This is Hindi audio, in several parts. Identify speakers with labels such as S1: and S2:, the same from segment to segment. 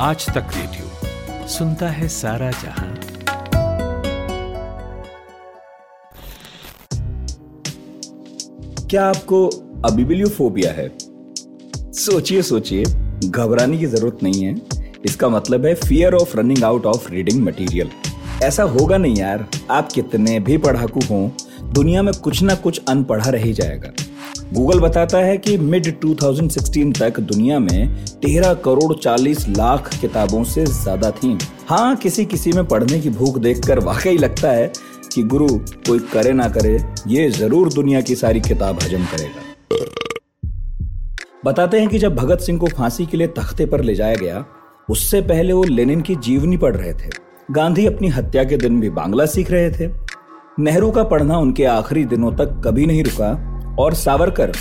S1: आज तक रेडियो सुनता है सारा जहाँ।
S2: क्या आपको अबिबिलियोफोबिया है? सोचिए सोचिए, घबराने की ज़रूरत नहीं है। इसका मतलब है fear of running out of reading material ऐसा होगा नहीं यार, आप कितने भी पढ़ाकू हों, दुनिया में कुछ ना कुछ अनपढ़ा रह ही जाएगा। गूगल बताता है कि मिड 2016 तक दुनिया में 13 करोड़ 40 लाख किताबों से ज़्यादा थी। हाँ किसी किसी में पढ़ने की भूख देखकर वाकई लगता है कि गुरु, कोई करे ना करे, ये ज़रूर दुनिया की सारी किताब हजम करेगा। बताते हैं कि जब भगत सिंह को फांसी के लिए तख्ते पर ले जाया गया, उससे पहले वो लेनिन की जीवनी पढ़ रहे थे। गांधी अपनी हत्या के दिन भी बांग्ला सीख रहे थे। नेहरू का पढ़ना उनके आखिरी दिनों तक कभी नहीं रुका। और सावरकर।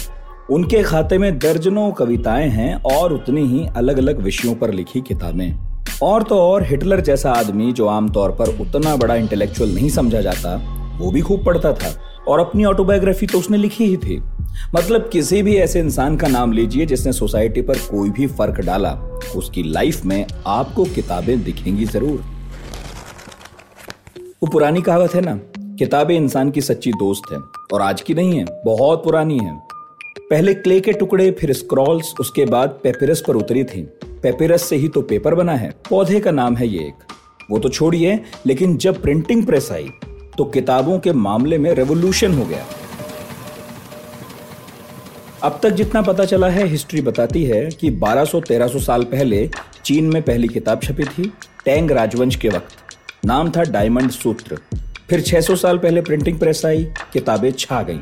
S2: उनके खाते में दर्जनों कविताएँ हैं और उतनी ही अलग अलग विषयों पर लिखी किताबें। और तो और हिटलर जैसा आदमी जो आमतौर पर उतना बड़ा इंटेलेक्चुअल नहीं समझा जाता, वो भी खूब पढ़ता था और अपनी ऑटोबायोग्राफी तो उसने लिखी ही थी। मतलब किसी भी ऐसे इंसान का नाम लीजिए जिसने सोसाइटी पर कोई भी फ़र्क डाला, उसकी लाइफ में आपको किताबें दिखेंगी ज़रूर। वो पुरानी कहावत है ना? किताबें इंसान की सच्ची दोस्त है और आज की नहीं है, बहुत पुरानी है। पहले क्ले के टुकड़े, फिर स्क्रॉल्स, उसके बाद पेपिरस पर उतरी थी। पेपिरस से ही तो पेपर बना है, पौधे का नाम है ये एक। वो तो छोड़िए, लेकिन जब प्रिंटिंग प्रेस आई तो किताबों के मामले में रेवोल्यूशन हो गया। अब तक जितना पता चला है, हिस्ट्री बताती है कि 1200-1300 साल पहले चीन में पहली किताब छपी थी, टैंग राजवंश के वक्त। नाम था डायमंड सूत्र। फिर 600 साल पहले प्रिंटिंग प्रेस आई, किताबें छा गईं।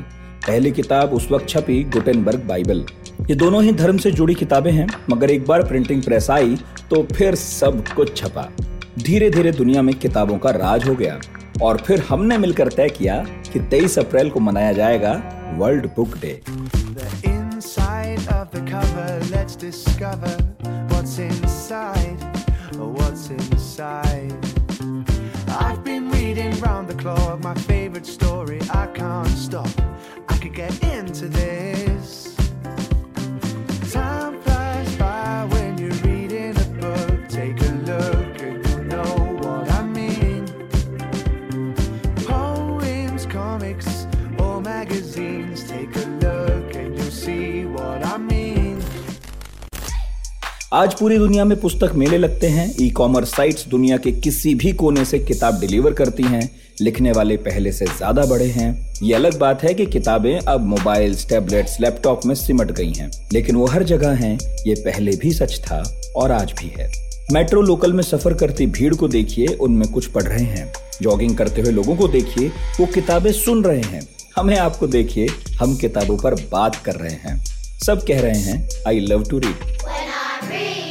S2: पहली किताब उस वक्त छपी, गुटेनबर्ग बाइबल। ये दोनों ही धर्म से जुड़ी किताबें हैं, मगर एक बार प्रिंटिंग प्रेस आई तो फिर सब कुछ छपा। धीरे धीरे दुनिया में किताबों का राज हो गया, और फिर हमने मिलकर तय किया कि 23 अप्रैल को मनाया जाएगा world book day I've been reading round the clock, my favorite story. I can't stop. I could get into this. आज पूरी दुनिया में पुस्तक मेले लगते हैं। ई कॉमर्स साइट्स दुनिया के किसी भी कोने से किताब डिलीवर करती हैं। लिखने वाले पहले से ज़्यादा बड़े हैं। ये अलग बात है कि किताबें अब मोबाइल्स टैबलेट्स लैपटॉप में सिमट गई हैं। लेकिन वो हर जगह हैं। ये पहले भी सच था और आज भी है। मेट्रो लोकल में सफ़र करती भीड़ को देखिए। उनमें कुछ पढ़ रहे हैं। जॉगिंग करते हुए लोगों को देखिए। वो किताबें सुन रहे हैं। हमें आपको देखिए। हम किताबों पर बात कर रहे हैं। सब कह रहे हैं I love to read happy.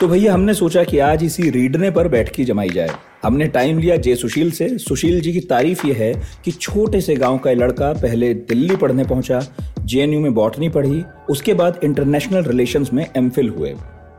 S2: तो भैया हमने सोचा कि आज इसी रीडने पर बैठ की जमाई जाए। हमने टाइम लिया जय सुशील से। सुशील जी की तारीफ़ यह है कि छोटे से गाँव का लड़का पहले दिल्ली पढ़ने पहुँचा, जेएनयू में बॉटनी पढ़ी, उसके बाद इंटरनेशनल रिलेशंस में एमफिल हुए।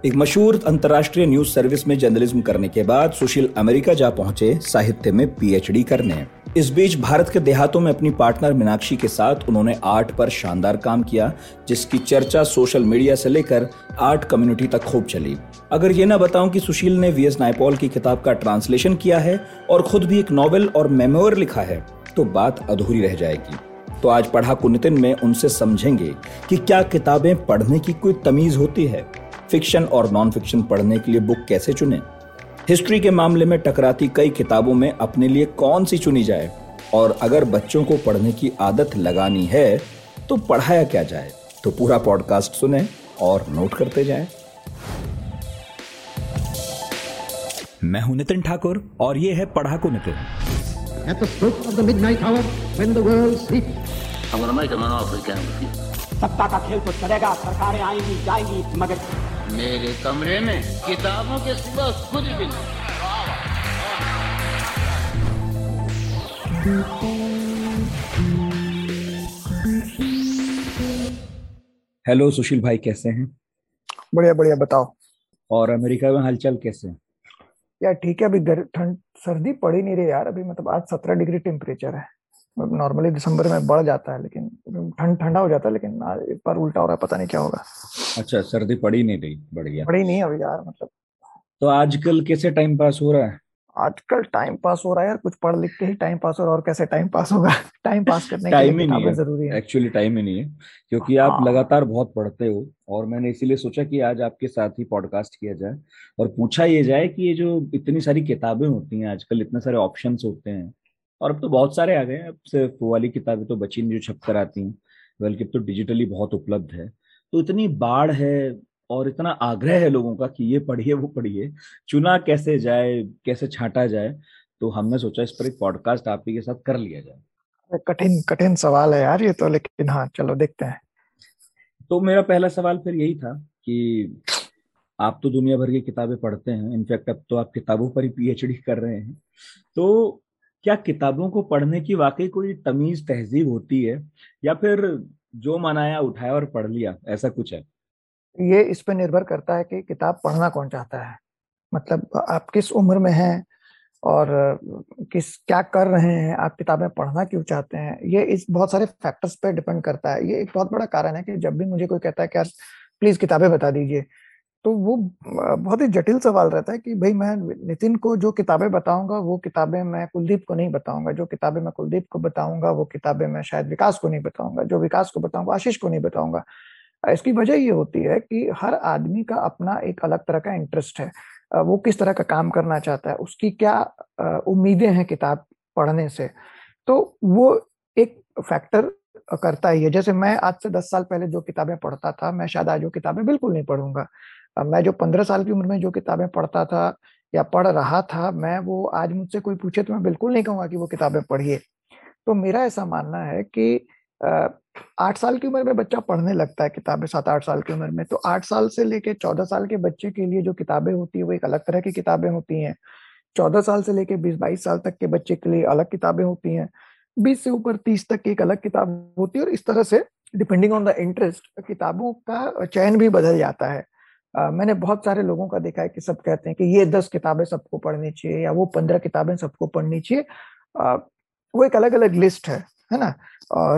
S2: एक मशहूर अंतर्राष्ट्रीय न्यूज़ सर्विस में जर्नलिज्म करने के बाद सुशील अमेरिका जा पहुँचे साहित्य में पीएचडी करने। इस बीच भारत के देहातों में अपनी पार्टनर मीनाक्षी के साथ उन्होंने आर्ट पर शानदार काम किया, जिसकी चर्चा सोशल मीडिया से लेकर आर्ट कम्युनिटी तक खूब चली। अगर ये ना बताऊँ कि सुशील ने वी एस नायपॉल की किताब का ट्रांसलेशन किया है और खुद भी एक नॉवेल और मेमोर लिखा है तो बात अधूरी रह जाएगी। तो आज पढ़ाकू नितिन में उनसे समझेंगे कि क्या किताबें पढ़ने की कोई तमीज होती है? फिक्शन और नॉन फिक्शन पढ़ने के लिए बुक कैसे चुने? हिस्ट्री के मामले में टकराती कई किताबों में अपने लिए कौन सी चुनी जाए? और अगर बच्चों को पढ़ने की आदत लगानी है तो पढ़ाया क्या जाए? तो पूरा पॉडकास्ट सुने और नोट करते जाएँ। मैं हूँ नितिन ठाकुर और ये है पढ़ाकू Nitin. At the stroke of the midnight hour, when the world sleeps, I'm going to make him an offer again with you. सत्ता का खेल तो चलेगा सरकारें आएँगी जाएँगी मगर मेरे कमरे में किताबों के सिवा कुछ भी हेलो सुशील भाई कैसे हैं?
S3: बढ़िया बढ़िया बताओ।
S2: और अमेरिका में हलचल कैसे है?
S3: यार ठीक है अभी ठंड सर्दी पड़ी नहीं रही यार अभी मतलब आज सत्रह डिग्री टेम्परेचर है। नॉर्मली दिसंबर में बढ़ जाता है लेकिन ठंड ठंडा हो जाता है लेकिन आज एक बार उल्टा हो रहा है पता नहीं क्या होगा।
S2: अच्छा सर्दी पड़ी नहीं रही बढ़िया
S3: पड़ी नहीं अभी यार मतलब।
S2: तो आजकल कैसे टाइम पास हो रहा है?
S3: आजकल टाइम पास हो रहा है यार कुछ पढ़ लिख के ही टाइम पास हो रहा है और कैसे टाइम पास होगा? टाइम पास करने
S2: टाइम ही नहीं है।
S3: ज़रूरी है।
S2: एक्चुअली टाइम ही नहीं है क्योंकि आप
S3: हाँ।
S2: लगातार बहुत पढ़ते हो और मैंने इसीलिए सोचा कि आज आपके साथ ही पॉडकास्ट किया जाए और पूछा ये जाए कि ये जो इतनी सारी किताबें होती हैं आजकल इतने सारे ऑप्शन होते हैं और अब तो बहुत सारे आ गए हैं। अब सिर्फ़ वो वाली किताबें तो बची नहीं जो छप कर आती हैं बल्कि अब तो डिजिटली बहुत उपलब्ध है। तो इतनी बाढ़ है और इतना आग्रह है लोगों का कि ये पढ़िए वो पढ़िए चुना कैसे जाए कैसे छांटा जाए तो हमने सोचा इस पर एक पॉडकास्ट आप ही के साथ कर लिया जाए।
S3: कठिन कठिन सवाल है यार ये तो लेकिन हाँ चलो देखते हैं।
S2: तो मेरा पहला सवाल फिर यही था कि आप तो दुनिया भर की किताबें पढ़ते हैं इनफैक्ट अब तो आप किताबों पर ही पीएचडी कर रहे हैं। तो क्या किताबों को पढ़ने की वाकई कोई तमीज तहजीब होती है? या फिर जो मनाया, उठाया और पढ़ लिया, ऐसा कुछ है?
S3: ये इस पर निर्भर करता है कि किताब पढ़ना कौन चाहता है। मतलब आप किस उम्र में हैं और किस, क्या कर रहे हैं? आप किताबें पढ़ना क्यों चाहते हैं? ये इस, बहुत सारे फैक्टर्स पे डिपेंड करता है। ये एक बहुत बड़ा कारण है कि जब भी मुझे कोई कहता है कि यार प्लीज़ किताबें बता दीजिए। तो वो बहुत ही जटिल सवाल रहता है कि भाई मैं नितिन को जो किताबें बताऊँगा, वो किताबें मैं कुलदीप को नहीं बताऊँगा। जो किताबें मैं कुलदीप को बताऊँगा, वो किताबें मैं शायद विकास को नहीं बताऊँगा। जो विकास को बताऊँगा, आशीष को नहीं बताऊँगा। इसकी वजह ये होती है कि हर आदमी का अपना एक अलग तरह का इंटरेस्ट है। वो किस तरह का काम करना चाहता है, उसकी क्या उम्मीदें हैं किताब पढ़ने से। तो वो एक फैक्टर करता ही है। जैसे मैं आज से दस साल पहले जो किताबें पढ़ता था, मैं शायद आज वो किताबें बिल्कुल नहीं पढ़ूँगा। मैं जो पंद्रह साल की उम्र में जो किताबें पढ़ता था या पढ़ रहा था, मैं वो आज मुझसे कोई पूछे तो मैं बिल्कुल नहीं कहूँगा कि वो किताबें पढ़िए। तो मेरा ऐसा मानना है कि आठ साल की उम्र में बच्चा पढ़ने लगता है किताबें सात आठ साल की उम्र में। तो आठ साल से लेके चौदह साल के बच्चे के लिए जो किताबें होती है, वो एक अलग तरह की किताबें होती हैं। चौदह साल से लेके बीस बाईस साल तक के बच्चे के लिए अलग किताबें होती हैं। बीस से ऊपर तीस तक की एक अलग किताब होती है और इस तरह से डिपेंडिंग ऑन द इंटरेस्ट किताबों का चयन भी बदल जाता है। मैंने बहुत सारे लोगों का देखा है कि सब कहते हैं कि ये दस किताबें सबको पढ़नी चाहिए या वो पंद्रह किताबें सबको पढ़नी चाहिए। वो एक अलग अलग लिस्ट है है ना?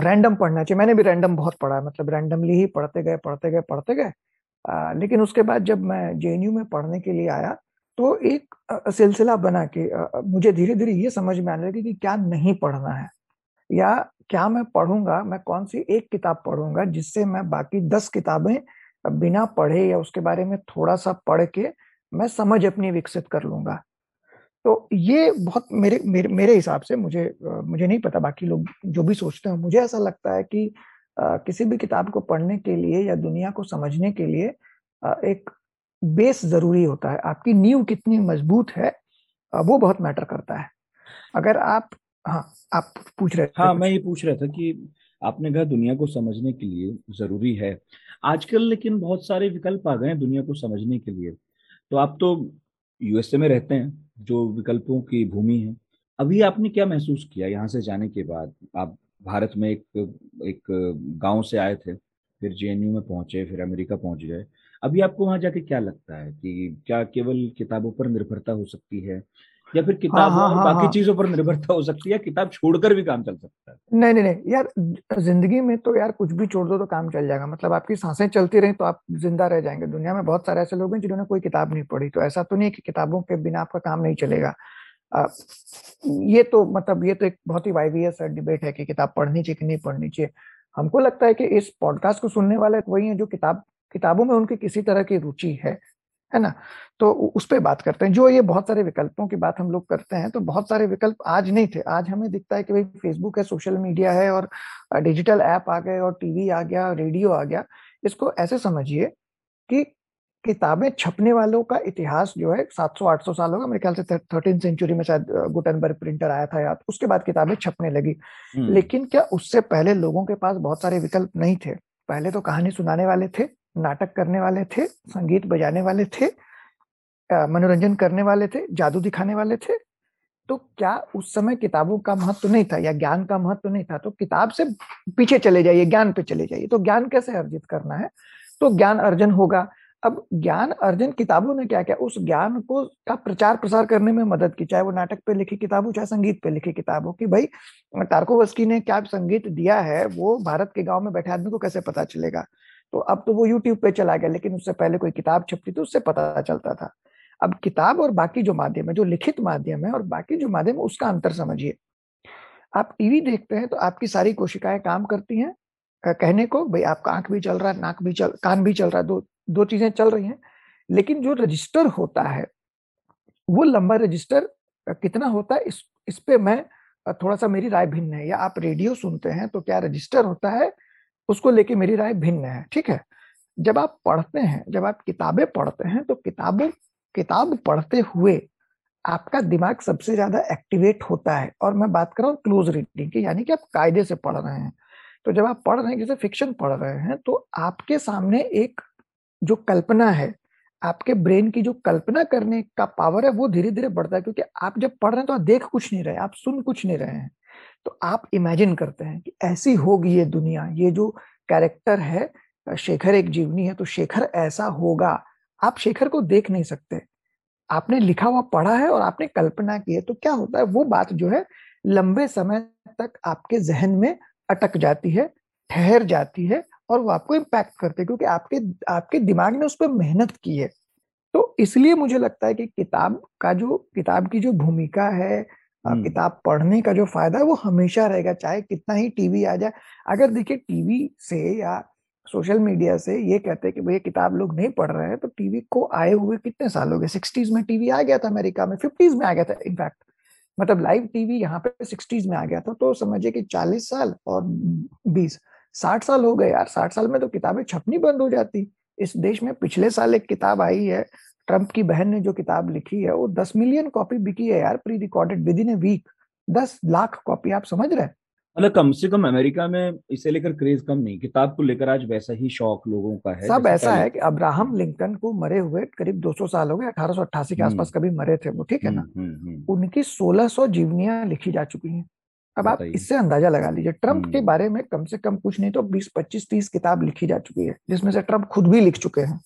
S3: रैंडम पढ़ना चाहिए। मैंने भी रैंडम बहुत पढ़ा है मतलब रैंडमली ही पढ़ते गए पढ़ते गए पढ़ते गए। लेकिन उसके बाद जब मैं जेएनयू में पढ़ने के लिए आया तो एक सिलसिला बना के मुझे धीरे धीरे ये समझ में आने लगी कि क्या नहीं पढ़ना है। या क्या मैं पढ़ूँगा, मैं कौन सी एक किताब पढ़ूँगा जिससे मैं बाकी दस किताबें बिना पढ़े या उसके बारे में थोड़ा सा पढ़ के मैं समझ अपनी विकसित कर लूँगा। तो ये बहुत मेरे मेरे मेरे हिसाब से मुझे मुझे नहीं पता बाकी लोग जो भी सोचते हैं मुझे ऐसा लगता है कि किसी भी किताब को पढ़ने के लिए या दुनिया को समझने के लिए एक बेस ज़रूरी होता है। आपकी नींव कितनी मज़बूत है वो बहुत मैटर करता है। अगर आप हाँ आप पूछ रहे
S2: थे हाँ मैं ये पूछ रहा था कि आपने कहा दुनिया को समझने के लिए ज़रूरी है। आजकल लेकिन बहुत सारे विकल्प आ गए हैं दुनिया को समझने के लिए। तो आप तो यूएसए में रहते हैं, जो विकल्पों की भूमि है। अभी आपने क्या महसूस किया यहाँ से जाने के बाद? आप भारत में एक एक गाँव से आए थे, फिर जेएनयू में पहुँचे, फिर अमेरिका पहुँच गए। अभी आपको वहाँ जाके क्या लगता है कि क्या केवल किताबों पर निर्भरता हो सकती है? या फिर किताबों हाँ, हाँ, बाकी हाँ, चीज़ों पर निर्भरता हो सकती है किताब छोड़कर भी काम चल सकता है।
S3: नहीं नहीं नहीं यार ज़िंदगी में तो यार कुछ भी छोड़ दो तो काम चल जाएगा। मतलब आपकी साँसें चलती रहें तो आप ज़िंदा रह जाएँगे। दुनिया में बहुत सारे ऐसे लोग हैं जिन्होंने कोई किताब नहीं पढ़ी तो ऐसा तो नहीं कि किताबों के बिना आपका काम नहीं चलेगा। आ, ये तो मतलब ये तो एक बहुत ही वाइवियस डिबेट है कि किताब पढ़नी चाहिए कि नहीं पढ़नी चाहिए। हमको लगता है कि इस पॉडकास्ट को सुनने वाले वही है जो किताब किताबों में उनकी किसी तरह की रुचि है। है ना? तो उस पर बात करते हैं। जो ये बहुत सारे विकल्पों की बात हम लोग करते हैं तो बहुत सारे विकल्प आज नहीं थे। आज हमें दिखता है कि भाई फेसबुक है सोशल मीडिया है और डिजिटल ऐप आ गए और टीवी आ गया रेडियो आ गया। इसको ऐसे समझिए कि किताबें छपने वालों का इतिहास जो है 700-800 साल होगा। मेरे ख्याल से थर्टीन सेंचुरी में शायद गुटनबर्ग प्रिंटर आया था याद। उसके बाद किताबें छपने लगी। हम्म। लेकिन क्या उससे पहले लोगों के पास बहुत सारे विकल्प नहीं थे? पहले तो कहानी सुनाने वाले थे। नाटक करने वाले थे, संगीत बजाने वाले थे मनोरंजन करने वाले थे, जादू दिखाने वाले थे। तो क्या उस समय किताबों का महत्व नहीं था या ज्ञान का महत्व नहीं था? तो किताब से पीछे चले जाइए, ज्ञान पे चले जाइए। तो ज्ञान कैसे अर्जित करना है? तो ज्ञान अर्जन होगा। अब ज्ञान अर्जन किताबों ने क्या किया? उस ज्ञान को का प्रचार प्रसार करने में मदद की। चाहे वो नाटक पे लिखी किताब हो, चाहे संगीत पे लिखी किताब हो कि भाई टारकोवस्की ने क्या संगीत दिया है, वो भारत के गाँव में बैठे आदमी को कैसे पता चलेगा? तो अब तो वो यूट्यूब पे चला गया, लेकिन उससे पहले कोई किताब छपती थी उससे पता चलता था। अब किताब और बाकी जो माध्यम है, जो लिखित माध्यम है और बाकी जो माध्यम है, उसका अंतर समझिए। आप टीवी देखते हैं तो आपकी सारी कोशिकाएँ काम करती हैं कहने को, भाई आपका आँख भी चल रहा है, नाक भी चल, कान भी चल रहा है। दो दो चीज़ें चल रही हैं, लेकिन जो रजिस्टर होता है, वो लंबा रजिस्टर कितना होता है, इस इस पे मैं थोड़ा सा मेरी राय भिन्न है। या आप रेडियो सुनते हैं तो क्या रजिस्टर होता है उसको लेके मेरी राय भिन्न है, ठीक है? जब आप पढ़ते हैं, जब आप किताबें पढ़ते हैं तो किताबें, किताब पढ़ते हुए आपका दिमाग सबसे ज़्यादा एक्टिवेट होता है। और मैं बात कर रहा हूँ क्लोज रीडिंग की, यानी कि आप कायदे से पढ़ रहे हैं। तो जब आप पढ़ रहे हैं, जैसे फिक्शन पढ़ रहे हैं तो आपके सामने एक जो कल्पना है, आपके ब्रेन की जो कल्पना करने का पावर है, वो धीरे धीरे बढ़ता है। क्योंकि आप जब पढ़ रहे हैं तो आप देख कुछ नहीं रहे, आप सुन कुछ नहीं रहे हैं। तो आप इमेजिन करते हैं कि ऐसी होगी ये दुनिया, ये जो कैरेक्टर है, शेखर एक जीवनी है तो शेखर ऐसा होगा आप शेखर को देख नहीं सकते आपने लिखा हुआ पढ़ा है और आपने कल्पना की है तो क्या होता है, वो बात जो है लंबे समय तक आपके जहन में अटक जाती है, ठहर जाती है और वो आपको इम्पैक्ट करते क्योंकि आपके आपके दिमाग ने उस पर मेहनत की है तो इसलिए मुझे लगता है कि किताब का जो, किताब की जो भूमिका है। किताब पढ़ने का जो फ़ायदा है वो हमेशा रहेगा चाहे कितना ही टीवी आ जाए। अगर देखिए टीवी से या सोशल मीडिया से ये कहते हैं कि भैया किताब लोग नहीं पढ़ रहे हैं तो टीवी को आए हुए कितने साल हो गए? सिक्सटीज में टीवी आ गया था अमेरिका में फिफ्टीज में आ गया था इनफैक्ट। मतलब लाइव टीवी यहाँ पे सिक्सटीज में आ गया था तो समझिए कि चालीस साल और बीस साठ साल हो गए यार साठ साल में तो किताबें छपनी बंद हो जाती। इस देश में पिछले साल एक किताब आई है ट्रंप की बहन ने जो किताब लिखी है वो दस मिलियन कॉपी बिकी है यार pre recorded within a week दस लाख कॉपी आप समझ रहे हैं?
S2: मतलब कम से कम अमेरिका में इसे लेकर क्रेज कम नहीं किताब को लेकर आज वैसा ही शौक लोगों का है
S3: सब ऐसा है कि अब्राहम लिंकन को मरे हुए करीब 200 साल हो गए अठारह सौ अट्ठासी के आसपास हम्म। कभी मरे थे वो ठीक है ना? हम्म, हम्म, उनकी 1600 जीवनियाँ लिखी जा चुकी हैं। अब आप इससे अंदाज़ा लगा लीजिए ट्रंप के बारे में कम से कम कुछ नहीं तो 20 25 30 किताब लिखी जा चुकी है जिसमें से ट्रंप खुद भी लिख चुके हैं।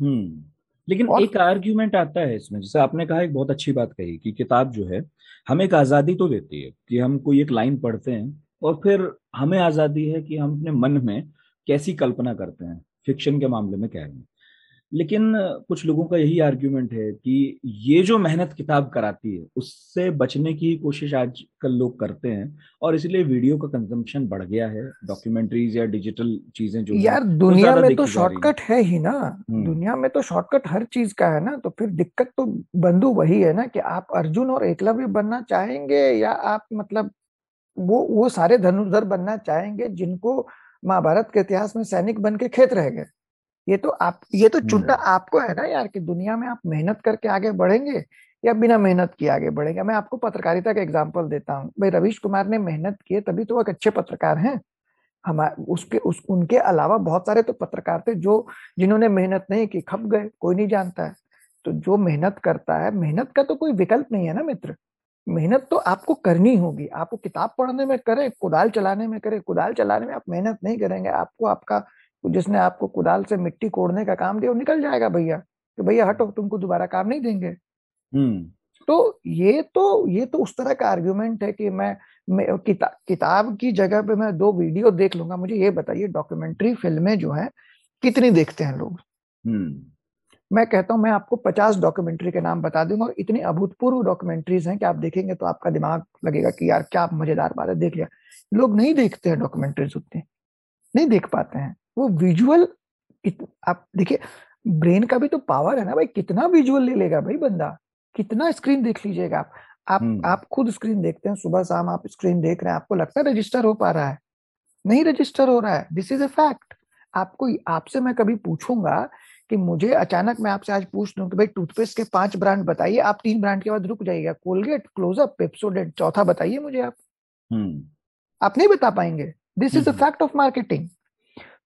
S2: हम्म। लेकिन और, एक आर्ग्यूमेंट आता है इसमें जैसे आपने कहा एक बहुत अच्छी बात कही कि किताब जो है हमें एक आज़ादी तो देती है कि हम कोई एक लाइन पढ़ते हैं और फिर हमें आज़ादी है कि हम अपने मन में कैसी कल्पना करते हैं फिक्शन के मामले में कह रहे हैं। लेकिन कुछ लोगों का यही आर्ग्यूमेंट है कि ये जो मेहनत किताब कराती है उससे बचने की कोशिश आज कल लोग करते हैं और इसलिए वीडियो का कंजम्पशन बढ़ गया है डॉक्यूमेंट्रीज या डिजिटल चीज़ें जो
S3: यार दुनिया में तो शॉर्टकट है। ही ना। हम्म। दुनिया में तो शॉर्टकट हर चीज़ का है ना तो फिर दिक्कत तो बंधु वही है ना कि आप अर्जुन और एकलव्य बनना चाहेंगे या आप मतलब वो वो सारे धनुर्धर बनना चाहेंगे जिनको महाभारत के इतिहास में सैनिक बन के खेत रह गए। ये तो आप ये तो चुनना हम्म। आपको है ना यार कि दुनिया में आप मेहनत करके आगे बढ़ेंगे या बिना मेहनत किए आगे बढ़ेंगे? मैं आपको पत्रकारिता का एग्ज़ाम्पल देता हूँ। भाई रवीश कुमार ने मेहनत किए तभी तो वो एक अच्छे पत्रकार हैं। हमारे उसके उस उनके अलावा बहुत सारे तो पत्रकार थे जो जिन्होंने मेहनत नहीं की खप गए कोई नहीं जानता है। तो जो मेहनत करता है मेहनत का तो कोई विकल्प नहीं है ना मित्र। मेहनत तो आपको करनी होगी। आपको किताब पढ़ने में करें कुदाल चलाने में करें। कुदाल चलाने में आप मेहनत नहीं करेंगे। आपको आपका जिसने आपको कुदाल से मिट्टी कोड़ने का काम दिया वो निकल जाएगा भैया। कि भैया हटो तुमको दोबारा काम नहीं देंगे। हम्म। तो ये तो ये तो उस तरह का आर्ग्यूमेंट है कि मैं, मैं किता, किताब की जगह पे मैं दो वीडियो देख लूँगा। मुझे ये बताइए डॉक्यूमेंट्री फ़िल्में जो है कितनी देखते हैं लोग? हम्म। मैं कहता हूँ मैं आपको पचास डॉक्यूमेंट्री के नाम बता दूँगा और इतनी अभूतपूर्व डॉक्यूमेंट्रीज हैं कि आप देखेंगे तो आपका दिमाग लगेगा कि यार क्या मज़ेदार बात है देख लिया। लोग नहीं देखते हैं डॉक्यूमेंट्रीज उतनी। नहीं देख पाते हैं। वो विजुअल आप देखिए ब्रेन का भी तो पावर है ना भाई कितना विजुअल ले लेगा भाई बंदा? कितना स्क्रीन देख लीजिएगा आप। आप हम्म। आप खुद स्क्रीन देखते हैं सुबह शाम आप स्क्रीन देख रहे हैं आपको लगता है रजिस्टर हो पा रहा है। नहीं रजिस्टर हो रहा है। दिस इज़ अ फैक्ट आपको आपसे मैं कभी पूछूँगा कि मुझे अचानक मैं आपसे आज पूछ दूँ कि भाई टूथपेस्ट के पाँच ब्रांड बताइए आप तीन ब्रांड के बाद रुक जाइएगा। कोलगेट क्लोजअप पेप्सोडेंट चौथा बताइए मुझे आप। हम्म। आप नहीं बता पाएँगे। This is a fact of marketing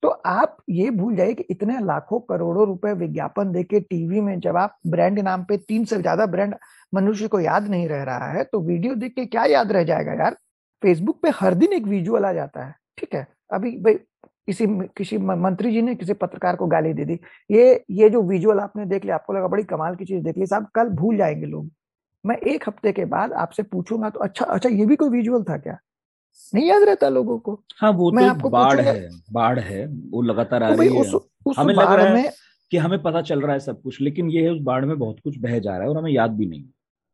S3: तो आप ये भूल जाइए कि इतने लाखों करोड़ों रुपए विज्ञापन देके टीवी में जब आप ब्रांड नाम पे तीन से ज़्यादा ब्रांड मनुष्य को याद नहीं रह रहा है तो वीडियो देख के क्या याद रह जाएगा यार? फेसबुक पे हर दिन एक विजुअल आ जाता है, ठीक है? अभी भाई किसी किसी मंत्री जी ने किसी पत्रकार को गाली दे दी। ये ये जो विजुअल आपने देख लिया, आपको लगा बड़ी कमाल की चीज़ देख ली। साहब, कल भूल जाएँगे लोग। मैं एक हफ़्ते के बाद आपसे पूछूँगा तो अच्छा अच्छा ये भी कोई विजुअल था क्या? नहीं याद रहता लोगों को।
S2: हाँ वो मैं तो आपको बाढ़ है बाढ़ है वो लगातार आ तो रही है। उस, उस हमें लग रहा है कि हमें पता चल रहा है सब कुछ लेकिन ये है उस बाढ़ में बहुत कुछ बह जा रहा है और हमें याद भी नहीं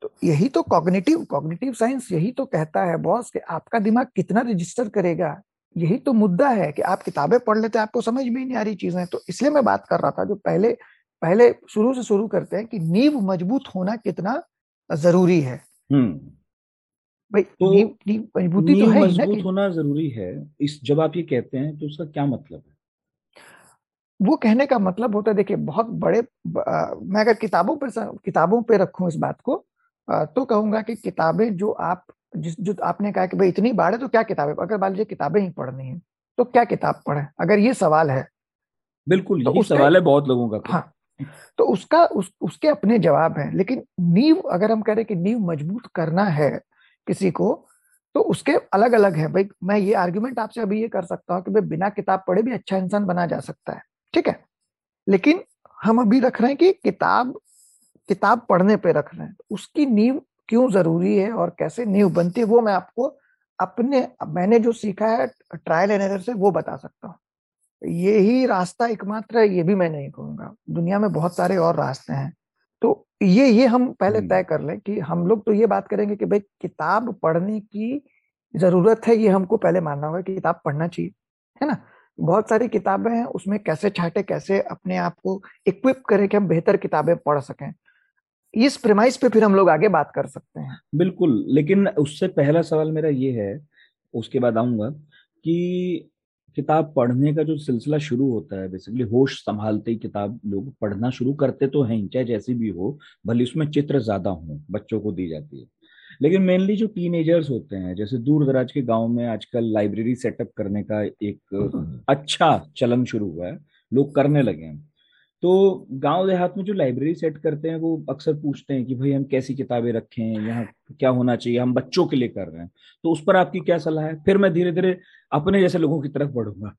S3: तो यही तो कॉग्निटिव कॉग्निटिव साइंस यही तो कहता है बॉस कि आपका दिमाग कितना रजिस्टर करेगा। यही तो मुद्दा है कि आप किताबें पढ़ लेते हैं आपको समझ में नहीं आ रही चीज़ें। तो इसलिए मैं बात कर रहा था जो पहले पहले शुरू से शुरू करते हैं कि नींव मज़बूत होना कितना ज़रूरी है। हम्म।
S2: भाई तो नींव नींव मजबूती तो है मज़बूत होना ज़रूरी है। इस जब आप ये कहते हैं तो उसका क्या मतलब है?
S3: वो कहने का मतलब होता है देखिए बहुत बड़े आ, मैं अगर किताबों पर किताबों पे रखूँ इस बात को आ, तो कहूँगा कि किताबें जो आप जिस जो आपने कहा कि भाई इतनी बाढ़ है तो क्या किताबें अगर मान लीजिए किताबें ही पढ़नी है तो क्या किताब पढ़े? अगर ये सवाल है
S2: बिल्कुल तो सवाल है बहुत लोगों का
S3: तो। हाँ तो उसका उस, उसके अपने जवाब हैं लेकिन नींव अगर हम कह रहे कि नींव मज़बूत करना है किसी को तो उसके अलग अलग है। भाई, मैं ये आर्ग्यूमेंट आपसे अभी ये कर सकता हूँ कि भाई बिना किताब पढ़े भी अच्छा इंसान बना जा सकता है, ठीक है? लेकिन हम अभी रख रहे हैं कि किताब किताब पढ़ने पे रख रहे हैं। उसकी नींव क्यों ज़रूरी है और कैसे नींव बनती है वो मैं आपको अपने, मैंने जो सीखा है ट्रायल एंड एरर से वो बता सकता हूँ। ये ही रास्ता एकमात्र है, ये भी मैं नहीं कहूँगा। दुनिया में बहुत सारे और रास्ते हैं। तो ये ये हम पहले तय कर लें कि हम लोग तो ये बात करेंगे कि भाई किताब पढ़ने की ज़रूरत है ये हमको पहले मानना होगा कि किताब पढ़ना चाहिए है ना? बहुत सारी किताबें हैं उसमें कैसे छाटे कैसे अपने आप को इक्विप करें कि हम बेहतर किताबें पढ़ सकें। इस प्रेमाइस पे फिर हम लोग आगे बात कर सकते हैं।
S2: बिल्कुल लेकिन उससे पहला सवाल मेरा ये है उसके बाद आऊँगा कि किताब पढ़ने का जो सिलसिला शुरू होता है बेसिकली होश संभालते ही किताब लोग पढ़ना शुरू करते तो हैं चाहे जैसी भी हो भले उसमें चित्र ज़्यादा हो बच्चों को दी जाती है। लेकिन मेनली जो टीनेजर्स होते हैं जैसे दूर दराज के गाँव में आजकल लाइब्रेरी सेटअप करने का एक अच्छा चलन शुरू हुआ है लोग करने लगे हैं। तो गाँव देहात में जो लाइब्रेरी सेट करते हैं वो अक्सर पूछते हैं कि भाई हम कैसी किताबें रखें यहाँ क्या होना चाहिए हम बच्चों के लिए कर रहे हैं। तो उस पर आपकी क्या सलाह है? फिर मैं धीरे धीरे अपने जैसे लोगों की तरफ़ बढ़ूँगा।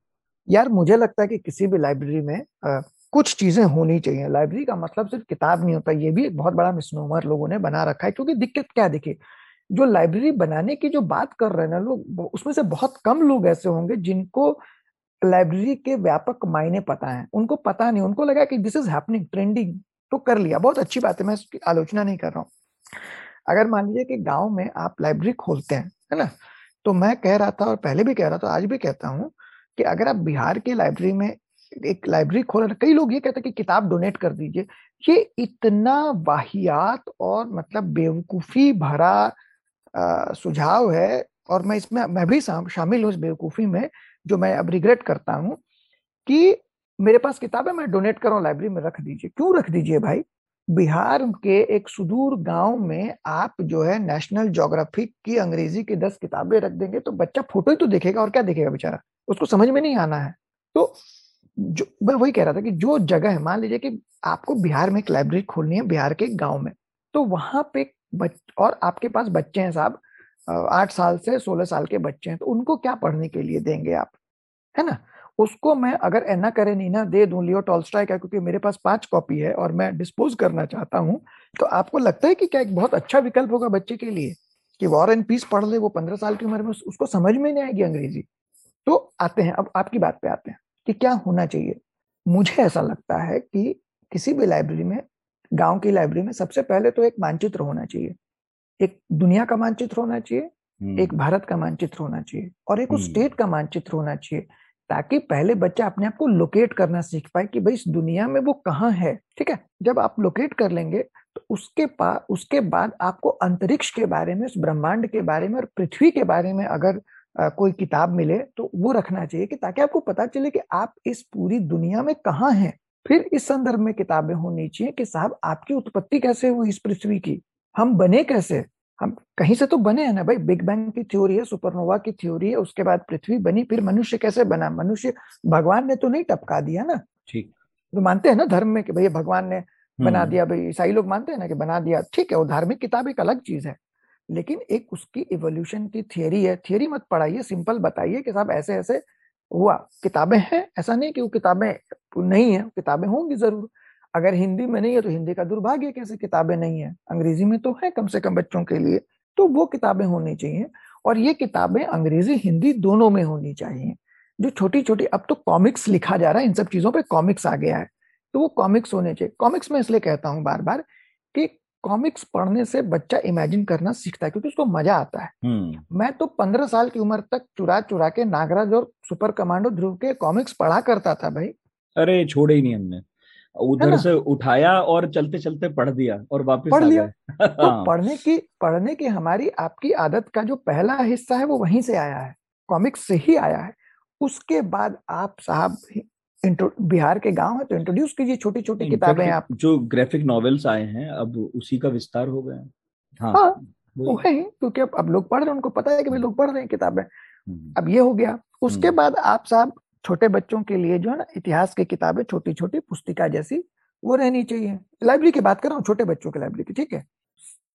S3: यार मुझे लगता है कि किसी भी लाइब्रेरी में आ, कुछ चीज़ें होनी चाहिए। लाइब्रेरी का मतलब सिर्फ़ किताब नहीं होता ये भी एक बहुत बड़ा मिसनोमर लोगों ने बना रखा है क्योंकि दिक्कत क्या देखिए जो लाइब्रेरी बनाने की जो बात कर रहे हैं ना लोग उसमें से बहुत कम लोग ऐसे होंगे जिनको लाइब्रेरी के व्यापक मायने पता है। उनको पता नहीं, उनको लगा कि दिस इज़ हैपनिंग ट्रेंडिंग तो कर लिया। बहुत अच्छी बात है, मैं इसकी आलोचना नहीं कर रहा हूँ। अगर मान लीजिए कि गाँव में आप लाइब्रेरी खोलते हैं, है ना? तो मैं कह रहा था और पहले भी कह रहा था, आज भी कहता हूँ कि अगर आप बिहार के लाइब्रेरी में एक लाइब्रेरी खोल कई लोग ये कहते हैं कि किताब डोनेट कर दीजिए। ये इतना वाहियात और मतलब बेवकूफ़ी भरा सुझाव है और मैं इसमें, मैं भी शामिल हूँ इस बेवकूफ़ी में जो मैं अब रिग्रेट करता हूँ कि मेरे पास किताब मैं डोनेट कर रहा हूँ लाइब्रेरी में रख दीजिए। क्यों रख दीजिए भाई? बिहार के एक सुदूर गाँव में आप जो है नेशनल जोग्राफी की अंग्रेज़ी की दस किताबें रख देंगे तो बच्चा फ़ोटो ही तो देखेगा और क्या देखेगा बेचारा? उसको समझ में नहीं आना है। तो जो मैं वही कह रहा था कि जो जगह है मान लीजिए कि आपको बिहार में एक लाइब्रेरी खोलनी है बिहार के गाँव में तो वहाँ पे बच, और आपके पास बच्चे हैं साहब आठ साल से सोलह साल के बच्चे हैं तो उनको क्या पढ़ने के लिए देंगे आप? है ना? उसको मैं अगर नहीं ना दे दूँ, लियो टॉलस्टॉय का, क्योंकि मेरे पास पाँच कॉपी है और मैं डिस्पोज करना चाहता हूँ तो आपको लगता है कि क्या एक बहुत अच्छा विकल्प होगा बच्चे के लिए? कि वॉर एंड पीस पढ़ ले वो पंद्रह साल की उम्र में उसको समझ में नहीं आएगी अंग्रेज़ी। तो आते हैं, अब आपकी बात पे आते हैं कि क्या होना चाहिए? मुझे ऐसा लगता है कि किसी भी लाइब्रेरी में, गाँव की लाइब्रेरी में सबसे पहले तो एक मानचित्र होना चाहिए। एक दुनिया का मानचित्र होना चाहिए एक हम्म। भारत का मानचित्र होना चाहिए और एक उस स्टेट हम्म। का मानचित्र होना चाहिए ताकि पहले बच्चा अपने आप को लोकेट करना सीख पाए कि भाई इस दुनिया में वो कहाँ है ठीक है जब आप लोकेट कर लेंगे तो उसके पास उसके बाद आपको अंतरिक्ष के बारे में उस ब्रह्मांड के बारे में और पृथ्वी के बारे में अगर आ, कोई किताब मिले तो वो रखना चाहिए कि ताकि आपको पता चले कि आप इस पूरी दुनिया में कहाँ हैं फिर इस संदर्भ में किताबें होनी चाहिए कि साहब आपकी उत्पत्ति कैसे हुई इस पृथ्वी की हम बने कैसे? हम कहीं से तो बने हैं ना भाई। बिग बैंग की थ्योरी है सुपरनोवा की थ्योरी है उसके बाद पृथ्वी बनी फिर मनुष्य कैसे बना? मनुष्य भगवान ने तो नहीं टपका दिया ना।
S2: ठीक।
S3: तो मानते हैं ना धर्म में कि भैया भगवान ने बना
S2: हम्म,
S3: दिया भाई ईसाई लोग मानते हैं ना कि बना दिया। ठीक है वो धार्मिक किताब एक अलग चीज़ है लेकिन एक उसकी इवोल्यूशन की थियरी है। थियरी मत पढ़ाइए सिंपल बताइए कि साहब ऐसे ऐसे हुआ। किताबें हैं ऐसा नहीं कि वो किताबें नहीं है किताबें होंगी ज़रूर। अगर हिंदी में नहीं है तो हिंदी का दुर्भाग्य कैसे किताबें नहीं है। अंग्रेज़ी में तो है कम से कम बच्चों के लिए तो वो किताबें होनी चाहिए और ये किताबें अंग्रेज़ी हिंदी दोनों में होनी चाहिए। जो छोटी छोटी अब तो कॉमिक्स लिखा जा रहा है इन सब चीज़ों पे कॉमिक्स आ गया है तो वो कॉमिक्स होने चाहिए। कॉमिक्स में इसलिए कहता हूँ बार बार कि कॉमिक्स पढ़ने से बच्चा इमेजिन करना सीखता है क्योंकि उसको मज़ा आता है।
S2: हम्म।
S3: मैं तो पंद्रह साल की उम्र तक चुरा चुरा के नागराज और सुपर कमांडो ध्रुव के कॉमिक्स पढ़ा करता था भाई।
S2: अरे छोड़े ही नहीं हमने। उधर से उठाया और चलते चलते पढ़ दिया और वापस
S3: पढ़ लिया। तो
S2: हाँ।
S3: पढ़ने की पढ़ने की हमारी आपकी आदत का जो पहला हिस्सा है वो वहीं से आया है। कॉमिक्स से ही आया है। उसके बाद आप साहब बिहार के गाँव है तो इंट्रोड्यूस कीजिए छोटी छोटी किताबें आप।
S2: जो ग्राफिक नॉवेल्स आए हैं अब उसी का विस्तार हो गया है। हाँ
S3: हाँ वो है क्योंकि अब अब लोग पढ़ रहे हैं उनको पता है कि भाई लोग पढ़ रहे हैं किताबें।
S2: हम्म,
S3: अब ये हो गया। उसके
S2: हम्म,
S3: बाद आप साहब छोटे बच्चों के लिए जो है ना, इतिहास की किताबें छोटी छोटी पुस्तिका जैसी, वो रहनी चाहिए। लाइब्रेरी की बात कर रहा हूँ, छोटे बच्चों की लाइब्रेरी की, ठीक है?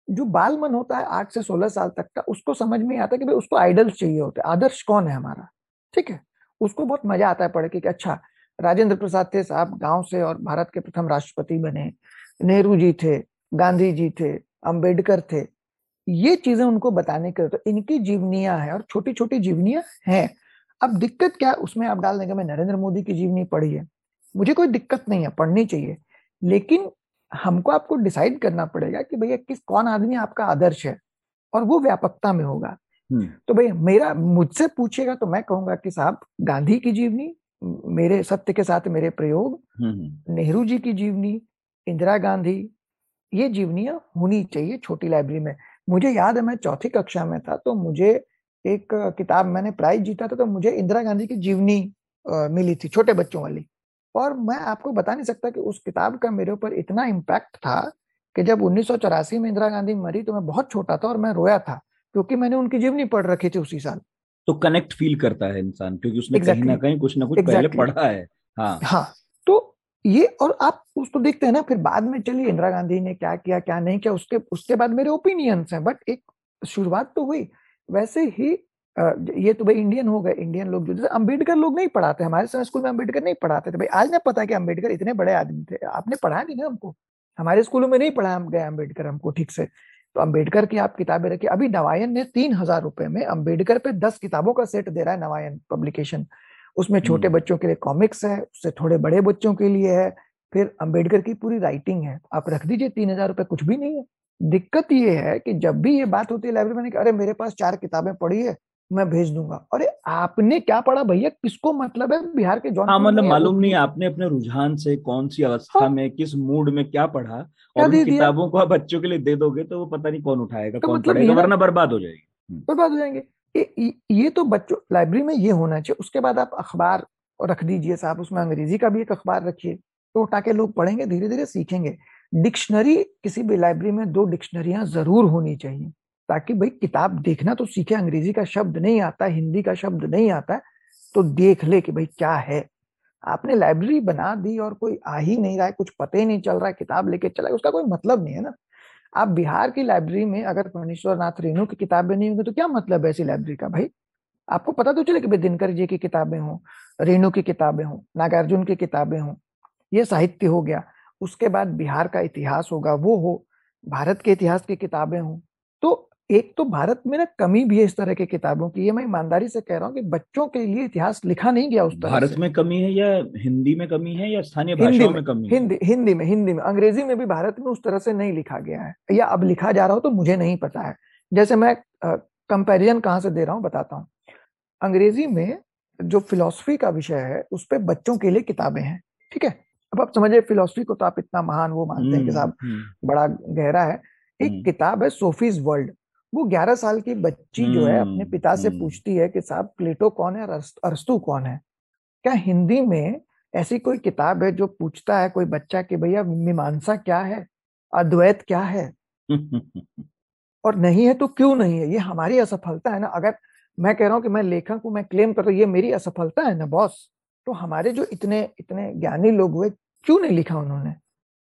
S3: जो बाल मन होता है आठ से सोलह साल तक का, उसको समझ में आता कि भाई उसको आइडल्स चाहिए होते आदर्श कौन है हमारा? ठीक है? उसको बहुत मज़ा आता है पढ़ के कि अच्छा राजेंद्र प्रसाद थे साहब गाँव से और भारत के प्रथम राष्ट्रपति बने, नेहरू जी थे, गांधी जी थे, अंबेडकर थे। ये चीज़ें उनको बताने के तो इनकी जीवनियाँ हैं और छोटी छोटी जीवनियाँ हैं। अब दिक्कत क्या है? उसमें आप डाल देंगे मैं नरेंद्र मोदी की जीवनी पढ़ी है। मुझे कोई दिक्कत नहीं है पढ़नी चाहिए। लेकिन हमको आपको डिसाइड करना पड़ेगा कि भैया किस कौन आदमी आपका आदर्श है और वो व्यापकता में होगा।
S2: हम्म,
S3: तो भैया मेरा मुझसे पूछेगा तो मैं कहूँगा कि साहब गांधी की जीवनी मेरे सत्य के साथ मेरे प्रयोग
S2: हम्म,
S3: नेहरू जी की जीवनी इंदिरा गांधी ये जीवनियाँ होनी चाहिए छोटी लाइब्रेरी में। मुझे याद है मैं चौथी कक्षा में था तो मुझे एक किताब मैंने प्राइज जीता था तो मुझे इंदिरा गांधी की जीवनी मिली थी छोटे बच्चों वाली और मैं आपको बता नहीं सकता कि उस किताब का मेरे ऊपर इतना इम्पैक्ट था कि जब उन्नीस सौ चौरासी में इंदिरा गांधी मरी तो मैं बहुत छोटा था और मैं रोया था क्योंकि मैंने उनकी जीवनी पढ़ रखी थी उसी साल
S2: तो कनेक्ट फील करता है इंसान क्योंकि उसने exactly. कहीं ना कहीं कुछ ना कुछ exactly.
S3: पहले
S2: पढ़ा है हाँ
S3: हाँ तो ये और आप उसको देखते हैं ना फिर बाद में चलिए इंदिरा गांधी ने क्या किया क्या नहीं किया उसके उसके बाद मेरे ओपिनियंस हैं बट एक शुरुआत तो हुई वैसे ही ये तो भाई इंडियन हो गए इंडियन लोग जो जैसे अंबेडकर लोग नहीं पढ़ाते हमारे समय स्कूल में अंबेडकर नहीं पढ़ाते थे। भाई आज ना पता है कि अंबेडकर इतने बड़े आदमी थे। आपने पढ़ा नहीं ना हमको? हमारे स्कूलों में नहीं पढ़ा हम गए अंबेडकर हमको ठीक से। तो अंबेडकर की आप किताबें रखिए। अभी नवायन ने तीन हज़ार रुपए में अंबेडकर पे दस किताबों का सेट दे रहा है नवायन पब्लिकेशन। उसमें छोटे
S2: हम्म,
S3: बच्चों के लिए कॉमिक्स है उससे थोड़े बड़े बच्चों के लिए है फिर अंबेडकर की पूरी राइटिंग है। आप रख दीजिए तीन हज़ार रुपये कुछ भी नहीं है। दिक्कत ये है कि जब भी ये बात होती है लाइब्रेरी में अरे मेरे पास चार किताबें पढ़ी है मैं भेज दूँगा। अरे आपने क्या पढ़ा भैया? किसको मतलब है बिहार के
S2: हाँ मतलब मालूम नहीं आपने अपने रुझान से कौन सी अवस्था
S3: हाँ।
S2: में किस मूड में क्या पढ़ा
S3: क्या
S2: और किताबों को आप बच्चों के लिए दे दोगे तो वो पता नहीं कौन उठाएगा
S3: तो
S2: कौन
S3: मतलब
S2: पढ़ेगा वरना बर्बाद हो जाएगी। हम्म,
S3: बर्बाद हो जाएँगे। ये ये ये तो बच्चों लाइब्रेरी में ये होना चाहिए उसके बाद आप अखबार रख दीजिए साहब उसमें अंग्रेज़ी का भी एक अखबार रखिए तो ताकि लोग पढ़ेंगे धीरे धीरे सीखेंगे। डिक्शनरी, किसी भी लाइब्रेरी में दो डिक्शनरियाँ ज़रूर होनी चाहिए, ताकि भाई किताब देखना तो सीखे, अंग्रेज़ी का शब्द नहीं आता, हिंदी का शब्द नहीं आता तो देख ले कि भाई क्या है। आपने लाइब्रेरी बना दी और कोई आ ही नहीं रहा है, कुछ पता ही नहीं चल रहा है, किताब लेके चला उसका कोई मतलब नहीं है ना। आप बिहार की लाइब्रेरी में अगर परमेश्वर नाथ रेणु की किताबें नहीं होंगी तो क्या मतलब है ऐसी लाइब्रेरी का भाई? आपको पता तो चले कि भाई दिनकर जी की किताबें हों, रेणु की किताबें हों, नागार्जुन की किताबें हों, ये साहित्य हो गया। उसके बाद बिहार का इतिहास होगा वो हो भारत के इतिहास की किताबें हों। तो एक तो भारत में ना कमी भी है इस तरह की किताबों की। ये मैं ईमानदारी से कह रहा हूँ कि बच्चों के लिए इतिहास लिखा नहीं गया उस तरह
S2: भारत
S3: से।
S2: में कमी है या हिंदी में कमी है या स्थानीय भाषाओं
S3: में
S2: में कमी है?
S3: हिंदी हिंदी में हिंदी में। अंग्रेज़ी में भी भारत में उस तरह से नहीं लिखा गया है। या अब लिखा जा रहा हो तो मुझे नहीं पता है। जैसे मैं कंपैरिजन कहाँ से दे रहा हूँ बताता हूँ। अंग्रेज़ी में जो फिलोसफी का विषय है उस पर बच्चों के लिए किताबें हैं ठीक है? अब आप समझिए फिलोसफी को तो आप इतना महान वो मानते हैं कि
S2: हम्म
S3: साहब
S2: हम्म।
S3: बड़ा गहरा है। एक
S2: हम्म।
S3: किताब है सोफीज वर्ल्ड। वो ग्यारह साल की बच्ची जो है अपने पिता से पूछती है कि साहब प्लेटो कौन है अरस्तू कौन है? क्या हिंदी में ऐसी कोई किताब है जो पूछता है कोई बच्चा कि भैया मीमांसा क्या है? अद्वैत क्या है? और नहीं है तो क्यों नहीं है? ये हमारी असफलता है ना? अगर मैं कह रहा हूँ कि मैं लेखक हूँ मैं क्लेम कर रहा हूँ ये मेरी असफलता है ना बॉस? तो हमारे जो इतने इतने ज्ञानी लोग हुए क्यों नहीं लिखा उन्होंने?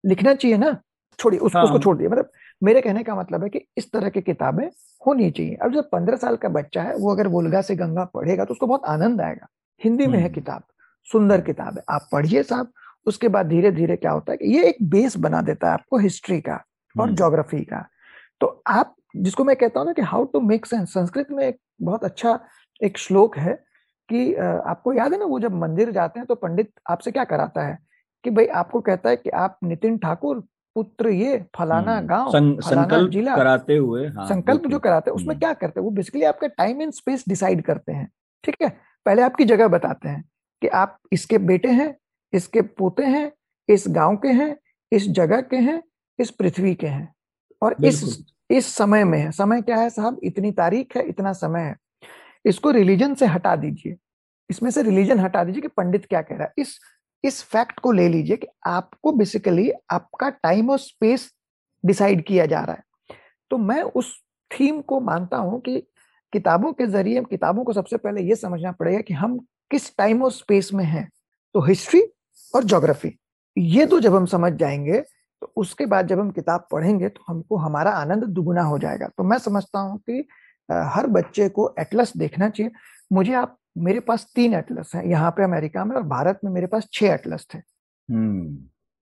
S3: लिखना चाहिए ना? छोड़िए उसको हाँ। उसको छोड़ दिए। मतलब मेरे कहने का मतलब है कि इस तरह की किताबें होनी चाहिए। अब जब पंद्रह साल का बच्चा है वो अगर वोलगा से गंगा पढ़ेगा तो उसको बहुत आनंद आएगा। हिंदी में है हम्म। किताब सुंदर किताब है। आप पढ़िए साहब। उसके बाद धीरे धीरे क्या होता है कि ये एक बेस बना देता है आपको हिस्ट्री का और ज्योग्राफी हम्म। का। तो आप जिसको मैं कहता हूँ ना कि how to make sense Sanskrit में एक बहुत अच्छा एक श्लोक है कि आपको याद है ना वो जब मंदिर जाते हैं तो पंडित आपसे क्या कराता है? कि भाई आपको कहता है कि आप नितिन ठाकुर पुत्र ये फलाना हम्म, गाँव
S2: सं, संकल्प जिला। कराते हुए
S3: हाँ, संकल्प जो कराते हैं उसमें हम्म। क्या करते हैं? वो बेसिकली आपका टाइम एंड स्पेस डिसाइड करते हैं ठीक है? पहले आपकी जगह बताते हैं कि आप इसके बेटे हैं इसके पोते हैं इस गाँव के हैं इस जगह के हैं इस पृथ्वी के हैं और इस इस समय में है। समय क्या है साहब? इतनी तारीख है इतना समय है। इसको रिलीजन से हटा दीजिए। इसमें से रिलीजन हटा दीजिए कि पंडित क्या कह रहा है। इस इस फैक्ट को ले लीजिए कि आपको बेसिकली आपका टाइम और स्पेस डिसाइड किया जा रहा है। तो मैं उस थीम को मानता हूँ कि किताबों के ज़रिए, किताबों को सबसे पहले यह समझना पड़ेगा कि हम किस टाइम और स्पेस में हैं। तो हिस्ट्री और ज्योग्राफी ये तो जब हम समझ जाएँगे तो उसके बाद जब हम किताब पढ़ेंगे तो हमको हमारा आनंद दुगुना हो जाएगा। तो मैं समझता हूँ कि हर बच्चे को एटलस देखना चाहिए। मुझे आप मेरे पास तीन एटलस हैं यहाँ पे अमेरिका में और भारत में मेरे पास छह एटलस थे। हम्म,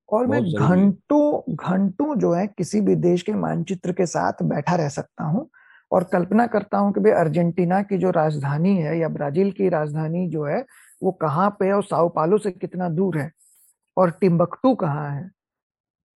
S3: और मैं घंटों घंटों जो है किसी भी देश के मानचित्र के साथ बैठा रह सकता हूँ और कल्पना करता हूँ कि भाई अर्जेंटीना की जो राजधानी है या ब्राज़ील की राजधानी जो है वो कहाँ पे है और साओ पालो से कितना दूर है और टिम्बकटू कहाँ है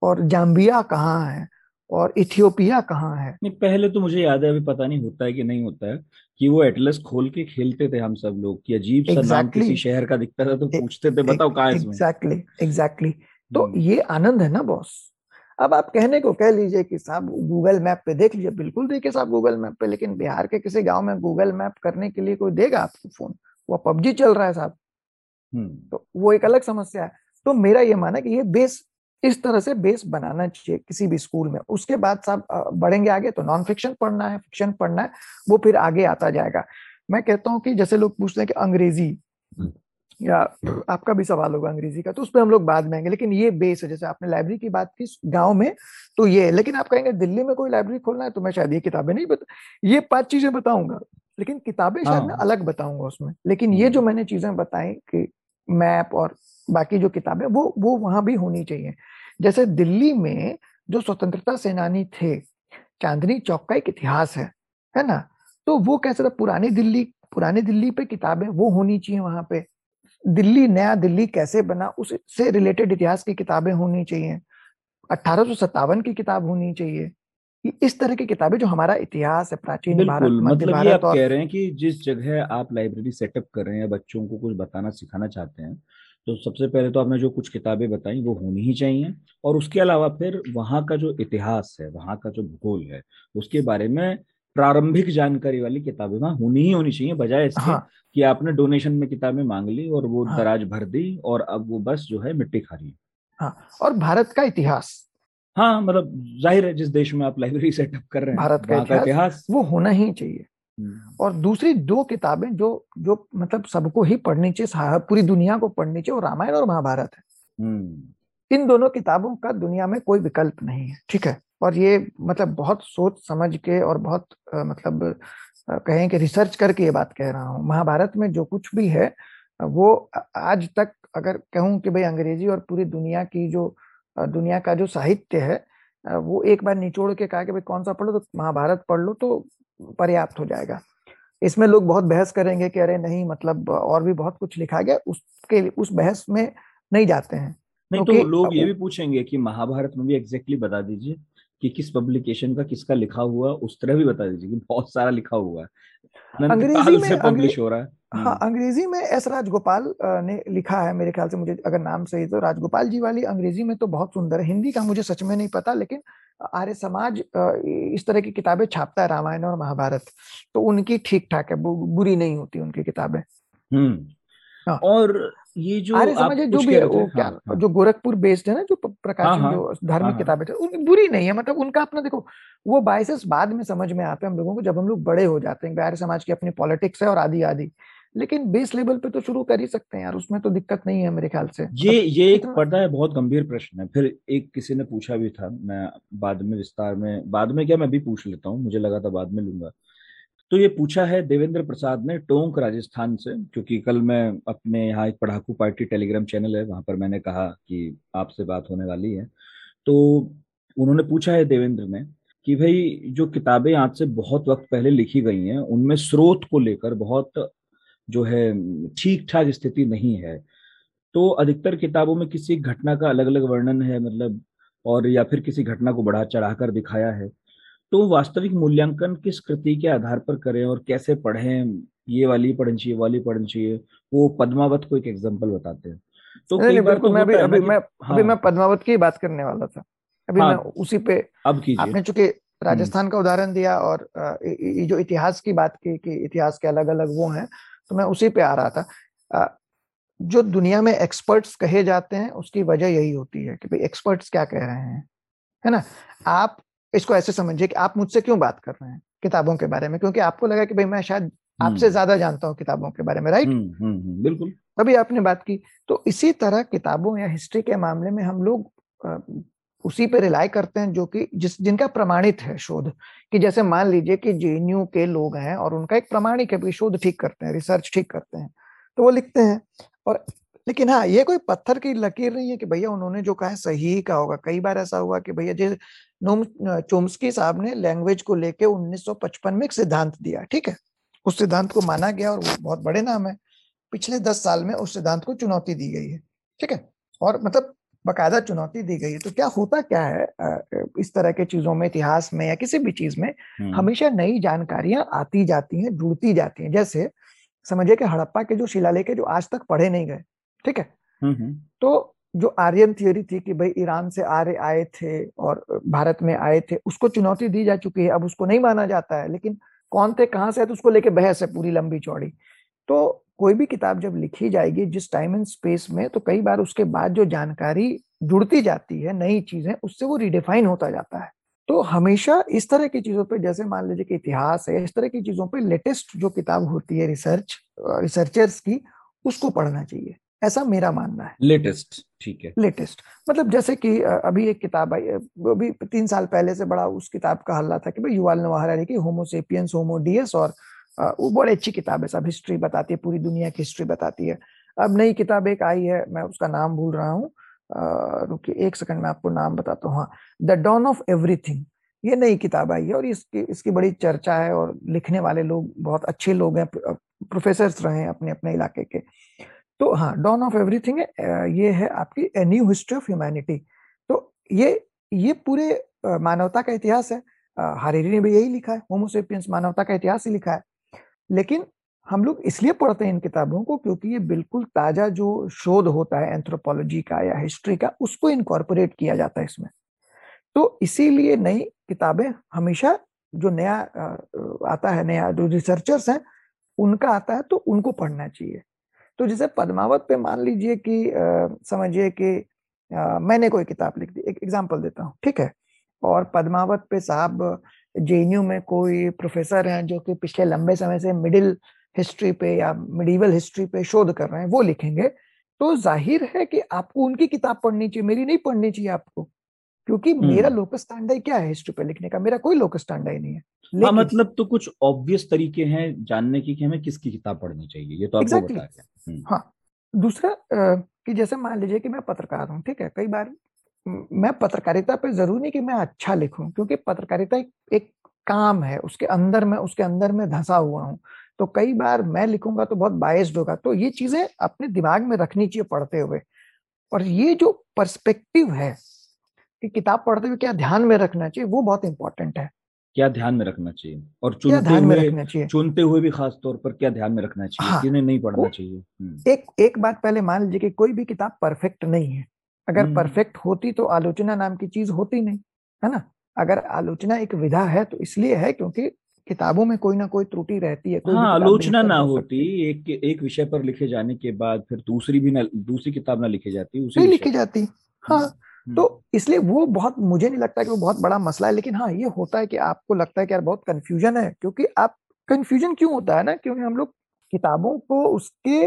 S3: और जाम्बिया कहाँ है और इथियोपिया कहाँ है?
S2: नहीं पहले तो मुझे याद है अभी पता नहीं होता है कि नहीं होता है कि वो एटलस खोल के खेलते थे हम सब लोग कि अजीब exactly. सा नाम किसी शहर का दिखता था तो पूछते थे बताओ कहाँ है
S3: एग्जैक्टली एग्जैक्टली तो हम्म। ये आनंद है ना बॉस अब आप कहने को कह लीजिए कि साहब गूगल मैप पे देख लीजिए बिल्कुल देखिए साहब गूगल मैप पे लेकिन बिहार के किसी गाँव में गूगल मैप करने के लिए कोई देगा आपको फ़ोन वो पबजी चल रहा है साहब। हम्म। तो वो एक अलग समस्या है। तो मेरा ये माना कि ये बेस इस तरह से बेस बनाना चाहिए किसी भी स्कूल में उसके बाद साहब बढ़ेंगे आगे तो नॉन फिक्शन पढ़ना है फिक्शन पढ़ना है वो फिर आगे आता जाएगा मैं कहता हूँ कि जैसे लोग पूछते हैं कि अंग्रेज़ी हम्म। या आपका भी सवाल होगा अंग्रेज़ी का तो उस पर हम लोग बाद में आएँगे लेकिन ये बेस है जैसे आपने लाइब्रेरी की बात की गाँव में तो ये है लेकिन आप कहेंगे दिल्ली में कोई लाइब्रेरी खोलना है तो मैं शायद ये किताबें नहीं बता ये पाँच चीज़ें बताऊँगा लेकिन किताबें शायद मैं हाँ। अलग बताऊँगा उसमें लेकिन ये जो हम्म। मैंने चीज़ें बताई कि मैप और बाकी जो किताबें वो वो वहाँ भी होनी चाहिए। जैसे दिल्ली में जो स्वतंत्रता सेनानी थे चांदनी चौक का एक इतिहास है है ना? तो वो कैसे था? पुरानी दिल्ली पुरानी दिल्ली पे किताबें वो होनी चाहिए वहाँ पे। दिल्ली नया दिल्ली कैसे बना उससे रिलेटेड इतिहास की किताबें होनी चाहिए। अठारह की किताब होनी चाहिए। इस तरह की किताबें जो हमारा इतिहास है प्राचीन भारत
S2: मतलब ये आप और... कह रहे हैं कि जिस जगह आप लाइब्रेरी सेटअप कर रहे हैं बच्चों को कुछ बताना सिखाना चाहते हैं तो सबसे पहले तो आपने जो कुछ किताबें बताई वो होनी ही चाहिए और उसके अलावा फिर वहाँ का जो इतिहास है वहाँ का जो भूगोल है उसके बारे में प्रारंभिक जानकारी वाली किताबें वहाँ होनी ही होनी चाहिए बजाय इसके हाँ। कि आपने डोनेशन में किताबें मांग ली और वो हाँ। दराज भर दी और अब वो बस जो है मिट्टी खा रही है
S3: हाँ और भारत का इतिहास
S2: हाँ मतलब ज़ाहिर है जिस देश में आप लाइब्रेरी सेटअप कर रहे हैं
S3: भारत का इतिहास वो होना ही चाहिए। और दूसरी दो किताबें जो जो मतलब सबको ही पढ़नी चाहिए पूरी दुनिया को पढ़नी चाहिए वो रामायण और महाभारत है। हम्म। इन दोनों किताबों का दुनिया में कोई विकल्प नहीं है ठीक है? और ये मतलब बहुत सोच समझ के और बहुत आ, मतलब कहें कि रिसर्च करके ये बात कह रहा हूँ। महाभारत में जो कुछ भी है वो आज तक अगर कहूँ कि भाई अंग्रेज़ी और पूरी दुनिया की जो दुनिया का जो साहित्य है वो एक बार निचोड़ के कहा कि भाई कौन सा पढ़ो तो महाभारत पढ़ लो तो पर्याप्त हो जाएगा। इसमें लोग बहुत बहस करेंगे कि अरे नहीं मतलब और भी बहुत कुछ लिखा गया उसके उस बहस में नहीं जाते हैं।
S2: नहीं तो तो लोग ये भी पूछेंगे कि महाभारत में भी एग्जैक्टली बता दीजिए। कि किस पब्लिकेशन का किसका लिखा हुआ उस तरह भी बता दीजिए कि बहुत सारा लिखा हुआ है। अंग्रेज़ी में पब्लिश हो रहा है।
S3: हाँ हम्म। अंग्रेज़ी में एस राजगोपाल ने लिखा है मेरे ख्याल से मुझे अगर नाम सही तो। राजगोपाल जी वाली अंग्रेज़ी में तो बहुत सुंदर है। हिंदी का मुझे सच में नहीं पता लेकिन आर्य समाज इस तरह की किताबें छापता है रामायण और महाभारत। तो उनकी ठीक ठाक है बुरी नहीं होती उनकी किताबें।
S2: हम्म। हाँ। और ये जो
S3: आर्य समाज जो भी है वो क्या हाँ, हाँ. जो गोरखपुर बेस्ड है ना जो प्रकाशन हाँ, हाँ, जो धार्मिक हाँ, किताबें हाँ. बुरी नहीं है मतलब उनका अपना देखो वो बाइसेस बाद में समझ में आते हैं हम लोगों को जब हम लोग बड़े हो जाते हैं आर्य समाज की अपनी पॉलिटिक्स है और आदि आदि लेकिन बेस लेवल पे तो शुरू कर ही सकते हैं यार उसमें तो दिक्कत नहीं है मेरे ख्याल से।
S2: ये ये एक पर्दा है बहुत गंभीर प्रश्न है। फिर एक किसी ने पूछा भी था मैं बाद में विस्तार में बाद में क्या मैं भी पूछ लेता हूँ मुझे लगा था बाद में लूँगा। तो ये पूछा है देवेंद्र प्रसाद ने टोंक राजस्थान से, क्योंकि कल मैं अपने यहाँ एक पढ़ाकू पार्टी टेलीग्राम चैनल है, वहाँ पर मैंने कहा कि आपसे बात होने वाली है। तो उन्होंने पूछा है देवेंद्र ने कि भाई जो किताबें आज से बहुत वक्त पहले लिखी गई हैं, उनमें स्रोत को लेकर बहुत जो है ठीक ठाक स्थिति नहीं है। तो अधिकतर किताबों में किसी घटना का अलग अलग वर्णन है मतलब और या फिर किसी घटना को बढ़ा चढ़ाकर दिखाया है। तो वास्तविक मूल्यांकन किस कृति के आधार पर करें और कैसे पढ़ें? ये वाली पढ़नी चाहिए वाली पढ़नी चाहिए। वो पद्मावत को एक एग्ज़ाम्पल बताते हैं।
S3: तो कई बार तो मैं अभी अभी मैं हाँ, अभी मैं पद्मावत की बात करने वाला था। अभी हाँ, मैं उसी पे
S2: अब कीजिए।
S3: आपने चूँकि हम्म। राजस्थान का उदाहरण दिया और ये जो इतिहास की बात की कि इतिहास के अलग अलग वो हैं तो मैं उसी पे आ रहा था। जो दुनिया में एक्सपर्ट्स कहे जाते हैं उसकी वजह यही होती है कि भाई एक्सपर्ट्स क्या कह रहे हैं? है ना? आप इसको ऐसे समझिए कि आप मुझसे क्यों बात कर रहे हैं किताबों के बारे में? क्योंकि आपको लगा कि भाई मैं शायद आपसे हम्म। ज़्यादा जानता हूँ किताबों के बारे में राइट
S2: हम्म, बिल्कुल।
S3: तभी आपने बात की। तो इसी तरह किताबों या हिस्ट्री के मामले में हम लोग उसी पे रिलाई करते हैं जो कि जिस जिनका प्रमाणित है शोध। कि जैसे मान लीजिए कि जेएनयू के लोग हैं और उनका एक प्रमाणिक है शोध ठीक करते हैं रिसर्च ठीक करते हैं तो वो लिखते हैं। और लेकिन हाँ ये कोई पत्थर की लकीर नहीं है कि भैया उन्होंने जो कहा है सही का होगा। कई बार ऐसा हुआ कि भैया जैसे नोम चोम्स्की साहब ने लैंग्वेज को लेके 1955 में एक सिद्धांत दिया ठीक है? उस सिद्धांत को माना गया और वो बहुत बड़े नाम है। पिछले दस साल में उस सिद्धांत को चुनौती दी गई है ठीक है? और मतलब बाकायदा चुनौती दी गई है। तो क्या होता क्या है इस तरह के चीज़ों में इतिहास में या किसी भी चीज़ में हम्म। हमेशा नई जानकारियाँ आती जाती हैं जुड़ती जाती हैं। जैसे समझिए कि हड़प्पा के जो शिलालेख है जो आज तक पढ़े नहीं गए ठीक है? हम्म, हम्म। तो जो आर्यन थियोरी थी कि भाई ईरान से आर्य आए थे और भारत में आए थे, उसको चुनौती दी जा चुकी है। अब उसको नहीं माना जाता है, लेकिन कौन थे, कहाँ से है तो उसको लेके बहस है पूरी लंबी चौड़ी। तो कोई भी किताब जब लिखी जाएगी जिस टाइम एंड स्पेस में तो कई बार उसके बाद जो जानकारी जुड़ती जाती है, नई चीज़ें, उससे वो रिडिफाइन होता जाता है। तो हमेशा इस तरह की चीज़ों पे, जैसे मान लीजिए कि इतिहास है, इस तरह की चीज़ों पे लेटेस्ट जो किताब होती है रिसर्च रिसर्चर्स की, उसको पढ़ना चाहिए। ऐसा मेरा मानना है।
S2: लेटेस्ट ठीक है।
S3: लेटेस्ट। मतलब जैसे कि अभी एक किताब आई अभी तीन साल पहले से बड़ा उस किताब का हल्ला था कि भाई युवाल नवाहरा की होमोसेपियंस होमोडियस और वो बड़ी अच्छी किताब है सब हिस्ट्री बताती है पूरी दुनिया की हिस्ट्री बताती है। अब नई किताब एक आई है मैं उसका नाम भूल रहा हूँ। रुकिए एक सेकंड में आपको नाम बताता हूँ हाँ। द डॉन ऑफ़ एवरीथिंग ये नई किताब आई है और इसकी इसकी बड़ी चर्चा है और लिखने वाले लोग बहुत अच्छे लोग हैं प्रोफेसर रहे हैं अपने अपने इलाके के। तो हाँ डॉन ऑफ़ एवरीथिंग ये है आपकी a new history of humanity तो ये ये पूरे मानवता का इतिहास है। हारेरी ने भी यही लिखा है होमोसेपियंस मानवता का इतिहास ही लिखा है। लेकिन हम लोग इसलिए पढ़ते हैं इन किताबों को क्योंकि ये बिल्कुल ताज़ा जो शोध होता है एंथ्रोपोलॉजी का या हिस्ट्री का, उसको इनकॉर्पोरेट किया जाता है इसमें। तो इसीलिए नई किताबें हमेशा जो नया आता है, नया जो रिसर्चर्स हैं, उनका आता है तो उनको पढ़ना चाहिए। तो जैसे पद्मावत पे मान लीजिए कि समझिए कि आ, मैंने कोई किताब लिख दी एक एग्ज़ाम्पल देता हूँ ठीक है? और पद्मावत पे साहब जेएनयू में कोई प्रोफेसर हैं जो कि पिछले लंबे समय से मिडिल हिस्ट्री पे या मिडिवल हिस्ट्री पे शोध कर रहे हैं वो लिखेंगे। तो ज़ाहिर है कि आपको उनकी किताब पढ़नी चाहिए मेरी नहीं पढ़नी चाहिए आपको। क्योंकि मेरा लोकस स्टैंडर्ड क्या है हिस्ट्री पे लिखने का? मेरा कोई लोकस स्टैंडर्ड नहीं है।
S2: हाँ मतलब तो कुछ ऑब्वियस तरीके हैं जानने की कि हमें किसकी किताब पढ़नी चाहिए ये तो आपको exactly.
S3: बताया। हाँ दूसरा कि जैसे मान लीजिए कि मैं पत्रकार हूँ ठीक है कई बार मैं पत्रकारिता पे ज़रूरी नहीं कि मैं अच्छा लिखूं क्योंकि पत्रकारिता एक, एक काम है उसके अंदर में उसके अंदर में धंसा हुआ हूँ। तो कई बार मैं लिखूँगा तो बहुत बायस्ड होगा तो ये चीज़ें अपने दिमाग में रखनी चाहिए पढ़ते हुए। और ये जो पर्सपेक्टिव है कि किताब पढ़ते हुए क्या ध्यान में रखना चाहिए? वो बहुत इंपॉर्टेंट है।
S2: क्या ध्यान में रखना चाहिए? और चुनते हुए चुनते हुए भी खास तौर पर क्या ध्यान में रखना चाहिए? हाँ, किन्हें नहीं पढ़ना चाहिए।
S3: हम्म। एक एक बात पहले मान लीजिए कि कोई भी किताब परफेक्ट नहीं है। अगर परफेक्ट हम्म। होती तो आलोचना नाम की चीज़ होती नहीं है ना? अगर आलोचना एक विधा है तो इसलिए है क्योंकि किताबों में कोई ना कोई त्रुटि रहती है कोई
S2: हाँ आलोचना ना होती एक एक विषय पर लिखे जाने के बाद फिर दूसरी भी ना दूसरी किताब ना लिखी जाती
S3: उसी लिखी जाती। हाँ। हम्म। तो इसलिए वो बहुत मुझे नहीं लगता कि वो बहुत बड़ा मसला है लेकिन हाँ ये होता है कि आपको लगता है कि यार बहुत कंफ्यूजन है क्योंकि आप कंफ्यूजन क्यों होता है ना? क्योंकि हम लोग किताबों को उसके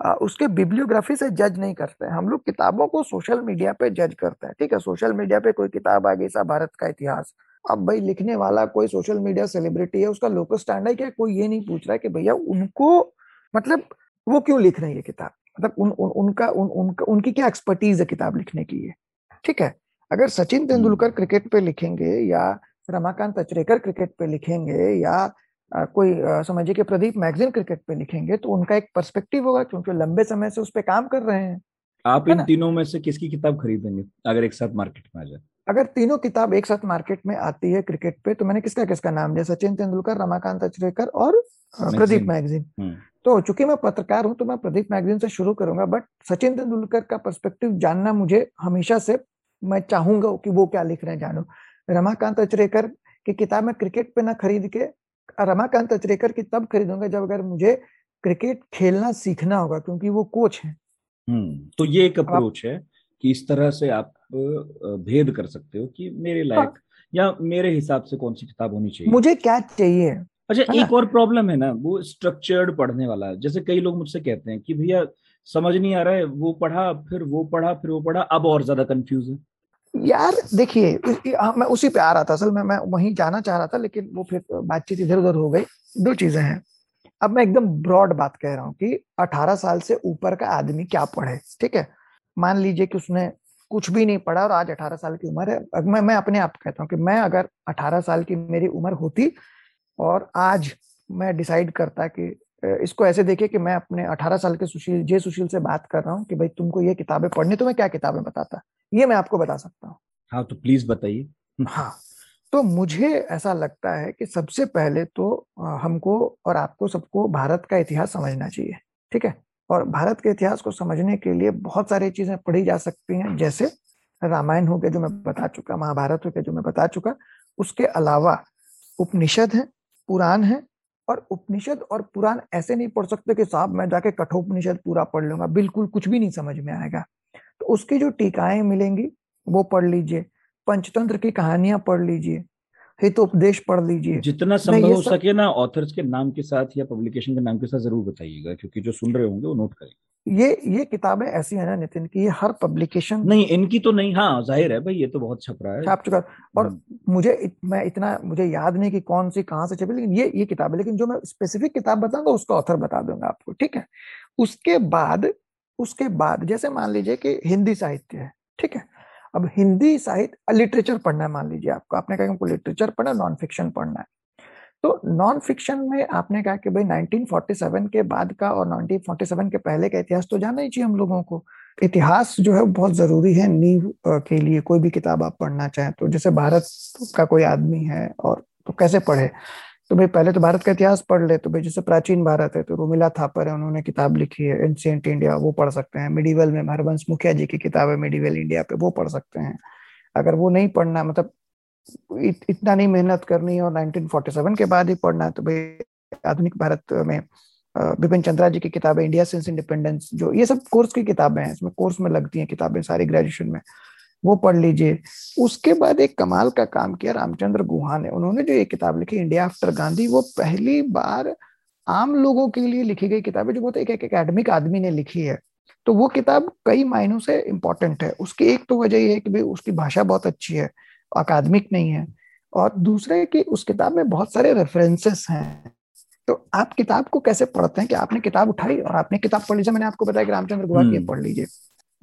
S3: आ, उसके बिब्लियोग्राफी से जज नहीं करते हैं। हम लोग किताबों को सोशल मीडिया पे जज करते हैं ठीक है? सोशल मीडिया पे कोई किताब आ गई सा भारत का इतिहास। अब भाई लिखने वाला कोई सोशल मीडिया सेलिब्रिटी है उसका लोकल स्टैंड है क्या? कोई ये नहीं पूछ रहा है कि भैया उनको मतलब वो क्यों लिख रहे हैं ये किताब? मतलब उन, उन उनका उन, उनका उनकी क्या एक्सपर्टीज है किताब लिखने की है ठीक है अगर सचिन तेंदुलकर हम्म। क्रिकेट पे लिखेंगे या रमाकांत अचरेकर क्रिकेट पे लिखेंगे या आ, कोई समझिए कि प्रदीप मैगजीन क्रिकेट पे लिखेंगे तो उनका एक पर्सपेक्टिव होगा क्योंकि लंबे समय से उस पर काम कर रहे हैं।
S2: आप इन तीनों में से किसकी किताब खरीदेंगे अगर एक साथ मार्केट में आ जाए?
S3: अगर तीनों किताब एक साथ मार्केट में आती है क्रिकेट पे तो मैंने किसका किसका नाम लिया? सचिन तेंदुलकर रमाकांत अचरेकर और प्रदीप मैगजीन। हम्म। तो चूँकि मैं पत्रकार हूँ तो मैं प्रदीप मैगजीन से शुरू करूँगा बट सचिन तेंदुलकर का पर्सपेक्टिव जानना मुझे हमेशा से मैं चाहूँगा कि वो क्या लिख रहे हैं जानू? रमाकांत अचरेकर की किताब मैं क्रिकेट पे ना खरीद के रमाकांत अचरेकर की तब खरीदूँगा जब अगर मुझे क्रिकेट खेलना सीखना होगा क्योंकि वो कोच है।
S2: हम्म तो ये एक अप्रोच है कि इस तरह से आप भेद कर सकते हो कि मेरे हाँ। लायक हाँ, या मेरे हिसाब से कौन सी किताब होनी चाहिए?
S3: मुझे क्या चाहिए?
S2: अच्छा एक और प्रॉब्लम है ना वो स्ट्रक्चर्ड पढ़ने वाला जैसे कई लोग मुझसे कहते हैं कि भैया समझ नहीं आ रहा है वो पढ़ा फिर वो पढ़ा फिर वो पढ़ा अब और ज़्यादा कंफ्यूज है।
S3: यार देखिए मैं उसी पे आ रहा था, असल में मैं वहीं जाना चाह रहा था, लेकिन वो फिर बातचीत इधर उधर हो गई। दो चीज़ें हैं। अब मैं एकदम ब्रॉड बात कह रहा हूँ कि 18 साल से ऊपर का आदमी क्या पढ़े, ठीक है? मान लीजिए कि उसने कुछ भी नहीं पढ़ा और आज 18 साल की उम्र है। मैं मैं अपने आप कहता हूँ कि मैं अगर 18 साल की मेरी उम्र होती और आज मैं डिसाइड करता कि इसको ऐसे देखिए कि मैं अपने 18 साल के सुशील जय सुशील से बात कर रहा हूँ कि भाई तुमको ये किताबें पढ़नी तो मैं क्या किताबें बताता? ये मैं आपको बता सकता हूँ।
S2: हाँ तो प्लीज़ बताइए।
S3: हाँ तो मुझे ऐसा लगता है कि सबसे पहले तो हमको और आपको सबको भारत का इतिहास समझना चाहिए ठीक है? और भारत के इतिहास को समझने के लिए बहुत सारी चीज़ें पढ़ी जा सकती हैं जैसे रामायण हो गया जो मैं बता चुका महाभारत हो गया जो मैं बता चुका। उसके अलावा उपनिषद है पुराण है और उपनिषद और पुराण ऐसे नहीं पढ़ सकते कि साहब मैं जाके कठोपनिषद पूरा पढ़ लूँगा बिल्कुल कुछ भी नहीं समझ में आएगा। तो उसकी जो टीकाएँ मिलेंगी वो पढ़ लीजिए पंचतंत्र की कहानियाँ पढ़ लीजिए हितोपदेश पढ़ लीजिए।
S2: जितना संभव हो सके ना ऑथर्स के नाम के साथ या पब्लिकेशन के नाम के साथ ज़रूर बताइएगा क्योंकि जो सुन रहे होंगे वो नोट करेंगे।
S3: ये ये किताबें ऐसी है ना नितिन की ये हर पब्लिकेशन
S2: नहीं इनकी तो नहीं हाँ ज़ाहिर है भाई ये तो बहुत छप रहा है।
S3: छाप चुका और हम्म। मुझे इत, मैं इतना मुझे याद नहीं कि कौन सी कहाँ से छपी लेकिन ये ये किताब है लेकिन जो मैं स्पेसिफिक किताब बताऊँगा उसका ऑथर बता दूँगा आपको ठीक है? उसके बाद उसके बाद जैसे मान लीजिए कि हिंदी साहित्य है, ठीक है? अब हिंदी साहित्य लिटरेचर पढ़ना है मान लीजिए आपको। आपने कहा हमको लिटरेचर पढ़ना नॉन फिक्शन पढ़ना है। तो नॉन फिक्शन में आपने कहा कि भाई 1947 के बाद का और 1947 के पहले का इतिहास तो जानना ही चाहिए हम लोगों को। इतिहास जो है बहुत ज़रूरी है नींव के लिए। कोई भी किताब आप पढ़ना चाहें तो जैसे भारत का कोई आदमी है और तो कैसे पढ़े? तो भाई पहले तो भारत का इतिहास पढ़ ले तो भाई जैसे प्राचीन भारत है तो रोमिला थापर है उन्होंने किताब लिखी है एंशियंट इंडिया वो पढ़ सकते हैं। मिडिवल में हरवंश मुखिया जी की किताब है मिडिवल इंडिया पे वो पढ़ सकते हैं। अगर वो नहीं पढ़ना मतलब इत, इतना नहीं मेहनत करनी और 1947 के बाद ही पढ़ना है तो भाई आधुनिक भारत में विपिन चंद्रा जी की किताबें इंडिया सिंस इंडिपेंडेंस जो ये सब कोर्स की किताबें हैं इसमें कोर्स में लगती हैं किताबें सारी ग्रेजुएशन में। वो पढ़ लीजिए। उसके बाद एक कमाल का काम किया रामचंद्र गुहा ने उन्होंने जो ये किताब लिखी इंडिया आफ्टर गांधी वो पहली बार आम लोगों के लिए लिखी गई किताब है जो बहुत एक एक एकेडमिक आदमी ने लिखी है। तो वो किताब कई मायनों से इम्पोर्टेंट है। उसकी एक तो वजह यह है कि भाई उसकी भाषा बहुत अच्छी है अकादमिक नहीं है। और दूसरे कि उस किताब में बहुत सारे रेफरेंसेस हैं। तो आप किताब को कैसे पढ़ते हैं कि आपने किताब उठाई और आपने किताब पढ़ लीजिए मैंने आपको बताया कि रामचंद्र गुहा की हम्म। पढ़ लीजिए।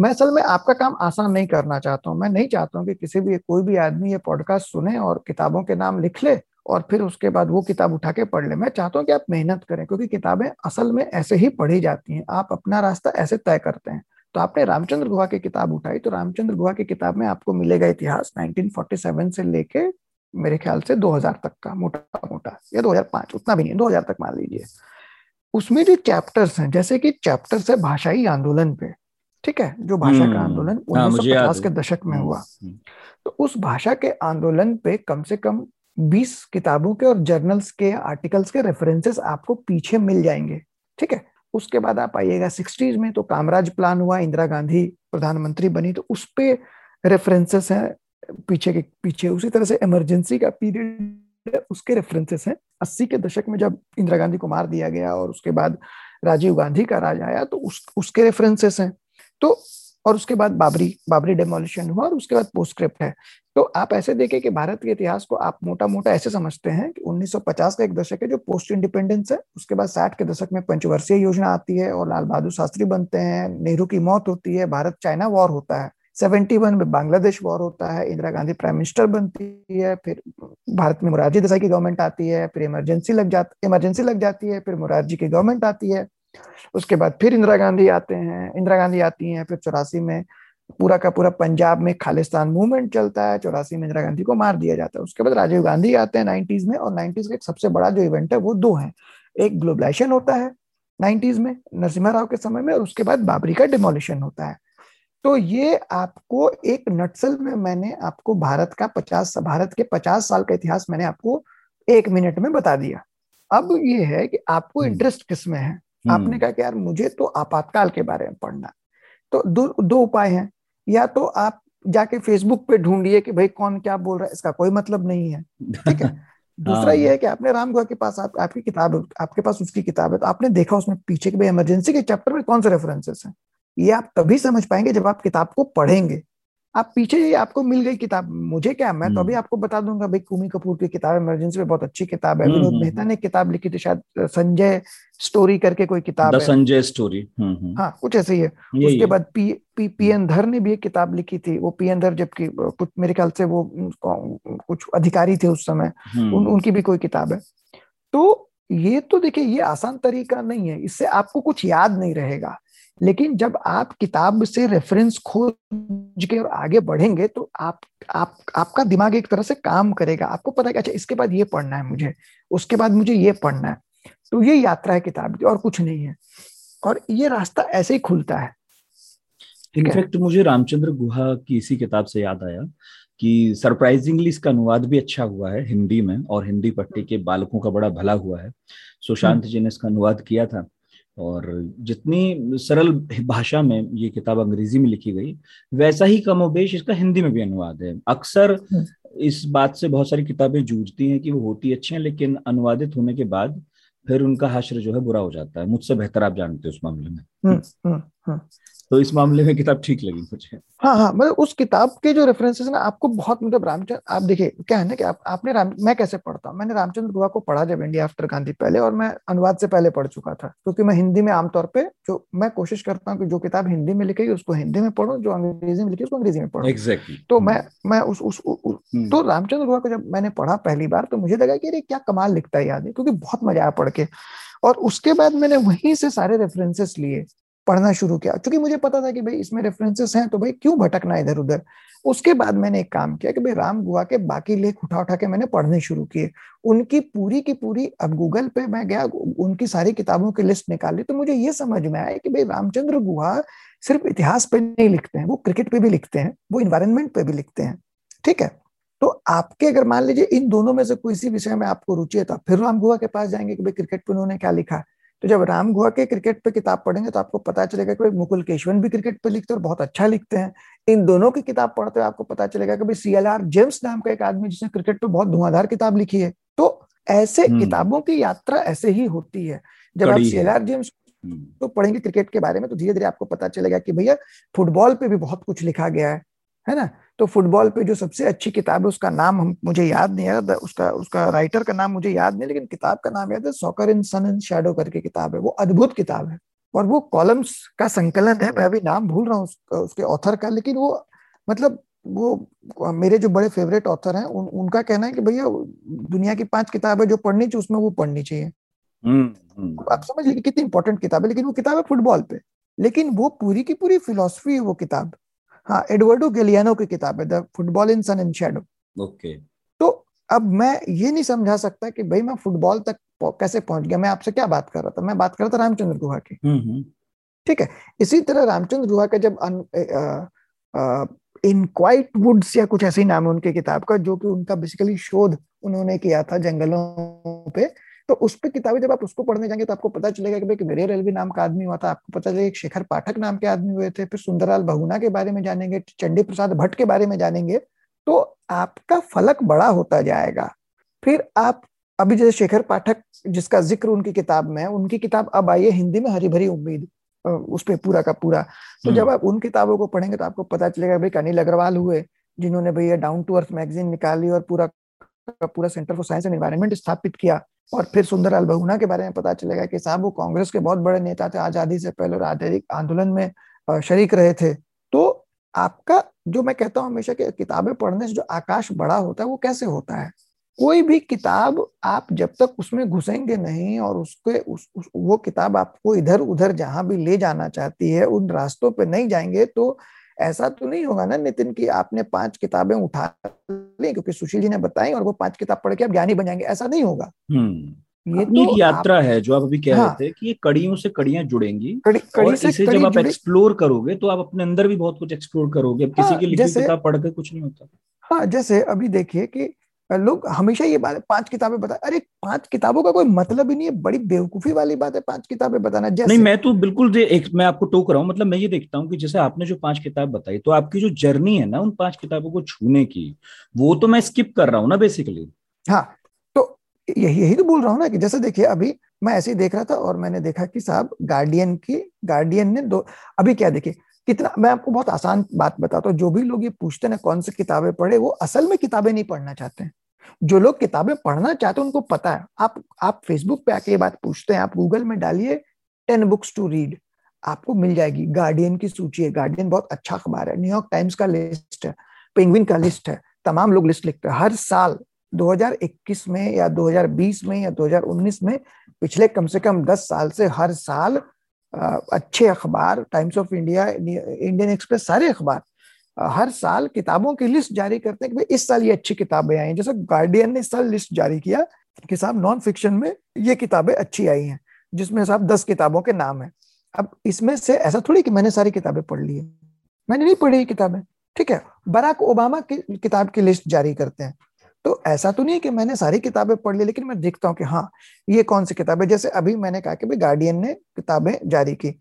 S3: मैं असल में आपका काम आसान नहीं करना चाहता हूँ। मैं नहीं चाहता हूँ कि किसी भी, कोई भी आदमी ये पॉडकास्ट सुने और किताबों के नाम लिख ले और फिर उसके बाद वो किताब उठा के पढ़ ले। मैं चाहता हूँ कि आप मेहनत करें, क्योंकि किताबें असल में ऐसे ही पढ़ी जाती हैं। आप अपना रास्ता ऐसे तय करते हैं। तो आपने रामचंद्र गुहा की किताब उठाई तो रामचंद्र गुहा की किताब में आपको मिलेगा इतिहास 1947 से लेके मेरे ख्याल से 2000 तक का मोटा मोटा या 2005 उतना भी नहीं 2000 तक मान लीजिए। उसमें जो चैप्टर्स हैं, जैसे कि चैप्टर्स है भाषाई आंदोलन पे। ठीक है जो भाषा का हम्म। आंदोलन हाँ, उन्नीस के दशक में हुआ। हम्म। तो उस भाषा के आंदोलन पे कम से कम बीस किताबों के और जर्नल्स के आर्टिकल्स के रेफरेंसेस आपको पीछे मिल जाएँगे। ठीक है उसके बाद आप आइएगा सिक्सटीज में तो कामराज प्लान हुआ इंदिरा गांधी प्रधानमंत्री बनी तो उस पे रेफरेंसेस हैं पीछे के पीछे उसी तरह से इमरजेंसी का पीरियड उसके रेफरेंसेस हैं। अस्सी के दशक में जब इंदिरा गांधी को मार दिया गया और उसके बाद राजीव गांधी का राज आया तो उस उसके रेफरेंसेस हैं। तो और उसके बाद बाबरी बाबरी डेमोलिशन हुआ और उसके बाद पोस्टस्क्रिप्ट है। तो आप ऐसे देखें कि भारत के इतिहास को आप मोटा मोटा ऐसे समझते हैं कि 1950 का एक दशक है जो पोस्ट इंडिपेंडेंस है, उसके बाद 60 के दशक में पंचवर्षीय योजना आती है और लाल बहादुर शास्त्री बनते हैं, नेहरू की मौत होती है भारत चाइना वॉर होता है। सेवेंटी वन में बांग्लादेश वॉर होता है, इंदिरा गांधी प्राइम मिनिस्टर बनती है, फिर भारत में मुरारजी देसाई की गवर्नमेंट आती है, फिर इमरजेंसी लग जाती इमरजेंसी लग जाती है, फिर मुरारजी की गवर्नमेंट आती है। उसके बाद फिर इंदिरा गांधी आते हैं। इंदिरा गांधी आती हैं फिर चौरासी में पूरा का पूरा पंजाब में खालिस्तान मूवमेंट चलता है। चौरासी में इंदिरा गांधी को मार दिया जाता है। उसके बाद राजीव गांधी आते हैं नाइनटीज में और नाइनटीज का एक सबसे बड़ा जो इवेंट है वो दो है। एक ग्लोबलाइजेशन होता है नाइनटीज में नरसिम्हा राव के समय में और उसके बाद बाबरी का डिमोलिशन होता है। तो ये आपको एक नटसल में मैंने आपको भारत का पचास भारत के पचास साल का इतिहास मैंने आपको एक मिनट में बता दिया। अब ये है कि आपको इंटरेस्ट किसमें है? आपने कहा कि यार मुझे तो आपातकाल के बारे में पढ़ना तो दो दो उपाय हैं। या तो आप जाके फेसबुक पे ढूंढिए कि भाई कौन क्या बोल रहा है इसका कोई मतलब नहीं है। ठीक है? दूसरा ये है कि आपने राम गुहा के पास आप, आपकी किताब आपके पास उसकी किताब है तो आपने देखा उसमें पीछे के भाई इमरजेंसी के चैप्टर में कौन से रेफरेंसेस हैं? ये आप तभी समझ पाएँगे जब आप किताब को पढ़ेंगे। आप पीछे ही आपको मिल गई किताब। मुझे क्या मैं तो अभी हम्म। आपको बता दूँगा भाई कुमी कपूर की किताब इमरजेंसी में बहुत अच्छी किताब है। हम्म, विनोद हम्म, मेहता ने किताब लिखी थी शायद संजय स्टोरी करके कोई किताब है।
S2: संजय स्टोरी
S3: हाँ कुछ ऐसे ही है। उसके बाद पी पी पी एन धर ने भी एक किताब लिखी थी। वो पी एन धर जबकि कुछ मेरे ख्याल से वो कुछ अधिकारी थे उस समय। उन, उनकी भी कोई किताब है। तो ये तो देखिए ये आसान तरीका नहीं है। इससे आपको कुछ याद नहीं रहेगा। लेकिन जब आप किताब से रेफरेंस खोज के और आगे बढ़ेंगे तो आप आप आपका दिमाग एक तरह से काम करेगा। आपको पता है कि अच्छा इसके बाद ये पढ़ना है मुझे उसके बाद मुझे ये पढ़ना है। तो ये यात्रा है किताब की और कुछ नहीं है। और ये रास्ता ऐसे ही खुलता है।
S2: इनफैक्ट मुझे रामचंद्र गुहा की इसी किताब से याद आया कि सरप्राइजिंगली इसका अनुवाद भी अच्छा हुआ है हिंदी में और हिंदी पट्टी के बालकों का बड़ा भला हुआ है। सुशांत जी ने इसका अनुवाद किया था। और जितनी सरल भाषा में ये किताब अंग्रेज़ी में लिखी गई वैसा ही कमोबेश इसका हिंदी में भी अनुवाद है। अक्सर हम्म। इस बात से बहुत सारी किताबें जूझती हैं कि वो होती अच्छी हैं लेकिन अनुवादित होने के बाद फिर उनका हश्र जो है बुरा हो जाता है। मुझसे बेहतर आप जानते हैं उस मामले में। हुँ, हुँ, हम्म, तो इस मामले में किताब ठीक लगी मुझे।
S3: हाँ हाँ मतलब उस किताब के जो रेफरेंसेस ना आपको बहुत मतलब रामचंद्र आप देखिए क्या है ना कि आप आपने राम मैं कैसे पढ़ता हूँ? मैंने रामचंद्र गुहा को पढ़ा जब इंडिया आफ्टर गांधी पहले और मैं अनुवाद से पहले पढ़ चुका था। क्योंकि मैं हिंदी में आमतौर पर जो मैं कोशिश करता हूँ कि जो किताब हिंदी में लिखी उसको हिंदी में पढ़ू जो अंग्रेज़ी में लिखी उसको अंग्रेज़ी में पढ़ो।
S2: Exactly.
S3: तो मैं मैं उस उस हम्म। तो रामचंद्र गुहा को जब मैंने पढ़ा पहली बार तो मुझे लगा कि अरे क्या कमाल लिखता है याद क्योंकि बहुत मज़ा आया पढ़ के। और उसके बाद मैंने वहीं से सारे रेफरेंसेस लिए। पढ़ना शुरू किया। क्योंकि मुझे पता था कि भाई इसमें रेफरेंसेस हैं तो भाई क्यों भटकना इधर उधर? उसके बाद मैंने एक काम किया कि भाई राम गुआ के बाकी लेख उठा उठा के मैंने पढ़ने शुरू किए। उनकी पूरी की पूरी, अब गूगल पे मैं गया, उनकी सारी किताबों की लिस्ट निकाली तो मुझे ये समझ में आया कि भाई रामचंद्र गुहा सिर्फ़ इतिहास पे नहीं लिखते हैं, वो क्रिकेट पे भी लिखते हैं, वो इन्वायरमेंट पे भी लिखते हैं, ठीक है? तो आपके अगर मान लीजिए इन दोनों में से कोई सी विषय में आपको रुचि है तो फिर राम गुहा के पास जाएँगे कि भाई क्रिकेट पे उन्होंने क्या लिखा? है तो जब राम गुहा के क्रिकेट पे किताब पढ़ेंगे तो आपको पता चलेगा कि भाई मुकुल केशवन भी क्रिकेट पे लिखते हैं और बहुत अच्छा लिखते हैं। इन दोनों की किताब पढ़ते हुए आपको पता चलेगा कि भाई सी एल आर जेम्स नाम का एक आदमी जिसने क्रिकेट पे बहुत धुआंधार किताब लिखी है। तो ऐसे हम्म। किताबों की यात्रा ऐसे ही होती है। जब आप सी एल आर जेम्स तो पढ़ेंगे क्रिकेट के बारे में तो धीरे धीरे आपको पता चलेगा कि भैया फुटबॉल पे भी बहुत कुछ लिखा गया है। है ना? तो फुटबॉल पे जो सबसे अच्छी किताब है उसका नाम हम मुझे याद नहीं है उसका उसका राइटर का नाम मुझे याद नहीं लेकिन किताब का नाम याद है soccer in sun in shadow करके किताब है वो अद्भुत किताब है। और वो कॉलम्स का संकलन है मैं अभी नाम भूल रहा हूँ उसके ऑथर का लेकिन वो मतलब वो मेरे जो बड़े फेवरेट ऑथर हैं उन, उनका कहना है कि भैया दुनिया की पाँच किताबें जो पढ़नी चाहिए उसमें वो पढ़नी चाहिए। हम्म, हम्म। आप समझ लीजिए कितनी इंपॉर्टेंट किताब है लेकिन वो किताब है फुटबॉल पे। लेकिन वो पूरी की पूरी फिलोसफी है वो किताब। हाँ एडवर्डो गेलियानो की किताब है the football in sun and shadow.
S2: Okay.
S3: तो अब मैं ये नहीं समझा सकता कि भाई मैं फुटबॉल तक कैसे पहुँच गया मैं आपसे क्या बात कर रहा था? मैं बात कर रहा था रामचंद्र गुहा की। हम्म, हम्म। ठीक है इसी तरह रामचंद्र गुहा का जब इन क्वाइट वुड्स या कुछ ऐसे ही नाम है उनके किताब का जो कि उनका बेसिकली शोध उन्होंने किया था जंगलों पे तो उस पर किताबें जब आप उसको पढ़ने जाएँगे तो आपको पता चलेगा कि भाई मेरे रेलवे नाम का आदमी हुआ था। आपको पता चलेगा शेखर पाठक नाम के आदमी हुए थे। फिर सुंदरलाल बहुना के बारे में जानेंगे चंडी प्रसाद भट्ट के बारे में जानेंगे। तो आपका फलक बड़ा होता जाएगा। फिर आप अभी जैसे शेखर पाठक जिसका ज़िक्र उनकी किताब में है उनकी किताब अब आई है हिंदी में हरी भरी उम्मीद उस पर पूरा का पूरा। तो जब हम्म। आप उन किताबों को पढ़ेंगे तो आपको पता चलेगा भाई अनिल अग्रवाल हुए जिन्होंने भैया डाउन टू अर्थ मैगजीन निकाली और पूरा पूरा centre for science and environment स्थापित किया। और फिर सुंदर लाल बहुना के बारे में पता चलेगा कि साहब वो कांग्रेस के बहुत बड़े नेता थे आज़ादी से पहले और आज़ादी आंदोलन में शरीक रहे थे। तो आपका जो मैं कहता हूँ हमेशा कि किताबें पढ़ने से जो आकाश बड़ा होता है वो कैसे होता है? कोई भी किताब आप जब तक उसमें घुसेंगे नहीं और उसके उस, उस वो किताब आपको इधर उधर जहाँ भी ले जाना चाहती है उन रास्तों पे नहीं जाएँगे तो ऐसा तो नहीं होगा ना नितिन की आपने पाँच किताबें उठा ली क्योंकि सुशील जी ने बताई और वो पाँच किताब पढ़ के आप ज्ञानी बन जाएँगे। ऐसा नहीं होगा।
S2: हम्म। ये तो एक यात्रा आप, है जो आप अभी कह हाँ, रहे थे कि ये कड़ियों से कड़ियाँ जुड़ेंगी कड़ी, कड़ी और से इसे कड़ी जब आप एक्सप्लोर करोगे तो आप अपने अंदर भी बहुत कुछ एक्सप्लोर करोगे। किसी के की लिखी किताब पढ़ के कुछ नहीं होता।
S3: हाँ जैसे अभी देखिए कि लोग हमेशा ये बात पाँच किताबें बता अरे पाँच किताबों का कोई मतलब ही नहीं है बड़ी बेवकूफ़ी वाली बात है पाँच किताबें बताना
S2: जैसे नहीं मैं तो बिल्कुल एक मैं आपको टोक रहा हूँ मतलब मैं ये देखता हूँ कि जैसे आपने जो पाँच किताब बताई तो आपकी जो जर्नी है ना उन पाँच किताबों को छूने की वो तो मैं स्किप कर रहा हूँ ना बेसिकली
S3: हाँ तो यही यही तो बोल रहा हूँ ना कि जैसे देखिए अभी मैं ऐसे ही देख रहा था और मैंने देखा कि साहब गार्डियन की गार्डियन ने दो अभी क्या देखिए कितना, मैं आपको बहुत आसान बात बताता हूँ। जो भी लोग ये पूछते हैं कौन सी किताबें पढ़े, वो असल में किताबें नहीं पढ़ना चाहते हैं। जो लोग किताबें पढ़ना चाहते हैं, उनको पता है। आप आप फेसबुक पे आके ये बात पूछते हैं, आप गूगल में डालिए, टेन बुक्स टू रीड आपको मिल जाएगी। गार्डियन की सूची है। गार्डियन बहुत अच्छा अखबार है। न्यूयॉर्क टाइम्स का लिस्ट है। पेंगविन का लिस्ट है। तमाम लोग लिस्ट लिखते हैं। हर साल 2021 में या 2020 में या 2019 में पिछले कम से कम 10 साल से हर साल अच्छे अखबार Times of India Indian Express सारे अखबार हर साल किताबों की लिस्ट जारी करते हैं कि भाई इस साल ये अच्छी किताबें आई हैं। जैसे गार्डियन ने इस साल लिस्ट जारी किया कि साहब नॉन फिक्शन में ये किताबें अच्छी आई हैं, जिसमें साहब दस किताबों के नाम है। अब इसमें से ऐसा थोड़ी कि मैंने सारी किताबें पढ़ ली है। मैंने नहीं पढ़ी किताबें, ठीक है? बराक ओबामा की किताब की लिस्ट जारी करते हैं। तो ऐसा तो नहीं है कि मैंने सारी किताबें पढ़ ली, लेकिन मैं देखता हूँ कि हाँ ये कौन सी किताबें जैसे अभी मैंने कहा कि भाई गार्डियन ने किताबें जारी की।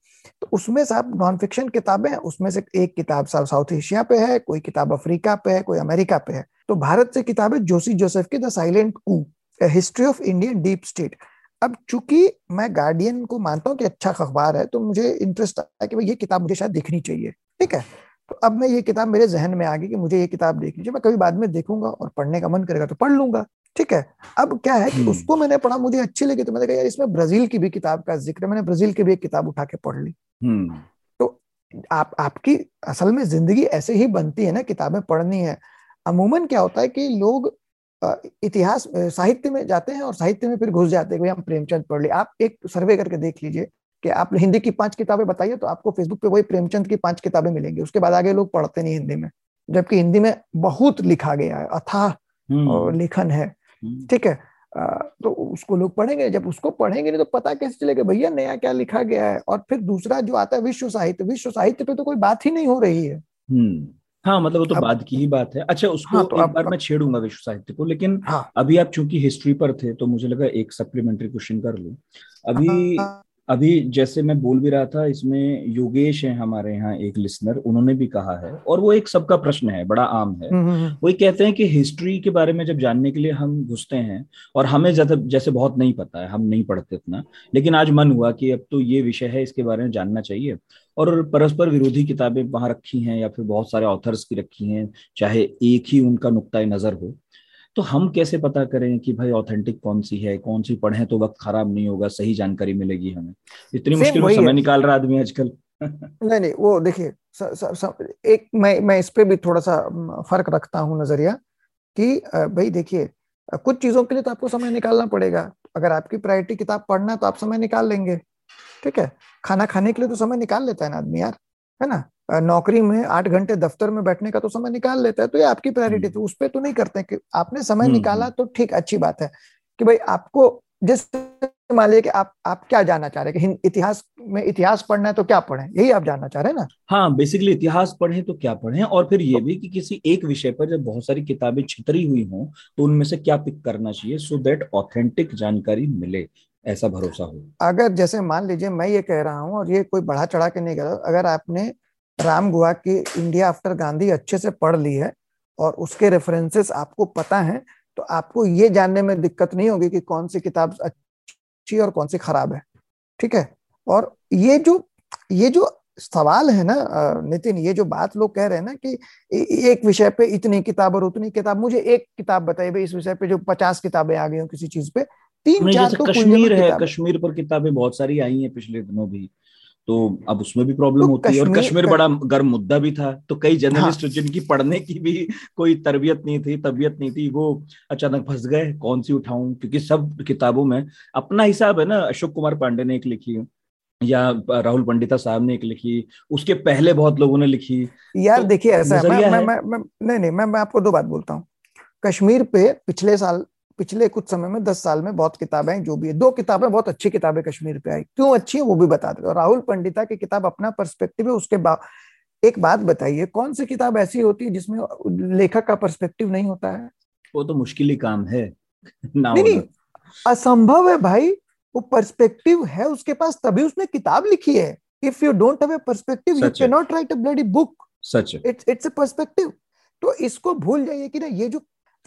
S3: तो उसमें साहब नॉन फिक्शन किताबें हैं, उसमें से एक किताब साहब साउथ एशिया पे है, कोई किताब अफ्रीका पे है, कोई अमेरिका पे है। तो भारत से किताब जोशी जोसेफ की the silent coup history of Indian deep state अब चूँकि मैं गार्डियन को मानता हूँ कि अच्छा अखबार है तो मुझे इंटरेस्ट आया कि भाई ये किताब मुझे शायद देखनी चाहिए। ठीक है? तो अब मैं ये किताब मेरे जहन में आ गई कि मुझे ये किताब देखनी चाहिए मैं कभी बाद में देखूँगा और पढ़ने का मन करेगा तो पढ़ लूँगा। ठीक है? अब क्या है कि हम्म। उसको मैंने पढ़ा मुझे अच्छी लगी तो मैंने कहा यार इसमें ब्राज़ील की भी किताब का ज़िक्र है मैंने ब्राज़ील की भी एक किताब उठा के पढ़ ली। हम्म। तो आप आपकी असल में ज़िंदगी ऐसे ही बनती है ना किताबें पढ़नी है। अमूमन क्या होता है कि लोग इतिहास साहित्य में जाते हैं और साहित्य में फिर घुस जाते हैं भाई हम प्रेमचंद पढ़ लिए आप एक सर्वे करके देख लीजिए कि आप हिंदी की पाँच किताबें बताइए तो आपको फेसबुक पे वही प्रेमचंद की पाँच किताबें मिलेंगी। उसके बाद आगे लोग पढ़ते नहीं हिंदी में जबकि हिंदी में बहुत लिखा गया है अथाह हम्म। लेखन है। हम्म। ठीक है? तो उसको लोग पढ़ेंगे जब उसको पढ़ेंगे नहीं तो पता कैसे चलेगा भैया नया क्या लिखा गया है? और फिर दूसरा जो आता है विश्व साहित्य विश्व साहित्य पे तो कोई बात ही नहीं हो रही है।
S2: हम्म। हाँ मतलब वो तो बाद की ही बात है। अच्छा उसको हाँ, तो एक अब, बार मैं छेड़ूँगा विश्व साहित्य को लेकिन हाँ, अभी आप चूँकि हिस्ट्री पर थे तो मुझे लगा एक सप्लीमेंट्री क्वेश्चन कर लू। अभी हाँ, अभी जैसे मैं बोल भी रहा था इसमें योगेश है हमारे यहाँ एक लिसनर उन्होंने भी कहा है और वो एक सबका प्रश्न है बड़ा आम है हम्म, हम्म, हम्म। वो कहते हैं कि हिस्ट्री के बारे में जब जानने के लिए हम घुसते हैं और हमें ज़्यादा जैसे बहुत नहीं पता है हम नहीं पढ़ते इतना लेकिन आज मन हुआ कि अब तो ये विषय है इसके बारे में जानना चाहिए और परस्पर विरोधी किताबें वहाँ रखी हैं या फिर बहुत सारे ऑथर्स की रखी हैं चाहे एक ही उनका नुकता नज़र हो तो हम कैसे पता करें कि भाई ऑथेंटिक कौन सी है कौन सी पढ़े तो वक्त खराब नहीं होगा सही जानकारी मिलेगी हमें? इतनी मुश्किल में समय निकाल रहा आदमी आजकल।
S3: नहीं नहीं वो देखिए एक मैं मैं इस पे भी थोड़ा सा फ़र्क रखता हूँ नज़रिया कि भाई देखिए कुछ चीज़ों के लिए तो आपको समय निकालना पड़ेगा। अगर आपकी प्रायोरिटी किताब पढ़ना है तो आप समय निकाल लेंगे। ठीक है? खाना खाने के लिए तो समय निकाल लेता है ना आदमी यार है ना? नौकरी में आठ घंटे दफ्तर में बैठने का तो समय निकाल लेता है तो ये आपकी प्रायोरिटी हम्म। थी उस पर तो नहीं करते कि आपने समय हम्म, निकाला हम्म। तो ठीक अच्छी बात है कि भाई आपको जिस मान लीजिए कि आप आप क्या जानना चाह रहे हैं कि इतिहास में इतिहास पढ़ना है तो क्या पढ़ें? यही आप जानना चाह रहे हैं ना?
S2: हाँ बेसिकली इतिहास पढ़ें तो क्या पढ़ें? और फिर ये भी कि किसी एक विषय पर जब बहुत सारी किताबें छितरी हुई हों तो उनमें से क्या पिक करना चाहिए सो देट ऑथेंटिक जानकारी मिले? ऐसा भरोसा हो।
S3: अगर जैसे मान लीजिए मैं ये कह रहा हूँ और ये कोई बढ़ा चढ़ा के नहीं कह रहा अगर आपने राम गुहा की इंडिया आफ्टर गांधी अच्छे से पढ़ ली है और उसके रेफरेंसेस आपको पता है तो आपको ये जानने में दिक्कत नहीं होगी कि कौन सी किताब अच्छी और कौन सी खराब है ठीक है? और ये जो ये जो सवाल है ना नितिन ये जो बात लोग कह रहे हैं ना कि एक विषय पे इतनी किताब और उतनी किताब मुझे एक किताब बताइए भाई इस विषय पे जो पचास किताबें आ गई हो किसी चीज़ पे।
S2: तीन चार तो कश्मीर है कश्मीर पर किताबें बहुत सारी आई हैं पिछले दिनों भी। तो अब उसमें भी प्रॉब्लम तो होती है। और कश्मीर बड़ा गर्म मुद्दा भी था। तो कई जर्नलिस्ट हाँ। जिनकी पढ़ने की भी कोई तरबियत नहीं थी तबियत नहीं थी वो अचानक फंस गए। कौन सी उठाऊं? क्योंकि सब किताबों में अपना हिसाब है ना अशोक कुमार पांडे ने एक लिखी या राहुल पंडिता साहब ने एक लिखी उसके पहले बहुत लोगों ने लिखी।
S3: यार तो देखिए ऐसा मैं, मैं, मैं, मैं, नहीं नहीं मैं, मैं आपको दो बात बोलता हूँ। कश्मीर पे पिछले साल पिछले कुछ समय में दस साल में बहुत किताबें जो भी है। दो किताबें बहुत अच्छी किताबें कश्मीर पे आई। क्यों अच्छी है वो भी बता दे राहुल पंडिता की किताब अपना पर्सपेक्टिव है उसके बाद एक बात बताइए कौन सी किताब ऐसी होती है जिसमें लेखक का पर्सपेक्टिव नहीं होता है?
S2: वो तो मुश्किल ही काम है।
S3: नहीं नहीं असंभव है भाई वो पर्सपेक्टिव है उसके पास तभी उसने किताब लिखी है। If you don't have a perspective you can not write a bloody book
S2: such
S3: it's it's a perspective तो इसको भूल जाइए कि ना ये जो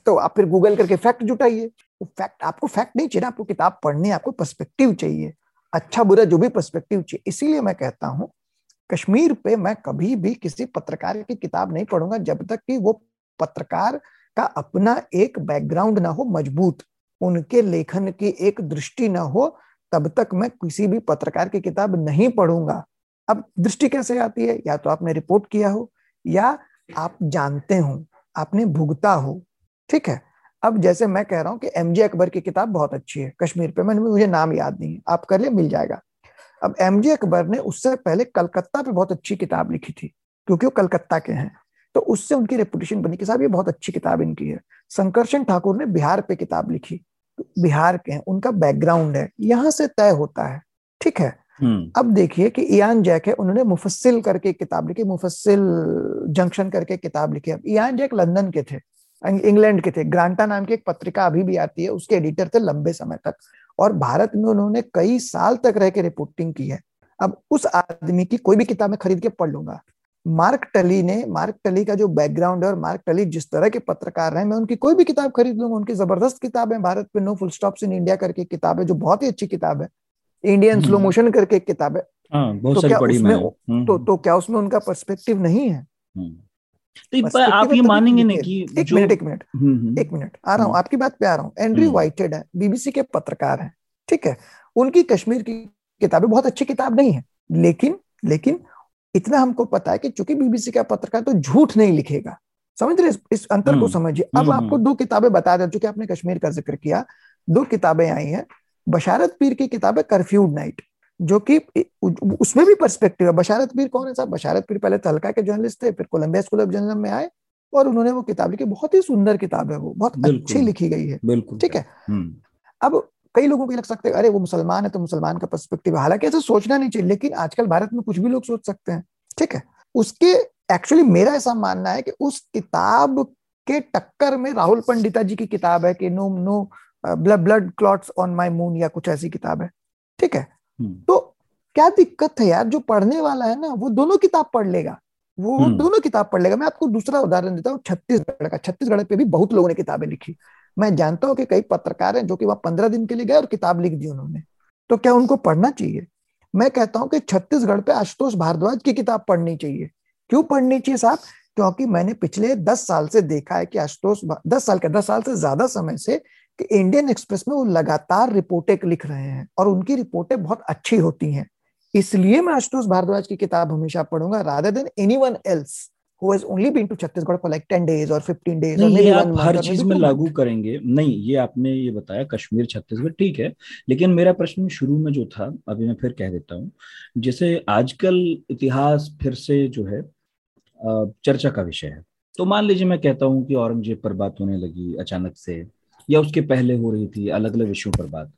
S3: तो आप फिर गूगल करके फैक्ट जुटाइए। वो फैक्ट आपको फैक्ट नहीं चाहिए आपको किताब पढ़नी आपको पर्सपेक्टिव चाहिए। अच्छा बुरा जो भी पर्सपेक्टिव चाहिए। इसीलिए मैं कहता हूँ, कश्मीर पे मैं कभी भी किसी पत्रकार की किताब नहीं पढ़ूँगा जब तक कि वो पत्रकार का अपना एक बैकग्राउंड ना हो मज़बूत। उनके लेखन की एक दृष्टि ना हो, तब तक मैं किसी भी पत्रकार की किताब नहीं पढ़ूँगा। अब दृष्टि कैसे आती है? या तो आपने रिपोर्ट किया हो, या आप जानते हो, आपने भुगता हो। ठीक है? अब जैसे मैं कह रहा हूँ कि एम जे अकबर की किताब बहुत अच्छी है कश्मीर पे मैंने मुझे नाम याद नहीं है। आप कर लिए मिल जाएगा। अब एम जे अकबर ने उससे पहले कलकत्ता पे बहुत अच्छी किताब लिखी थी क्योंकि वो कलकत्ता के हैं। तो उससे उनकी रेपुटेशन बनी कि साहब ये बहुत अच्छी किताब इनकी है। शंकरशन ठाकुर ने बिहार पे किताब लिखी। तो बिहार के हैं उनका बैकग्राउंड है यहाँ से तय होता है। ठीक है? हम्म। अब देखिए कि इयान जैक है उन्होंने मुफस्सिल करके किताब लिखी मुफस्सिल जंक्शन करके किताब लिखी। अब इयान जैक लंदन के थे। इंग्लैंड के थे। ग्रांटा नाम की एक पत्रिका अभी भी आती है उसके एडिटर थे लंबे समय तक। और भारत में उन्होंने कई साल तक रह के रिपोर्टिंग की है। अब उस आदमी की कोई भी किताब मैं खरीद के पढ़ लूँगा। मार्क टली ने मार्क टली का जो बैकग्राउंड है और मार्क टली जिस तरह के पत्रकार हैं मैं उनकी कोई भी किताब खरीद लूँगा। उनकी ज़बरदस्त किताब है भारत पे no full stop in India करके किताब है जो बहुत ही अच्छी किताब है। इंडियन स्लो मोशन करके एक किताब है।
S2: हाँ, तो क्या उसमें
S3: हम्म, तो हम्म। तो क्या उसमें उनका पर्सपेक्टिव नहीं है? हम्म।
S2: तो आप ये मानेंगे नहीं कि
S3: एक मिनट एक मिनट। हम्म, हम्म। एक मिनट आ रहा हूँ आपकी बात पे आ रहा हूँ। एंड्री वाइटेड है बीबीसी के पत्रकार हैं ठीक है? उनकी कश्मीर की किताबें बहुत अच्छी किताब नहीं है लेकिन लेकिन इतना हमको पता है कि चूँकि बीबीसी का पत्रकार तो झूठ नहीं लिखेगा समझ रहे इस अंतर को हम्म, समझिए। अब आपको दो किताबें बता दें चूँकि आपने कश्मीर का ज़िक्र किया दो किताबें आई हैं बशारत पीर की किताब है कर्फ्यूड नाइट। जो कि उसमें भी पर्सपेक्टिव है। बशारत पीर कौन है साहब? बशारत पीर पहले तलका के जर्नलिस्ट थे फिर कोलंबिया स्कूल ऑफ़ जर्नलिज्म में आए और उन्होंने वो किताब लिखी। बहुत ही सुंदर किताब है वो बहुत अच्छी लिखी गई है।
S2: बिल्कुल
S3: ठीक है? हम्म। अब कई लोगों को लग सकते हैं अरे वो मुसलमान है तो मुसलमान का पर्सपेक्टिव हालाँकि ऐसा सोचना नहीं चाहिए लेकिन आजकल भारत में कुछ भी लोग सोच सकते हैं। ठीक है? उसके एक्चुअली मेरा ऐसा मानना है कि उस किताब के टक्कर में राहुल पंडिता जी की किताब है कि no no blood blood clots on my moon या कुछ ऐसी किताब है। ठीक है। तो क्या दिक्कत है यार? जो पढ़ने वाला है ना वो दोनों किताब पढ़ लेगा। वो हम्म। दोनों किताब पढ़ लेगा। मैं आपको दूसरा उदाहरण देता हूँ छत्तीसगढ़ का। छत्तीसगढ़ पे भी बहुत लोगों ने किताबें लिखी। मैं जानता हूँ कि कई पत्रकार हैं जो कि वहाँ पंद्रह दिन के लिए गए और किताब लिख दी उन्होंने। तो क्या उनको पढ़ना चाहिए? मैं कहता हूँ कि छत्तीसगढ़ पे आशुतोष भारद्वाज की किताब पढ़नी चाहिए। क्यों पढ़नी चाहिए साहब? क्योंकि मैंने पिछले दस साल से देखा है कि आशुतोष दस साल के दस साल से ज़्यादा समय से कि इंडियन एक्सप्रेस में वो लगातार रिपोर्टें लिख रहे हैं और उनकी रिपोर्टें बहुत अच्छी होती हैं। इसलिए मैं आशुतोष भारद्वाज की किताब हमेशा पढ़ूँगा rather than anyone else who has only been to Chhattisgarh for like 10 days or 15 days
S2: नहीं, or आप हर चीज़ में लागू करेंगे। नहीं ये आपने ये बताया कश्मीर छत्तीसगढ़ ठीक है लेकिन मेरा प्रश्न शुरू में जो था अभी मैं फिर कह देता हूँ जैसे आजकल इतिहास फिर से जो है चर्चा का विषय है। तो मान लीजिए मैं कहता हूँ कि औरंगज़ेब पर बात होने लगी अचानक से या उसके पहले हो रही थी अलग अलग विषयों पर बात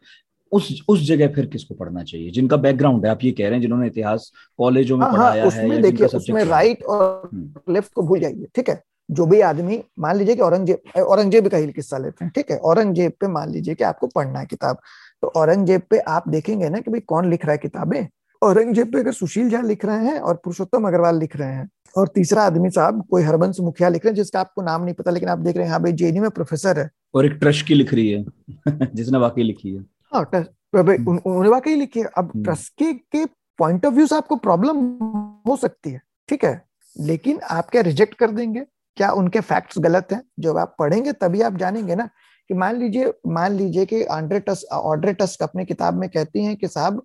S2: उस उस जगह फिर किसको पढ़ना चाहिए जिनका बैकग्राउंड है आप ये कह रहे हैं जिन्होंने इतिहास कॉलेजों में
S3: हाँ हाँ
S2: पढ़ाया है
S3: उसमें
S2: या
S3: देखिए उसमें राइट और
S2: हम्म।
S3: लेफ़्ट को भूल जाइए ठीक है? जो भी आदमी मान लीजिए कि औरंगज़ेब औरंगज़ेब का ही किस्सा लेते हैं ठीक है? औरंगज़ेब पे मान लीजिए कि आपको पढ़ना है किताब तो औरंगज़ेब पे आप देखेंगे ना कि भाई कौन लिख रहा है किताबें? औरंगज़ेब पे अगर सुशील झा लिख रहे हैं और पुरुषोत्तम अग्रवाल लिख रहे हैं और तीसरा आदमी साहब कोई हरबंस मुखिया लिख रहे हैं जिसका आपको नाम नहीं पता लेकिन आप देख रहे हैं हाँ भाई जेएनयू में प्रोफेसर है।
S2: और एक ट्रस्ट की लिख रही है जिसने वाकई लिखी है।
S3: हाँ भाई उन- उन्होंने वाकई लिखी है। अब
S2: हम्म।
S3: ट्रस्ट के के पॉइंट ऑफ़ व्यू से आपको प्रॉब्लम हो सकती है ठीक है? लेकिन आप क्या रिजेक्ट कर देंगे? क्या उनके फैक्ट्स गलत हैं? जब आप पढ़ेंगे तभी आप जानेंगे ना कि मान लीजिए मान लीजिए कि आंड्रे टस ऑड्रे टस्क अपनी किताब में कहती हैं कि साहब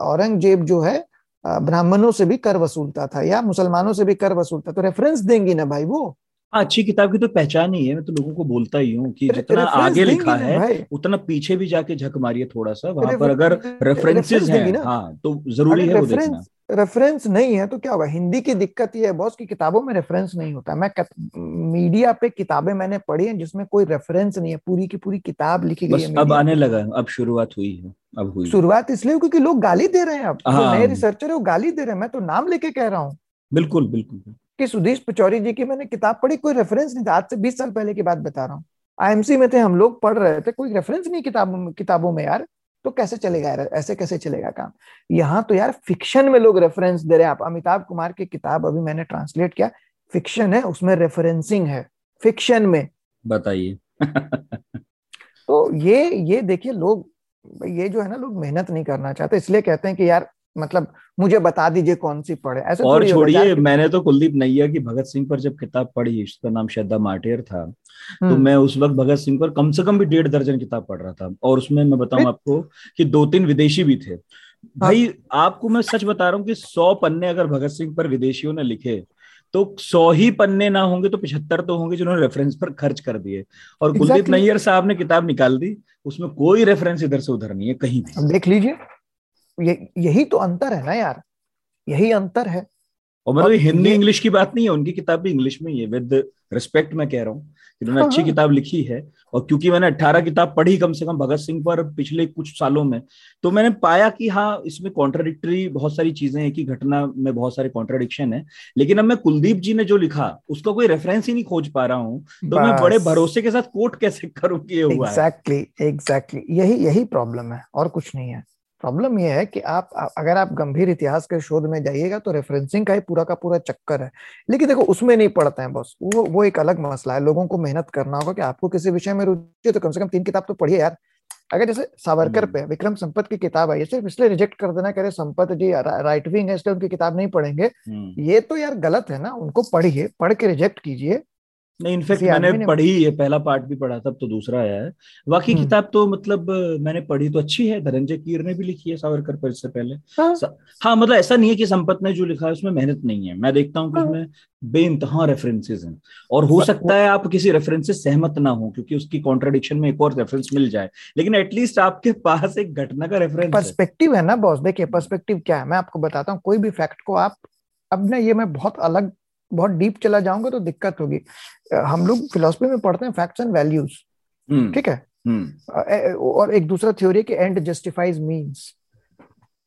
S3: औरंगज़ेब जो है ब्राह्मणों से भी कर वसूलता था या मुसलमानों से भी कर वसूलता तो रेफरेंस देंगी ना भाई वो?
S2: हाँ अच्छी किताब की तो पहचान ही है मैं तो लोगों को बोलता ही हूँ कि जितना आगे लिखा है उतना पीछे भी जाके झक मारिए थोड़ा सा वहाँ पर अगर रेफरेंसेस हैं
S3: ना।
S2: हाँ तो ज़रूरी है वो देखना।
S3: रेफरेंस नहीं है तो क्या होगा हिंदी की दिक्कत ये है बॉस की किताबों में रेफरेंस नहीं होता। मैं कत, मीडिया पे किताबें मैंने पढ़ी हैं जिसमें कोई रेफरेंस नहीं है। पूरी की पूरी किताब लिखी गई है
S2: अब आने लगा अब शुरुआत हुई है अब हुई
S3: शुरुआत इसलिए क्योंकि लोग गाली दे रहे हैं अब। जो
S2: हाँ।
S3: नए रिसर्चर है वो गाली दे रहे हैं। मैं तो नाम लेके कह रहा हूँ।
S2: बिल्कुल बिल्कुल।
S3: कि सुधीश पचौरी जी की मैंने किताब पढ़ी कोई रेफरेंस नहीं था। आज से बीस साल पहले की बात बता रहा हूँ। आईएमसी में थे हम लोग पढ़ रहे थे। कोई रेफरेंस नहीं किताबों में किताबों में यार। तो कैसे चलेगा यार? ऐसे कैसे चलेगा काम? यहाँ तो यार फिक्शन में लोग रेफरेंस दे रहे हैं। आप अमिताभ कुमार की किताब अभी मैंने ट्रांसलेट किया। फिक्शन है उसमें रेफरेंसिंग है। फिक्शन में।
S2: बताइए।
S3: तो ये ये देखिए लोग ये जो है ना लोग मेहनत नहीं करना चाहते इसलिए कहते हैं कि यार मतलब मुझे बता दीजिए कौन सी पढ़े। ऐसे
S2: और छोड़िए मैंने तो कुलदीप नैया की भगत सिंह पर जब किताब पढ़ी उसका नाम श्रद्धा माटेर था तो
S3: हम्म,
S2: मैं उस वक्त भगत सिंह पर कम से कम भी डेढ़ दर्जन किताब पढ़ रहा था। और उसमें मैं बताऊँ आपको कि दो तीन विदेशी भी थे। भाई आपको मैं सच बता रहा हूँ कि सौ पन्ने अगर भगत सिंह पर विदेशियों ने लिखे तो सौ ही पन्ने ना होंगे तो पिछहत्तर तो होंगे जिन्होंने रेफरेंस पर खर्च कर दिए। और कुलदीप. नैयर साहब ने किताब निकाल दी उसमें कोई रेफरेंस इधर से उधर नहीं है कहीं
S3: देख लीजिए। ये यही तो अंतर है ना यार। यही अंतर है।
S2: और मतलब हिंदी इंग्लिश की बात नहीं है उनकी किताब भी इंग्लिश में ही है। विद रिस्पेक्ट मैं कह रहा हूँ कि उन्होंने
S3: हाँ,
S2: अच्छी
S3: हाँ।
S2: किताब लिखी है। और क्योंकि मैंने 18 किताब पढ़ी कम से कम भगत सिंह पर पिछले कुछ सालों में तो मैंने पाया कि हाँ इसमें कॉन्ट्राडिक्टरी बहुत सारी चीज़ें हैं कि घटना में बहुत सारे कॉन्ट्राडिक्शन है। लेकिन अब मैं कुलदीप जी ने जो लिखा उसका कोई रेफरेंस ही नहीं खोज पा रहा हूँ। तो मैं बड़े भरोसे के साथ कोट कैसे करूँ कि ये हुआ
S3: एग्जैक्टली एग्जैक्टली यही यही प्रॉब्लम है और कुछ नहीं है। प्रॉब्लम यह है कि आप अगर आप गंभीर इतिहास के शोध में जाइएगा तो रेफरेंसिंग का ही पूरा का पूरा चक्कर है। लेकिन देखो उसमें नहीं पढ़ते हैं बस वो वो एक अलग मसला है। लोगों को मेहनत करना होगा कि आपको किसी विषय में रुचि है तो कम से कम तीन किताब तो पढ़िए यार। अगर जैसे सावरकर
S2: हम्म।
S3: पे विक्रम संपत की किताब आई है सिर्फ़ इसलिए रिजेक्ट कर देना करे संपत जी राइट विंग है इसलिए उनकी किताब नहीं पढ़ेंगे।
S2: हम्म।
S3: ये तो यार गलत है ना उनको पढ़िए पढ़ के रिजेक्ट कीजिए।
S2: नहीं इनफैक्ट मैंने पढ़ी है पहला पार्ट भी पढ़ा तब तो दूसरा आया है। बाकी
S3: हम्म।
S2: किताब तो मतलब मैंने पढ़ी तो अच्छी है धनंजय कीर ने भी लिखी है सावरकर पर इससे पहले।
S3: हाँ।
S2: हाँ मतलब ऐसा नहीं है कि संपत ने जो लिखा है उसमें मेहनत नहीं है। मैं देखता हूँ कि
S3: हाँ।
S2: उसमें बेइंतहा रेफरेंसेस हैं। और हो सकता है आप किसी रेफरेंस से सहमत ना हो क्योंकि उसकी कॉन्ट्रडिक्शन में एक और रेफरेंस मिल जाए। लेकिन एटलीस्ट आपके पास एक घटना का रेफरेंस
S3: पर्सपेक्टिव है ना बॉस देखिए पर्सपेक्टिव क्या है? मैं आपको बताता हूँ कोई भी फैक्ट को आप अब ना ये मैं बहुत अलग बहुत डीप चला जाऊँगा तो दिक्कत होगी। हम लोग फिलोसफी में पढ़ते हैं फैक्ट्स एंड वैल्यूज़ ठीक है?
S2: हम्म।
S3: और एक दूसरा थ्योरी कि एंड जस्टिफाइज मींस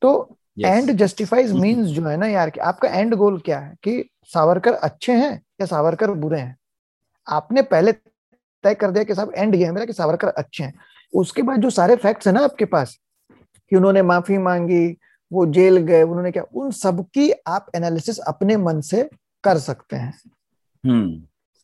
S3: तो एंड जस्टिफाइज मींस जो है ना यार कि आपका एंड गोल क्या है? कि सावरकर अच्छे हैं या सावरकर बुरे हैं? आपने पहले तय कर दिया कि साहब एंड ये है मेरा कि सावरकर अच्छे हैं। उसके बाद जो सारे फैक्ट्स है ना आपके पास कि उन्होंने माफ़ी मांगी वो जेल गए उन्होंने क्या उन सब की आप एनालिसिस अपने मन से कर सकते हैं।
S2: हम्म।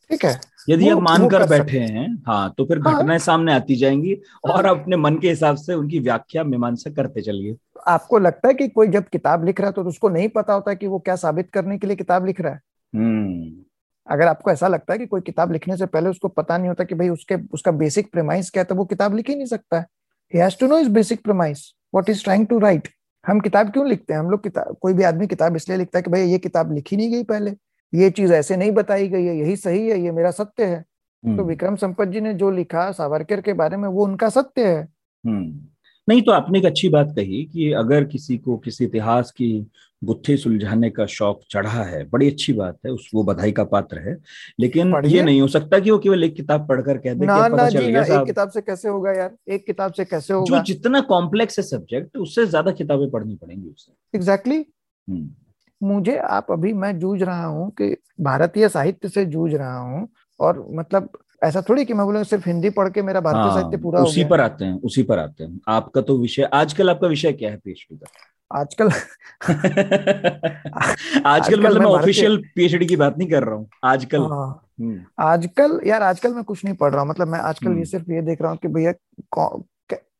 S3: ठीक है?
S2: यदि आप मान
S3: वो
S2: कर
S3: कर
S2: बैठे हैं हाँ तो फिर घटनाएँ
S3: हाँ।
S2: घटनाएँ सामने आती जाएँगी और अपने मन के हिसाब से उनकी व्याख्या मीमांसा करते चलिए।
S3: आपको लगता है कि कोई जब किताब लिख रहा है तो उसको नहीं पता होता कि वो क्या साबित करने के लिए किताब लिख रहा है?
S2: हम्म।
S3: अगर आपको ऐसा लगता है कि कोई किताब लिखने से पहले उसको पता नहीं होता कि भाई उसके उसका बेसिक प्रेमाइस क्या है तो वो किताब लिख ही नहीं सकता है। He has to know is basic premise what is trying to write हम किताब क्यों लिखते हैं? हम लोग किताब कोई भी आदमी किताब इसलिए लिखता है कि भाई ये किताब लिखी नहीं गई पहले। ये चीज़ ऐसे नहीं बताई गई है यही सही है ये मेरा सत्य है। तो
S2: हम्म,
S3: विक्रम संपत जी ने जो लिखा सावरकर के बारे में वो उनका सत्य है।
S2: हम्म। नहीं तो आपने एक अच्छी बात कही कि अगर किसी को किसी इतिहास की गुत्थे सुलझाने का शौक चढ़ा है बड़ी अच्छी बात है उस वो बधाई का पात्र है। लेकिन ये नहीं हो सकता कि वो केवल एक किताब पढ़कर कह दे
S3: ना, ना जी ना एक किताब से कैसे होगा यार? एक किताब से कैसे होगा?
S2: जो जितना कॉम्प्लेक्स है सब्जेक्ट उससे ज़्यादा किताबें पढ़नी पड़ेंगी उससे।
S3: Exactly exactly. मुझे आप अभी मैं जूझ रहा हूँ कि भारतीय साहित्य से जूझ रहा हूँ और मतलब ऐसा थोड़ी कि मैं बोलूँ सिर्फ़ हिंदी पढ़ के मेरा भारतीय हाँ, साहित्य पूरा
S2: उसी पर आते हैं उसी पर आते हैं। आपका तो विषय आजकल आपका विषय क्या है पीएचडी का?
S3: आजकल
S2: आजकल मतलब मैं ऑफिशियल पीएचडी की बात नहीं कर रहा हूँ आजकल। हाँ,
S3: हम्म। आजकल यार आजकल मैं कुछ नहीं पढ़ रहा हूँ मतलब मैं आजकल ये हम्म। सिर्फ़ ये देख रहा हूँ कि भैया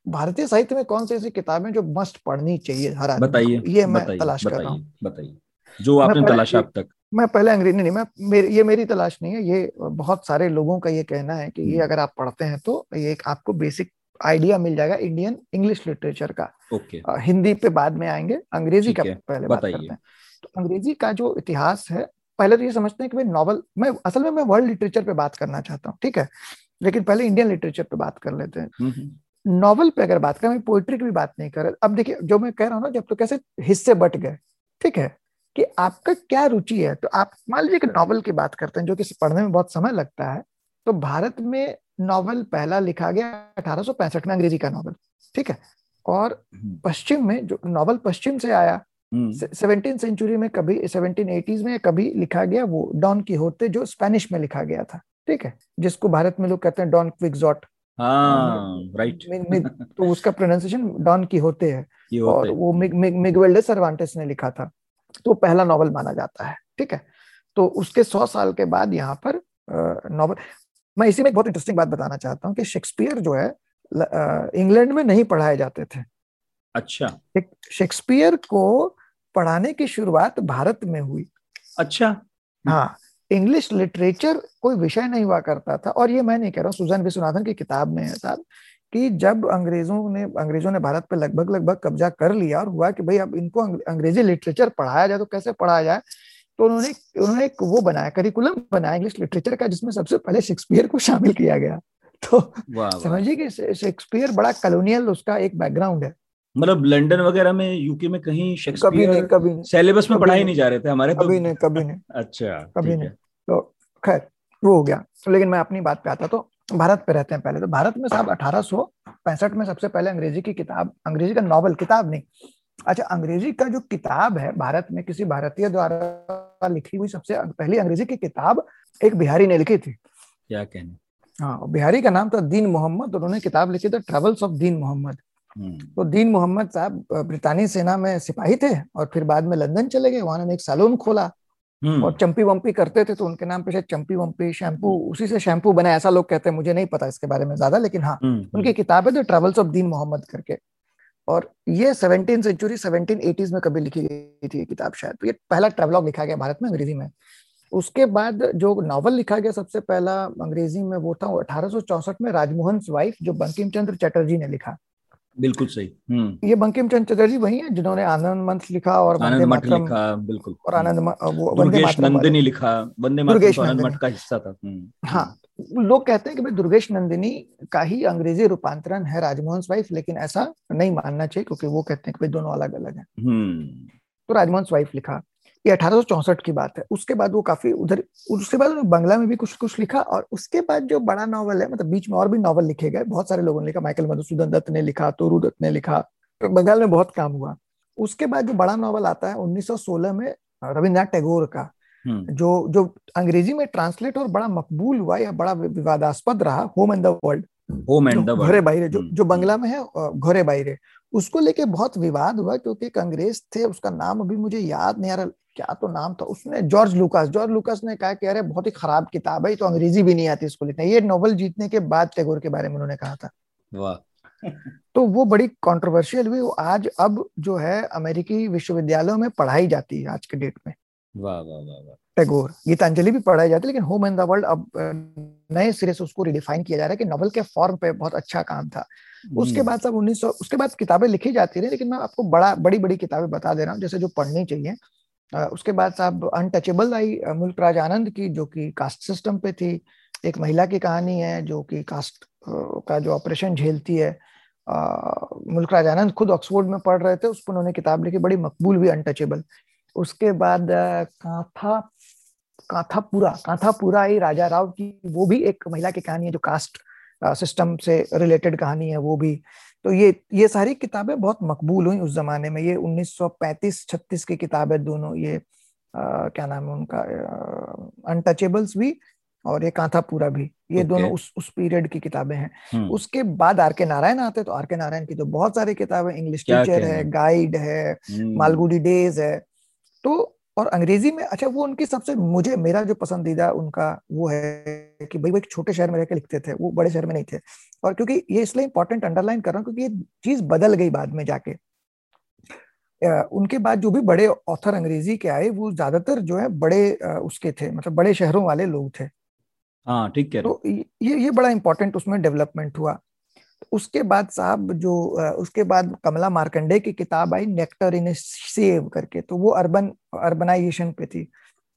S3: भारतीय साहित्य में कौन सी ऐसी किताबें जो मस्ट पढ़नी चाहिए हर आदमी
S2: बताइए
S3: ये मैं तलाश कर रहा हूँ।
S2: बताइए। जो आपने तलाशा अब तक।
S3: मैं पहले अंग्रेज़ी नहीं मैं मेरी ये मेरी तलाश नहीं है ये बहुत सारे लोगों का ये कहना है कि ये हम्म। अगर आप पढ़ते हैं तो ये एक आपको बेसिक आइडिया मिल जाएगा इंडियन इंग्लिश लिटरेचर का।
S2: ओके।
S3: हिंदी पे बाद में आएँगे अंग्रेज़ी का पहले बात करते हैं। तो अंग्रेज़ी का जो इतिहास है पहले तो ये समझते हैं कि भाई नॉवल मैं असल में मैं वर्ल्ड लिटरेचर पे बात करना चाहता हूँ ठीक है? लेकिन पहले इंडियन लिटरेचर पे बात कर लेते हैं। हम्म, हम्म। नॉवल पे अगर बात करें पोइट्री की भी बात नहीं कर अब देखिए जो मैं कह रहा हूँ ना जब तो कैसे हिस्से बट गए ठीक है? कि आपका क्या रुचि है? तो आप मान लीजिए कि नॉवल की बात करते हैं जो कि पढ़ने में बहुत समय लगता है तो भारत में नॉवल पहला लिखा गया अठारह सौ पैंसठ में अंग्रेज़ी का नॉवल ठीक है? और हम्म। पश्चिम में जो नॉवल पश्चिम से आया सेवनटीन हम्म। सेंचुरी में कभी सेवनटीन एटीज में कभी लिखा गया वो डॉन की होते जो स्पेनिश में लिखा गया था ठीक है? जिसको भारत में लोग कहते हैं डॉन क्विक्सॉट
S2: राइट
S3: तो उसका प्रोनाउंसिएशन डॉन की होते है और वो मिगवेल्डे सर्वांटेस ने लिखा था। तो पहला नॉवल माना जाता है ठीक है? तो उसके सौ साल के बाद यहाँ पर नॉवल मैं इसी में एक बहुत इंटरेस्टिंग बात बताना चाहता हूँ कि शेक्सपियर जो है इंग्लैंड में नहीं पढ़ाए जाते थे।
S2: अच्छा।
S3: शेक्सपियर को पढ़ाने की शुरुआत भारत में हुई।
S2: अच्छा।
S3: हाँ इंग्लिश लिटरेचर कोई विषय नहीं हुआ करता था और ये मैं नहीं कह रहा हूँ सुजन विश्वनाथन की किताब में है साहब कि जब अंग्रेज़ों ने अंग्रेज़ों ने भारत पे लगभग लगभग कब्जा कर लिया और हुआ कि भाई अब इनको अंग्रेज़ी लिटरेचर पढ़ाया जाए तो कैसे पढ़ाया जाए? तो उन्होंने उन्होंने एक वो बनाया करिकुलम बनाया इंग्लिश लिटरेचर का जिसमें सबसे पहले शेक्सपियर को शामिल किया गया। तो समझिए कि शेक्सपियर बड़ा कॉलोनियल उसका एक बैकग्राउंड है।
S2: मतलब लंदन वगैरह में यूके में कहीं
S3: कभी नहीं कभी नहीं।
S2: सिलेबस में पढ़ाई नहीं। जा रहे थे हमारे
S3: तो। कभी नहीं कभी नहीं।
S2: अच्छा
S3: कभी नहीं। तो खैर वो हो गया। लेकिन मैं अपनी बात पे आता तो भारत पे रहते हैं पहले। तो भारत में साहब अठारह सौ पैंसठ में सबसे पहले अंग्रेज़ी की किताब अंग्रेज़ी का नॉवल किताब नहीं। अच्छा अंग्रेज़ी का जो किताब है भारत में किसी भारतीय द्वारा लिखी हुई सबसे पहली अंग्रेज़ी की किताब एक बिहारी ने लिखी थी।
S2: क्या कहने?
S3: हाँ बिहारी का नाम था दीन मोहम्मद उन्होंने किताब लिखी थी ट्रेवल्स ऑफ़ दीन मोहम्मद हम्म। तो दीन मोहम्मद साहब ब्रितानी सेना में सिपाही थे और फिर बाद में लंदन चले गए वहाँ एक सैलून खोला। और चंपी वंपी करते थे तो उनके नाम पे शायद चंपी वंपी शैम्पू हम्म। उसी से शैम्पू बना ऐसा लोग कहते हैं मुझे नहीं पता इसके बारे में ज़्यादा लेकिन हाँ उनकी किताब है द ट्रेवल्स ऑफ़ दीन मोहम्मद करके। और ये सेवनटीन सेंचुरी सेवनटीन एटीज में कभी लिखी गई थी ये किताब शायद। तो ये पहला ट्रेवलॉग लिखा गया भारत में अंग्रेज़ी में। उसके बाद जो नॉवल लिखा गया सबसे पहला अंग्रेज़ी में वो था अठारह में राजमोहन वाइफ जो बंकिम चंद्र चटर्जी ने लिखा।
S2: बिल्कुल सही। हम्म।
S3: ये बंकिम चंद चटर्जी वही है जिन्होंने आनंद मंथ लिखा और
S2: आनंद मठ लिखा बिल्कुल।
S3: और आनंद
S2: दुर्गेश नंदिनी लिखा वंदे मातरम तो आनंद मठ का हिस्सा था।
S3: हम्म। हाँ लोग कहते हैं कि भाई दुर्गेश नंदिनी का ही अंग्रेज़ी रूपांतरण है राजमोहन वाइफ लेकिन ऐसा नहीं मानना चाहिए क्योंकि वो कहते हैं कि भाई दोनों अलग अलग है।
S2: हम्म।
S3: तो राजमोहन वाइफ लिखा। ये अठारह की बात है। उसके बाद वो काफ़ी उधर उसके बाद बंगला में भी कुछ कुछ लिखा और उसके बाद जो बड़ा नॉवल है मतलब बीच में और भी नॉवल लिखे गए बहुत सारे लोगों ने लिखा माइकल मधुसूदन दत्त ने लिखा तोरू दत्त ने लिखा बंगाल में बहुत काम हुआ। उसके बाद जो बड़ा नॉवल आता है 1916 में रविन्द्रनाथ टैगोर का हम्म। जो जो अंग्रेज़ी में ट्रांसलेट और बड़ा मकबूल हुआ या बड़ा विवादास्पद रहा home and the world
S2: home and the
S3: Ghare Baire जो जो बंगला में है घोरे बाहरे उसको लेके बहुत विवाद हुआ क्योंकि एक अंग्रेज़ थे उसका नाम अभी मुझे याद नहीं आ रहा क्या तो नाम था उसने? George Lucas. जॉर्ज लुकास ने कहा कि अरे बहुत ही खराब किताब है तो अंग्रेज़ी भी नहीं आती इसको लिखना। ये नोबल जीतने के बाद टैगोर के बारे में उन्होंने कहा था।
S2: वाह।
S3: तो वो बड़ी कंट्रोवर्शियल हुई। वो आज अब जो है अमेरिकी विश्वविद्यालयों में पढ़ाई जाती है आज के डेट में।
S2: वाह वाह वाह
S3: टैगोर। गीतांजलि भी पढ़ाई जाती है लेकिन होम इन द वर्ल्ड अब नए सिरे से उसको रिडिफाइन किया जा रहा है कि नॉवल के फॉर्म पे बहुत अच्छा काम था। उसके हम्म। बाद सब उन्नीस सौ उसके बाद किताबें लिखी जाती रही लेकिन मैं आपको बड़ा बड़ी बड़ी किताबें बता दे रहा हूँ। जैसे जो पढ़नी चाहिए उसके बाद साहब अनटचेबल आई मुल्क राज आनंद की, जो कि कास्ट सिस्टम पे थी। एक महिला की कहानी है, जो कि कास्ट का जो ऑपरेशन झेलती है। मुल्क राजानंद खुद ऑक्सफोर्ड में पढ़ रहे थे, उस पर उन्होंने किताब लिखी, बड़ी मकबूल हुई अनटचेबल उसके बाद कांथा, कांथापुरा कांथापुरा ही राजा राव की, वो भी एक महिला की कहानी है, जो कास्ट सिस्टम से रिलेटेड कहानी है वो भी तो ये ये सारी किताबें बहुत मकबूल हुई उस जमाने में ये 1935-36 की किताब दोनों ये आ, क्या नाम है उनका अनटचेबल्स भी और ये कांथापुरा भी ये okay. दोनों उस उस पीरियड की किताबें हैं. उसके बाद आर के नारायण आते तो आर के नारायण की तो बहुत सारी किताबें इंग्लिश टीचर है गाइड है. मालगुडी डेज़ है तो और अंग्रेज़ी में अच्छा वो उनकी सबसे मुझे मेरा जो पसंदीदा उनका वो है कि भाई वो एक छोटे शहर में रहकर लिखते थे वो बड़े शहर में नहीं थे। और क्योंकि ये इसलिए इंपॉर्टेंट अंडरलाइन कर रहा हूँ क्योंकि ये चीज़ बदल गई बाद में जाके। उनके बाद जो भी बड़े ऑथर अंग्रेज़ी के आए वो ज़्यादातर जो है बड़े उसके थे मतलब बड़े शहरों वाले लोग थे।
S2: हाँ ठीक है
S3: तो ये ये बड़ा इंपॉर्टेंट उसमें डेवलपमेंट हुआ। उसके बाद साहब जो उसके बाद कमला मार्कंडे की किताब आई नेक्टर इन सेव करके तो वो अर्बन अर्बनाइजेशन पे थी।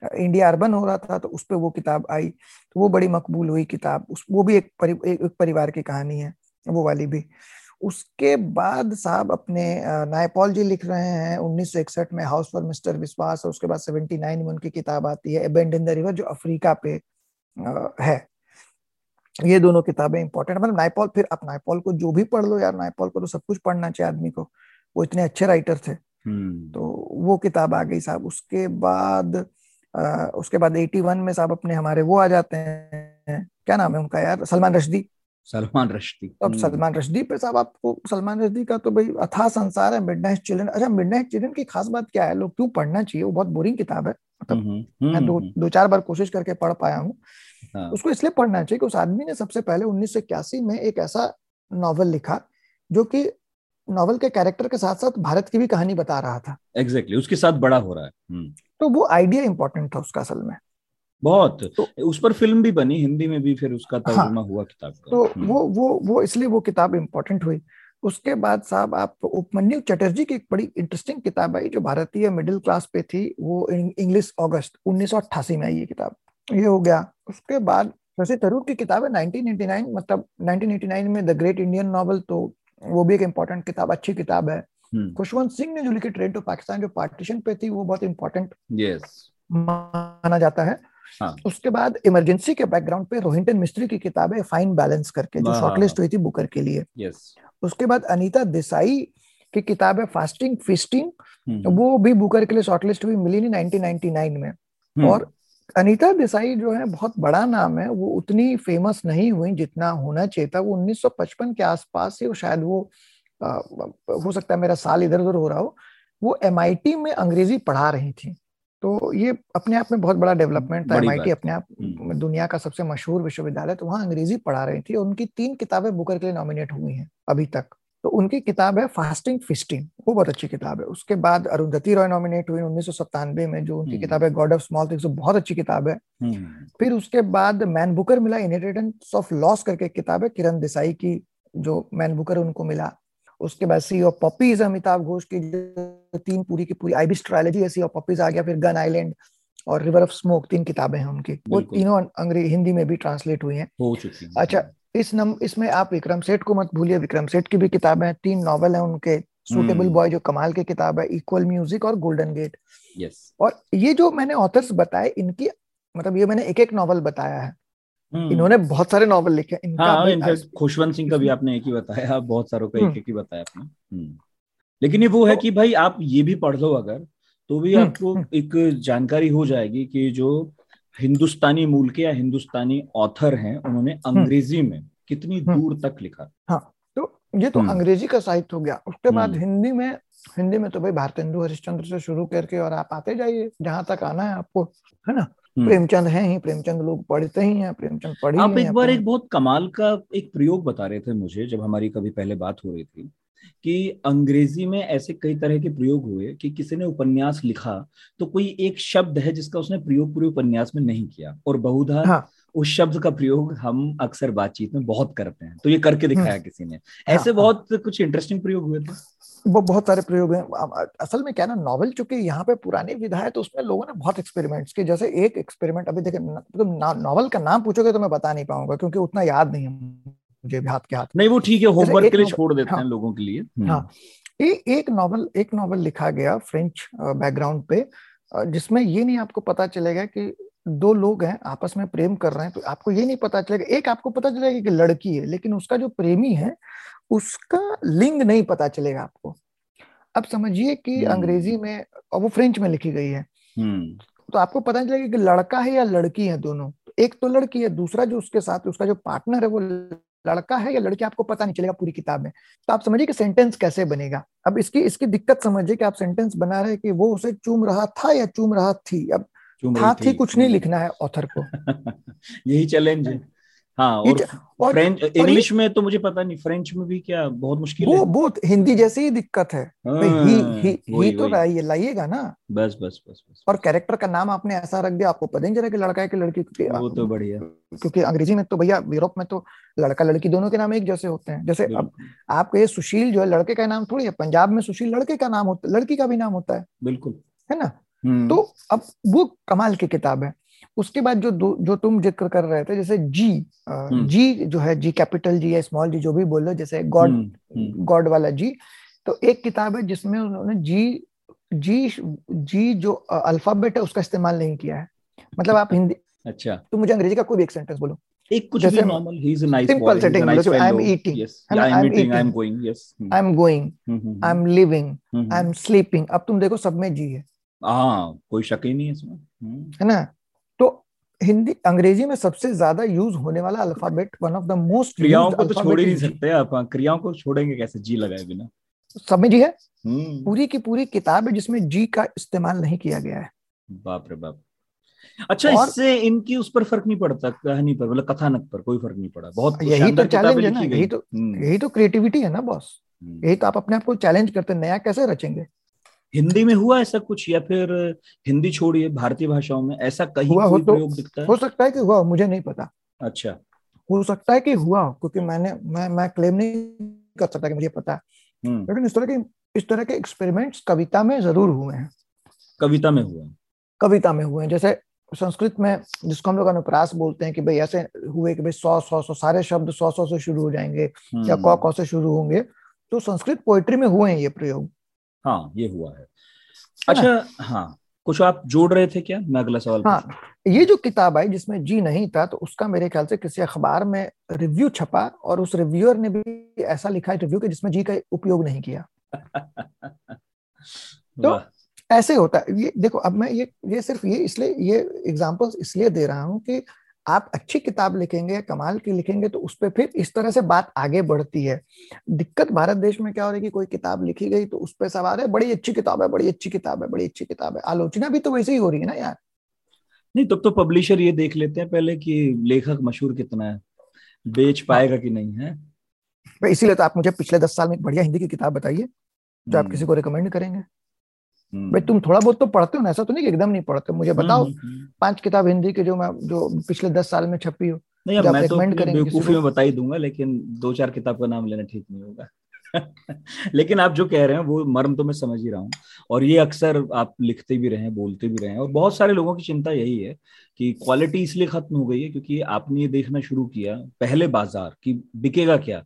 S3: इंडिया अर्बन हो रहा था तो उस पर वो किताब आई तो वो बड़ी मकबूल हुई किताब। उस वो भी एक, परि, एक, एक परिवार की कहानी है वो वाली भी। उसके बाद साहब अपने नायपॉल जी लिख रहे हैं 1961 में हाउस फॉर मिस्टर विश्वास और उसके बाद 79 में उनकी किताब आती है a bend in the river जो अफ्रीका पे है। ये दोनों किताबें इंपॉर्टेंट मतलब नाइपॉल फिर आप नाइपॉल को जो भी पढ़ लो यार नाइपॉल को तो सब कुछ पढ़ना चाहिए आदमी को। वो इतने अच्छे राइटर थे। हम्म। तो वो किताब आ गई साहब। उसके बाद आ, उसके बाद एटी वन में साहब अपने हमारे वो आ जाते हैं। क्या नाम है उनका यार? सलमान रशदी।
S2: सलमान रश्दी।
S3: अब हम्म। सलमान रशदी पे साहब आपको सलमान रशदी का तो भाई अथा संसार है मिड नाइट चिल्ड्रन अच्छा मिड नाइट चिल्ड्रन की खास बात क्या है? लोग क्यों पढ़ना चाहिए? वो बहुत बोरिंग किताब है। मतलब हम्म, मैं दो दो चार बार कोशिश करके पढ़ पाया हूँ। हाँ. उसको इसलिए पढ़ना चाहिए कि उस आदमी ने सबसे पहले उन्नीस सौ इक्यासी में एक ऐसा नॉवल लिखा जो कि नॉवल के कैरेक्टर के साथ साथ भारत की भी कहानी बता रहा था।
S2: एग्जैक्टली exactly, उसके साथ बड़ा हो रहा है। हम्म।
S3: तो वो आइडिया इंपॉर्टेंट था उसका असल में।
S2: बहुत। तो उस पर फ़िल्म भी बनी हिंदी में भी फिर उसका तर्जुमा हाँ, हुआ किताब का।
S3: तो हम्म। वो वो वो इसलिए वो किताब इंपॉर्टेंट हुई। उसके बाद साहब आप उपमन्यु चटर्जी की एक बड़ी इंटरेस्टिंग किताब आई जो भारतीय मिडिल क्लास पे थी वो इंग्लिश अगस्त उन्नीस सौ अट्ठासी में आई ये किताब। ये हो गया उसके बाद शशि थरूर की किताब है 1989 मतलब 1989 में द ग्रेट इंडियन नॉवल तो वो भी एक इम्पोर्टेंट किताब अच्छी किताब है हम्म। खुशवंत सिंह ने जो लिखी ट्रेन टू पाकिस्तान जो पार्टीशन पे थी वो बहुत इंपॉर्टेंट
S2: yes.
S3: माना जाता है हाँ. उसके बाद इमरजेंसी के बैकग्राउंड पे रोहिंटन मिस्त्री की किताब है फाइन बैलेंस करके जो शॉर्टलिस्ट हुई थी बुकर के लिए
S2: yes.
S3: उसके बाद अनीता देसाई की किताब है फास्टिंग फिस्टिंग हम्म। वो भी बुकर के लिए शॉर्टलिस्ट हुई मिली नहीं 1999 में हम्म। और अनीता देसाई जो है बहुत बड़ा नाम है। वो उतनी फ़ेमस नहीं हुई जितना होना चाहिए था। वो 1955 के आसपास ही शायद वो आ, हो सकता है मेरा साल इधर उधर हो रहा हो वो एमआईटी में अंग्रेज़ी पढ़ा रही थी। तो ये अपने आप में बहुत बड़ा डेवलपमेंट था। एमआईटी अपने आप हम्म। दुनिया का सबसे मशहूर विश्वविद्यालय तो वहाँ अंग्रेज़ी पढ़ा रही थी और उनकी तीन किताबें बुकर के लिए नॉमिनेट हुई हैं अभी तक। तो उनकी किताब है फास्टिंग फिस्टिंग वो बहुत अच्छी किताब है। उसके बाद अरुंधति रॉय नॉमिनेट हुई उन्नीस में जो उनकी हम्म। किताब है गॉड ऑफ़ स्मॉल थिंग्स बहुत अच्छी किताब है। हम्म। फिर उसके बाद मैन बुकर मिला इनहेरिटेंस ऑफ़ लॉस करके किताब है किरण देसाई की जो मैन बुकर उनको मिला। उसके बाद sea of poppies Amitav Ghosh की तीन पूरी की पूरी आईबी स्ट्रैलजी है सी ऑफ़ पपीज आ गया फिर गन आइलैंड और रिवर ऑफ़ स्मोक तीन किताबें हैं उनकी। वो तीनों अंग्रेज़ी हिंदी में भी ट्रांसलेट हुई हैं। अच्छा इस नम इसमें आप विक्रम सेठ को मत भूलिए। विक्रम सेठ की भी किताबें हैं तीन नॉवल है उनके। सुटेबल। बॉय जो कमाल की किताब है इक्वल म्यूज़िक और गोल्डन गेट
S2: यस
S3: और ये जो मैंने ऑथर्स बताए इनकी मतलब ये मैंने एक एक नॉवल बताया है। हम्म। इन्होंने बहुत सारे नॉवल लिखे
S2: इनका हाँ, खुशवंत सिंह का भी आपने एक ही बताया बहुत सारों का एक हम्म। एक ही बताया आपने। लेकिन ये वो है तो, कि भाई आप ये भी पढ़ लो अगर तो भी आपको एक जानकारी हो जाएगी कि जो हिंदुस्तानी मूल के या हिंदुस्तानी ऑथर हैं उन्होंने हम्म। अंग्रेज़ी में कितनी हम्म। दूर तक लिखा?
S3: हाँ तो ये तो हम्म। अंग्रेज़ी का साहित्य हो गया। उसके बाद हिंदी में हिंदी में तो भाई भारतेंदु हरिश्चंद्र से शुरू करके और आप आते जाइए जहाँ तक आना है आपको है ना? प्रेमचंद है ही प्रेमचंद लोग पढ़ते ही हैं प्रेमचंद पढ़ी
S2: आप एक बार एक बहुत कमाल का एक प्रयोग बता रहे थे मुझे जब हमारी कभी पहले बात हो रही थी। कि अंग्रेज़ी में ऐसे कई तरह के प्रयोग हुए कि किसी ने उपन्यास लिखा तो कोई एक शब्द है जिसका उसने प्रयोग पूरे उपन्यास में नहीं किया। और बहुधा हाँ. उस शब्द का प्रयोग हम अक्सर बातचीत में बहुत करते हैं। तो ये करके दिखाया हम्म। किसी ने। हाँ, ऐसे हाँ, बहुत हाँ. कुछ इंटरेस्टिंग प्रयोग हुए थे।
S3: वो बहुत सारे प्रयोग हैं। असल में क्या ना नॉवल चूँकि यहाँ पे पुरानी विधा है तो उसमें लोगों ने बहुत एक्सपेरिमेंट्स किए। जैसे एक एक्सपेरिमेंट अभी देखे तो नॉवल का नाम पूछोगे तो मैं बता नहीं पाऊँगा क्योंकि उतना याद नहीं है। मुझे हाथ के हाथ
S2: नहीं वो ठीक है होमवर्क के लिए छोड़ देते
S3: हाँ।
S2: हैं। लोगों के लिए। हम्म,
S3: हाँ ए, एक नॉवल एक नॉवल लिखा गया फ्रेंच बैकग्राउंड पे जिसमें ये नहीं आपको पता चलेगा कि दो लोग हैं आपस में प्रेम कर रहे हैं तो आपको ये नहीं पता चलेगा। एक आपको पता चलेगा कि लड़की है लेकिन उसका जो प्रेमी है उसका लिंग नहीं पता चलेगा आपको। अब समझिए कि
S2: हम्म।
S3: अंग्रेज़ी में और वो फ्रेंच में लिखी गई है।
S2: हम्म,
S3: तो आपको पता चलेगा कि लड़का है या लड़की है दोनों। एक तो लड़की है दूसरा जो उसके साथ उसका जो पार्टनर है वो लड़का है या लड़की आपको पता नहीं चलेगा पूरी किताब में। तो आप समझिए कि सेंटेंस कैसे बनेगा। अब इसकी इसकी दिक्कत समझिए कि आप सेंटेंस बना रहे हैं कि वो उसे चूम रहा था या चूम रहा थी। अब था
S2: थी,
S3: थी कुछ नहीं। लिखना है ऑथर को।
S2: यही चैलेंज है। हाँ और
S3: और-
S2: फ्रेंच इंग्लिश में तो मुझे पता नहीं फ्रेंच में भी क्या बहुत मुश्किल
S3: वो
S2: है।
S3: वो हिंदी जैसे ही दिक्कत है। भाई ही
S2: हाँ,
S3: ही ही तो लाइए लाइएगा ना।
S2: बस बस बस बस।
S3: और कैरेक्टर का नाम आपने ऐसा रख दिया आपको पता नहीं चला कि लड़का है कि लड़की क्योंकि
S2: वो तो बढ़िया।
S3: क्योंकि अंग्रेज़ी में तो भैया यूरोप में तो लड़का लड़की दोनों के नाम एक जैसे होते हैं। जैसे अब आपको ये सुशील जो है लड़के का नाम थोड़ी है पंजाब में सुशील लड़के का नाम होता है लड़की का भी नाम होता है।
S2: बिल्कुल।
S3: है ना?
S2: हम्म,
S3: तो अब वो कमाल की किताब है। उसके बाद जो जो तुम ज़िक्र कर रहे थे जैसे जी
S2: हम्म।
S3: जी जो है जी कैपिटल जी या स्मॉल जी जो भी बोल लो जैसे गॉड
S2: हम्म, हम्म,
S3: गॉड वाला जी तो एक किताब है जिसमें उन्होंने जी जी जी जो अल्फ़ाबेट है उसका इस्तेमाल नहीं किया है। मतलब आप हिंदी
S2: अच्छा।
S3: तो मुझे अंग्रेज़ी का कोई भी एक सेंटेंस बोलो।
S2: एक कुछ भी normal he is a nice
S3: I am
S2: fellow
S3: eating,
S2: yes I am eating I am going yes
S3: I am going
S2: hmm,
S3: I am living I am sleeping अब तुम देखो सब में जी है।
S2: हाँ कोई शक ही नहीं है इसमें। हम्म,
S3: है ना? तो हिंदी अंग्रेज़ी में सबसे ज़्यादा यूज़ होने वाला alphabet one of the most
S2: क्रियाओं को तो छोड़ ही नहीं सकते आप हाँ, क्रियाओं को छोड़ेंगे कैसे? जी लगाए बिना।
S3: है
S2: हम्म,
S3: पूरी की पूरी किताब है जिसमें जी का इस्तेमाल नहीं किया गया है।
S2: बाप रे बाप। अच्छा
S3: और-
S2: इससे इनकी उस पर फ़र्क नहीं पड़ता कहानी पर मतलब कथानक पर कोई फ़र्क नहीं पड़ा। बहुत
S3: यही तो चैलेंज है ना यही तो यही तो क्रिएटिविटी है ना बॉस
S2: हम्म।
S3: यही तो आप अपने आप को चैलेंज करते नया कैसे रचेंगे?
S2: हिंदी में हुआ ऐसा कुछ या फिर हिंदी छोड़िए भारतीय भाषाओं में? ऐसा कहीं
S3: हुआ हो तो-
S2: प्रयोग दिखता है?
S3: हो सकता है कि हुआ मुझे नहीं पता।
S2: अच्छा।
S3: हो सकता है कि हुआ क्योंकि मैंने मैं मैं क्लेम नहीं कर सकता कि मुझे पता। है
S2: हम्म।
S3: लेकिन इस तरह के इस तरह के एक्सपेरिमेंट्स कविता में ज़रूर हुए हैं।
S2: कविता में हुए
S3: कविता में हुए हैं। जैसे संस्कृत में जिसको हम लोग अनुप्रास बोलते हैं कि भाई ऐसे हुए कि भाई सौ सौ सौ सारे शब्द सौ सौ से शुरू हो जाएँगे या
S2: हम्म,
S3: कौ कौ से शुरू होंगे तो संस्कृत पोइट्री में हुए हैं ये प्रयोग।
S2: हाँ ये हुआ है।
S3: है।
S2: अच्छा हाँ कुछ आप जोड़ रहे थे क्या? मैं अगला सवाल
S3: हाँ ये जो किताब आई जिसमें जी नहीं था तो उसका मेरे ख्याल से किसी अखबार में रिव्यू छपा और उस रिव्यूअर ने भी ऐसा लिखा है रिव्यू के जिसमें जी का उपयोग नहीं किया। तो ऐसे होता है। ये देखो अब मैं ये ये सिर्फ़ ये इसलिए ये एग्जांपल्स इसलिए दे रहा हूँ कि आप अच्छी किताब लिखेंगे कमाल की लिखेंगे तो उस पर फिर इस तरह से बात आगे बढ़ती है। दिक्कत भारत देश में क्या हो रही है कि कोई किताब लिखी गई तो उस पर सवाल है बड़ी अच्छी किताब है बड़ी अच्छी किताब है बड़ी अच्छी किताब है। आलोचना भी तो वैसे ही हो रही है ना यार।
S2: नहीं तब तो पब्लिशर ये देख लेते हैं पहले कि लेखक मशहूर कितना है बेच पाएगा कि नहीं है?
S3: इसीलिए तो आप मुझे पिछले दस साल में एक बढ़िया हिंदी की किताब बताइए जो आप
S2: हम्म,
S3: किसी को रिकमेंड करेंगे। भाई तुम थोड़ा बहुत तो पढ़ते हो ना ऐसा तो नहीं कि एकदम नहीं पढ़ते मुझे बताओ
S2: हम्म, हम्म,
S3: पाँच किताब हिंदी के जो मैं जो पिछले दस साल में छपी हो
S2: नहीं मैं तो बेवकूफ़ी में बता ही दूँगा लेकिन दो चार किताब का नाम लेना ठीक नहीं होगा। लेकिन आप जो कह रहे हैं वो मर्म तो मैं समझ ही रहा हूँ। और ये अक्सर आप लिखते भी रहे हैं बोलते भी रहे हैं और बहुत सारे लोगों की चिंता यही है कि क्वालिटी इसलिए खत्म हो गई है क्योंकि आपने ये देखना शुरू किया पहले बाज़ार कि बिकेगा क्या?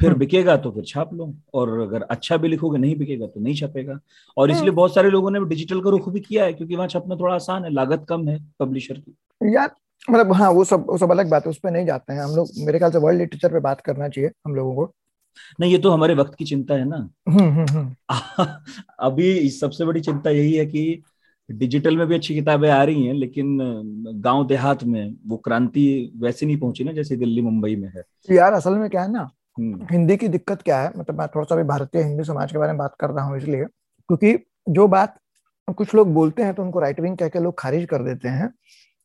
S2: फिर
S3: हम्म।
S2: बिकेगा तो फिर छाप लो और अगर अच्छा भी लिखोगे नहीं बिकेगा तो नहीं छपेगा। और इसलिए
S3: हम्म।
S2: बहुत सारे लोगों ने डिजिटल का रुख भी किया है क्योंकि वहाँ छपना थोड़ा आसान है लागत कम है पब्लिशर की।
S3: यार मतलब हाँ वो सब वो सब अलग बात है उस पर नहीं जाते हैं। हम लोग मेरे ख्याल से वर्ल्ड लिटरेचर पे बात करना चाहिए हम लोगों को।
S2: नहीं ये तो हमारे वक्त की चिंता है ना।
S3: हम्म हम्म हम्म।
S2: अभी सबसे बड़ी चिंता यही है कि डिजिटल में भी अच्छी किताबें आ रही हैं लेकिन गाँव देहात में वो क्रांति वैसे नहीं पहुँची ना जैसे दिल्ली मुंबई में है।
S3: यार असल में क्या है ना हिंदी की दिक्कत क्या है? मतलब मैं थोड़ा सा भी भारतीय हिंदी समाज के बारे में बात कर रहा हूँ इसलिए, क्योंकि जो बात कुछ लोग बोलते हैं तो उनको राइट विंग कह के लोग खारिज कर देते हैं।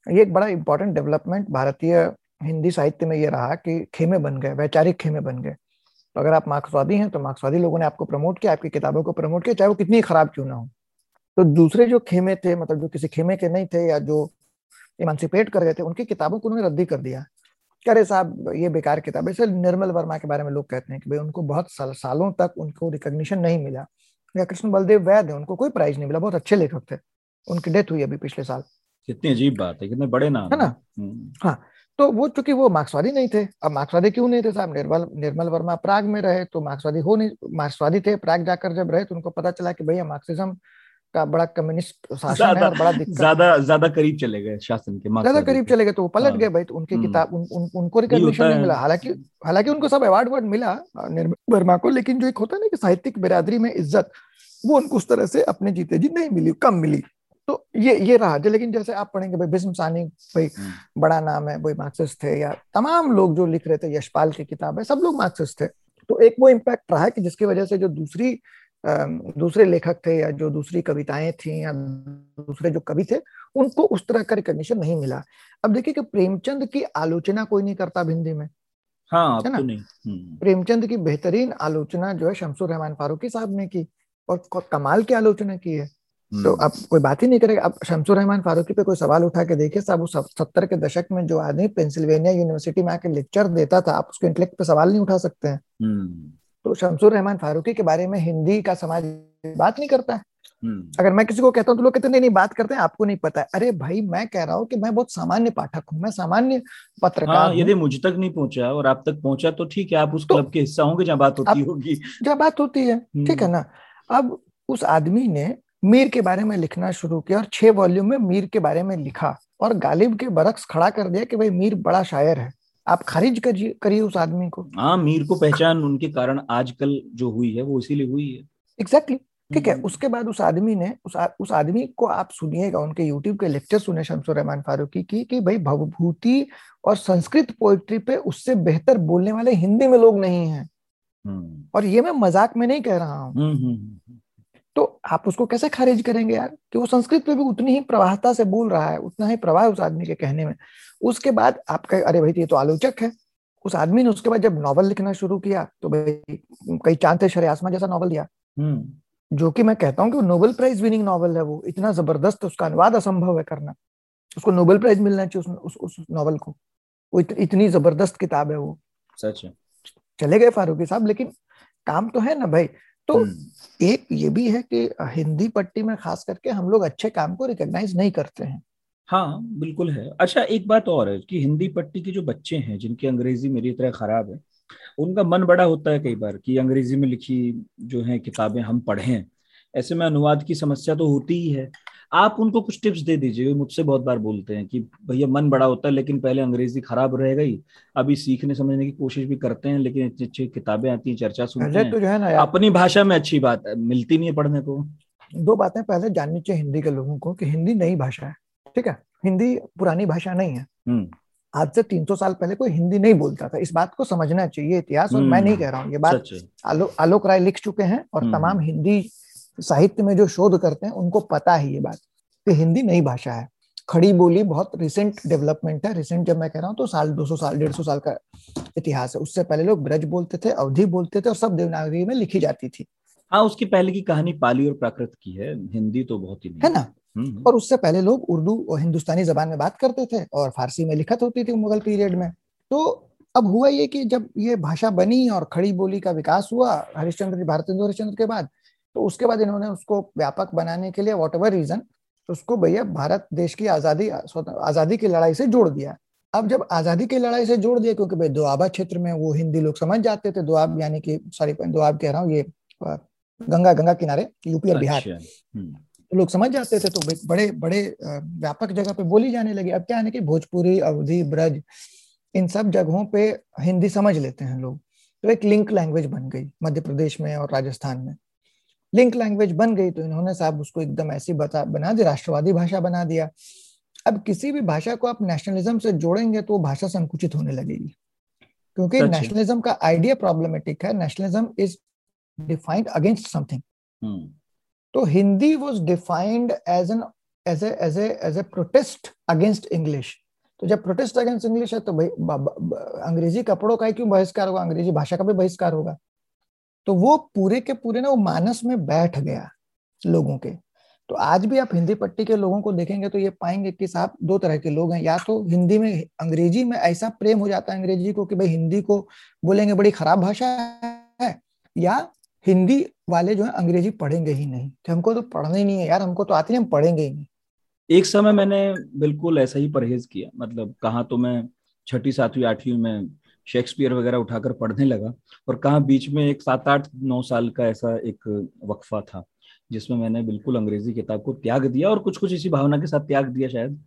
S3: ये एक बड़ा इंपॉर्टेंट डेवलपमेंट भारतीय हिंदी साहित्य में ये रहा कि खेमे बन गए, वैचारिक खेमे बन गए। तो अगर आप मार्क्सवादी हैं तो मार्क्सवादी लोगों ने आपको प्रमोट किया, आपकी किताबों को प्रमोट किया, चाहे वो कितनी खराब क्यों ना हो। तो दूसरे जो खेमे थे मतलब जो किसी खेमे के नहीं थे या जो इमानसिपेट कर गए थे, उनकी किताबों को उन्होंने रद्दी कर दिया। करे साहब ये बेकार किताब है। निर्मल वर्मा के बारे में लोग कहते हैं कि भाई उनको बहुत साल, सालों तक उनको रिकॉग्निशन नहीं मिला। या कृष्ण बलदेव वैद है उनको कोई प्राइज नहीं मिला। बहुत अच्छे लेखक थे। उनकी डेथ हुई अभी पिछले साल।
S2: कितनी अजीब बात है कितने बड़े नाम
S3: है ना?
S2: हम्म,
S3: तो वो चूँकि वो मार्क्सवादी नहीं थे अब मार्क्सवादी क्यों नहीं थे साहब? निर्मल निर्मल वर्मा प्राग में रहे तो मार्क्सवादी हो नहीं मार्क्सवादी थे प्राग जाकर जब रहे तो उनको पता चला कि भैया मार्क्सिज्म का बड़ा कम्युनिस्ट शासन है और बड़ा दिक्कत
S2: ज़्यादा ज़्यादा करीब चले गए शासन के
S3: ज़्यादा करीब चले गए तो वो पलट
S2: हाँ।
S3: गए भाई तो उनकी
S2: हम्म।
S3: किताब उन, उन, उनको रिकॉग्निशन नहीं मिला हालाँकि हालाँकि उनको सब अवार्ड वर्ड मिला निर्मल वर्मा को लेकिन जो एक होता है ना कि साहित्यिक बिरादरी में इज़्ज़त वो उनको उस तरह से अपने जीते जी नहीं मिली कम मिली तो ये ये रहा जो लेकिन जैसे आप पढ़ेंगे भाई भीष्म सानी भाई
S2: हम्म।
S3: बड़ा नाम है वही मार्क्सिस्ट थे या तमाम लोग जो लिख रहे थे यशपाल की किताब है सब लोग मार्क्सिस्ट थे तो एक वो इम्पैक्ट रहा है कि जिसकी वजह से जो दूसरी दूसरे लेखक थे या जो दूसरी कविताएँ थी या दूसरे जो कवि थे उनको उस तरह का रिकॉग्निशन नहीं मिला। अब देखिए कि प्रेमचंद की आलोचना कोई नहीं करता हिंदी में
S2: हाँ
S3: है ना?
S2: तो नहीं। हम्म,
S3: प्रेमचंद की बेहतरीन आलोचना जो है शमसुर रहमान फारूकी साहब ने की और कमाल की आलोचना की है। तो
S2: हम्म,
S3: अब कोई बात ही नहीं करेगा। अब शमसुर रहमान फारूकी पे कोई सवाल उठा के देखिए साहब उस सत्तर के दशक में जो आदमी पेंसिल्वेनिया यूनिवर्सिटी में आके लेक्चर देता था आप उसके इंटेलेक्ट पे सवाल नहीं उठा सकते हैं।
S2: हम्म,
S3: तो शमसुर रहमान फारूकी के बारे में हिंदी का समाज बात नहीं करता है।
S2: हम्म,
S3: अगर मैं किसी को कहता हूँ तो लोग कहते नहीं नहीं बात करते हैं आपको नहीं पता है। अरे भाई मैं कह रहा हूँ कि मैं बहुत सामान्य पाठक हूँ मैं सामान्य पत्रकार
S2: हाँ यदि मुझ तक नहीं पहुँचा और आप तक पहुँचा तो ठीक है आप उस
S3: तो-
S2: क्लब के हिस्सा होंगे जहाँ बात होती होगी।
S3: जब बात होती है ठीक है
S2: हम्म,
S3: ना? अब उस आदमी ने मीर के बारे में लिखना शुरू किया और छह वॉल्यूम में मीर के बारे में लिखा और गालिब के बरक्स खड़ा कर दिया कि भाई मीर बड़ा शायर है। आप खारिज करिए करिए उस आदमी को।
S2: हाँ मीर को पहचान उनके कारण आजकल जो हुई है वो इसीलिए हुई है।
S3: Exactly exactly. ठीक है
S2: हम्म,
S3: उसके बाद उस आदमी ने उस आ, उस आदमी को आप सुनिएगा उनके यूट्यूब के लेक्चर सुने शमसुर रहमान फारूकी की कि भाई भवभूति और संस्कृत पोइट्री पे उससे बेहतर बोलने वाले हिंदी में लोग नहीं हैं।
S2: हम्म,
S3: और ये मैं मज़ाक में नहीं कह रहा हूँ।
S2: हम्म,
S3: तो आप उसको कैसे खारिज करेंगे यार? कि वो संस्कृत पे भी उतनी ही प्रवाहता से बोल रहा है उतना ही प्रवाह उस आदमी के कहने में। उसके बाद आपका अरे भाई ये तो आलोचक है। उस आदमी ने उसके बाद जब नॉवल लिखना शुरू किया तो भाई कई चाँद थे शरे आसमां जैसा नॉवल दिया।
S2: हम्म,
S3: जो कि मैं कहता हूँ कि नोबेल प्राइज विनिंग नॉवल है वो। इतना ज़बरदस्त उसका अनुवाद असंभव है करना। उसको नोबेल प्राइज मिलना चाहिए उस, उस, उस नॉवल को। वो इत, इतनी ज़बरदस्त किताब है वो।
S2: सच है।
S3: चले गए फारूकी साहब लेकिन काम तो है ना भाई। तो
S2: हम्म,
S3: एक ये भी है कि हिंदी पट्टी में खास करके हम लोग अच्छे काम को रिकॉग्नाइज नहीं करते हैं।
S2: हाँ बिल्कुल है। अच्छा एक बात और है कि हिंदी पट्टी के जो बच्चे हैं जिनकी अंग्रेज़ी मेरी तरह खराब है उनका मन बड़ा होता है कई बार कि अंग्रेज़ी में लिखी जो है किताबें हम पढ़ें। ऐसे में अनुवाद की समस्या तो होती ही है। आप उनको कुछ टिप्स दे दीजिए वे मुझसे बहुत बार बोलते हैं कि भैया मन बड़ा होता है लेकिन पहले अंग्रेज़ी खराब रह गई अभी सीखने समझने की कोशिश भी करते हैं लेकिन इतनी अच्छी किताबें आती हैं चर्चा सुनते
S3: हैं तो जो है ना
S2: अपनी भाषा में अच्छी बात है मिलती नहीं है पढ़ने को।
S3: दो बातें पहले जाननी चाहिए हिंदी के लोगों को कि हिंदी नई भाषा है। ठीक है हिंदी पुरानी भाषा नहीं है।
S2: हम्म।
S3: आज से 300 साल पहले कोई हिंदी नहीं बोलता था। इस बात को समझना चाहिए इतिहास और मैं
S2: हम्म,
S3: नहीं कह रहा हूँ ये बात आलो, आलोक राय लिख चुके हैं और
S2: हम्म।
S3: तमाम हिंदी साहित्य में जो शोध करते हैं उनको पता है ये बात कि हिंदी नई भाषा है। खड़ी बोली बहुत रिसेंट डेवलपमेंट है। रिसेंट जब मैं कह रहा हूँ तो साल 200 साल 150 साल का इतिहास है। उससे पहले लोग ब्रज बोलते थे अवधि बोलते थे और सब देवनागरी में लिखी जाती थी।
S2: हाँ उसकी पहले की कहानी पाली और प्राकृत की है। हिंदी तो बहुत ही
S3: है ना?
S2: हम्म,
S3: और उससे पहले लोग उर्दू और हिंदुस्तानी जबान में बात करते थे और फारसी में लिखत होती थी मुगल पीरियड में। तो अब हुआ ये कि जब ये भाषा बनी और खड़ी बोली का विकास हुआ हरिश्चंद्र जी भारतेंदु हरिश्चंद्र के बाद तो उसके बाद इन्होंने उसको व्यापक बनाने के लिए वॉट एवर रीजन उसको भैया भारत देश की आज़ादी आज़ादी की लड़ाई से जोड़ दिया। अब जब आज़ादी की लड़ाई से जोड़ दिया क्योंकि भाई दोआबा क्षेत्र में वो हिंदी लोग समझ जाते थे दोआब यानी कि सॉरी दोआब कह रहा हूँ ये गंगा गंगा किनारे यूपी और बिहार।
S2: अच्छा हम्म,
S3: तो लोग समझ जाते थे तो बड़े बड़े व्यापक जगह पे बोली जाने लगी। अब क्या है ना कि भोजपुरी अवधि ब्रज इन सब जगहों पे हिंदी समझ लेते हैं लोग। तो एक लिंक लैंग्वेज बन गई मध्य प्रदेश में और राजस्थान में। लिंक लैंग्वेज बन गई तो इन्होंने साहब उसको एकदम ऐसी बता बना दी राष्ट्रवादी भाषा बना दिया। अब किसी भी भाषा को आप नेशनलिज्म से जोड़ेंगे तो वो भाषा संकुचित होने लगेगी। क्योंकि नेशनलिज्म का आइडिया प्रॉब्लमेटिक है। Nationalism is defined against something तो Hindi was defined as an as as as a protest against English तो जब प्रोटेस्ट अगेंस्ट इंग्लिश है तो भाई अंग्रेज़ी कपड़ों का ही क्यों बहिष्कार होगा? अंग्रेज़ी भाषा का भी बहिष्कार होगा। तो वो पूरे के पूरे ना, वो मानस में बैठ गया लोगों के। तो आज भी आप हिंदी पट्टी के लोगों को देखेंगे तो ये पाएँगे कि साहब, दो तरह के लोग हैं। या तो हिंदी में, अंग्रेज़ी में ऐसा प्रेम हो जाता है अंग्रेज़ी को कि भाई हिंदी को बोलेंगे, बड़ी खराब भाषा है। या हिंदी वाले जो है, अंग्रेज़ी पढ़ेंगे ही नहीं। कि हमको तो पढ़ना ही नहीं है यार, हमको तो आती नहीं, हम पढ़ेंगे ही नहीं।
S2: एक समय मैंने बिल्कुल ऐसा ही परहेज किया। मतलब कहा तो मैं छठी, सातवीं, आठवीं में शेक्सपियर वगैरह उठाकर पढ़ने लगा और कहा बीच में एक सात, आठ, नौ साल का ऐसा एक वक्फा था, जिसमें मैंने बिल्कुल अंग्रेज़ी किताब को त्याग दिया और कुछ कुछ इसी भावना के साथ त्याग दिया शायद